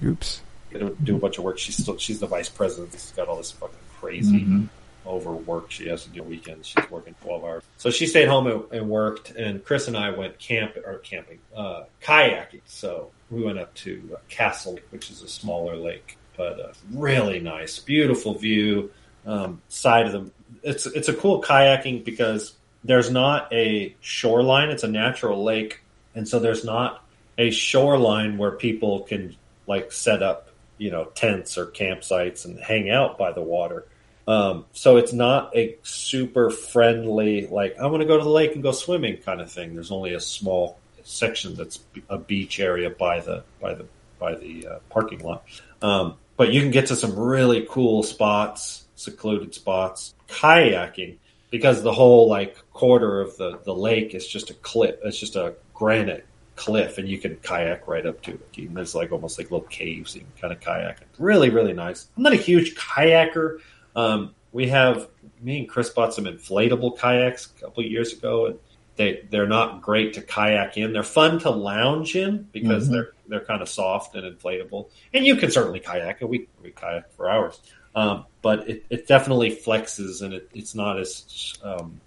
Oops. They do a bunch of work. She's still she's the vice president. She's got all this fucking crazy Mhm. overwork she has to do weekends. She's working twelve hours. So she stayed home and, and worked. And Chris and I went camp or camping, uh, kayaking. So we went up to uh, Castle, which is a smaller lake, but uh, really nice, beautiful view. Um, side of the it's it's a cool kayaking because there's not a shoreline. It's a natural lake, and so there's not a shoreline where people can like set up, you know, tents or campsites and hang out by the water. Um, so it's not a super friendly, like I'm going to go to the lake and go swimming kind of thing. There's only a small section that's a beach area by the by the by the uh, parking lot. Um, but you can get to some really cool spots, secluded spots, kayaking because the whole like quarter of the the lake is just a cliff. It's just a granite cliff, and you can kayak right up to it. And There's like almost like little caves you can kind of kayak. Really, really nice. I'm not a huge kayaker. Um, we have me and Chris bought some inflatable kayaks a couple of years ago, and they they're not great to kayak in. They're fun to lounge in because Mhm. they're they're kind of soft and inflatable, and you can certainly kayak. and We we kayak for hours, um, but it, it definitely flexes, and it, it's not as um,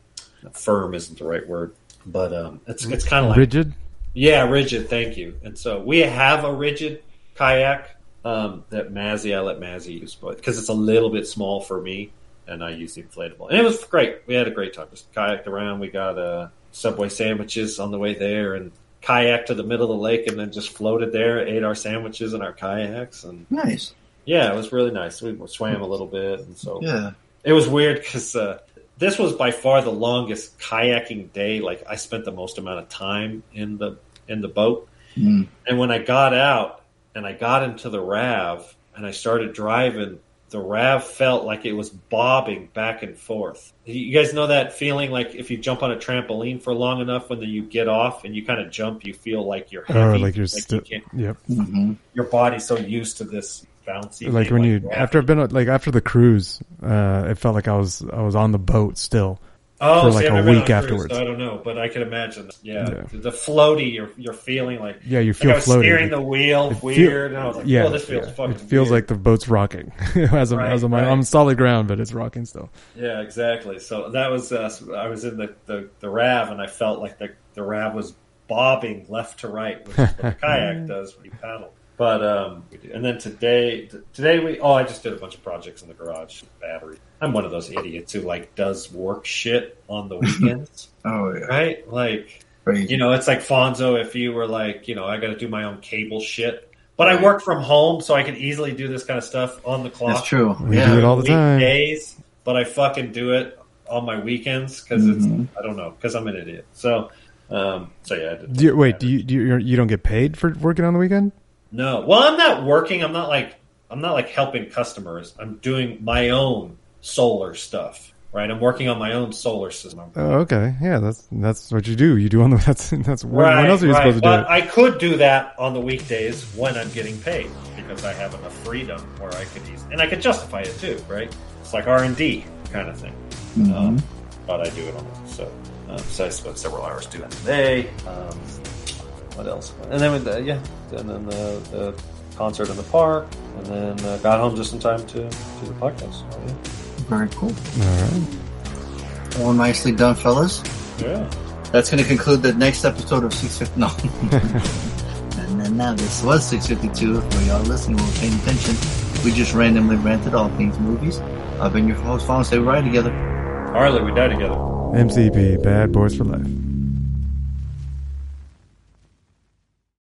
firm isn't the right word, but um, it's it's kind of like Rigid. yeah, rigid. Thank you. And so we have a rigid kayak um, that Mazzy. I let Mazzy use, but because it's a little bit small for me, and I use the inflatable, and it was great. We had a great time. Just kayaked around. We got uh, Subway sandwiches on the way there, and kayaked to the middle of the lake, and then just floated there. Ate our sandwiches and our kayaks, and Nice. Yeah, it was really nice. We swam a little bit, and so Yeah. it was weird because uh, this was by far the longest kayaking day. Like I spent the most amount of time in the in the boat, Mm. and when I got out and I got into the Rav and I started driving, the Rav felt like it was bobbing back and forth. You guys know that feeling like if you jump on a trampoline for long enough, when you get off and you kind of jump, you feel like you're Oh, heavy, like you're you still. can't- Yep. Mm-hmm. your body's so used to this bouncy. Like when you after I've been like after the cruise, uh, it felt like I was I was on the boat still Oh, for like I've a week on a cruise, afterwards. so I don't know, but I can imagine. Yeah, Yeah. the floaty, you're you're feeling like Yeah, you feel was floaty. steering the wheel It feel- weird, and I was like, yeah, "Oh, this feels yeah. fucking." It feels weird. like the boat's rocking <laughs> as I'm Right, as I'm right. on solid ground, but it's rocking still. Yeah, exactly. So that was uh, I was in the, the the Rav, and I felt like the the Rav was bobbing left to right, which is what the <laughs> kayak does when you paddle. But um, and then today, today we oh, I just did a bunch of projects in the garage. Battery. I'm one of those idiots who like does work shit on the <laughs> weekends. Oh yeah. right? Like, Crazy. you know, it's like Fonso. If you were like, you know, I got to do my own cable shit, but I work from home, so I can easily do this kind of stuff on the clock. That's true. We yeah. do it all the time. Weekdays, but I fucking do it on my weekends because Mhm. it's I don't know because I'm an idiot. So, um, so yeah. I. Do you, wait, do you do you, you don't get paid for working on the weekend? No, well, I'm not working. I'm not like I'm not like helping customers. I'm doing my own solar stuff. Right, I'm working on my own solar system. Oh, okay. Yeah, that's that's what you do. You do on the <laughs> that's that's when, right, when else are you right. supposed to do but it? I could do that on the weekdays when I'm getting paid because I have enough freedom where I could use, and I could justify it too, right? It's like R and D kind of thing. Mhm. Um, but I do it on so. Um, so I spent several hours doing that today. Um, what else? And then the, yeah, and then the, the concert in the park, and then uh, got home just in time to do the podcast. So, yeah. Very cool. All right. All nicely done, fellas. Yeah. That's going to conclude the next episode of 650. No. <laughs> and then now this was 652. For y'all listening, who were paying attention, we just randomly ranted all things movies. I've been your host, Fawn. Say we ride together. Harley, we die together. MCP, Bad Boys for Life.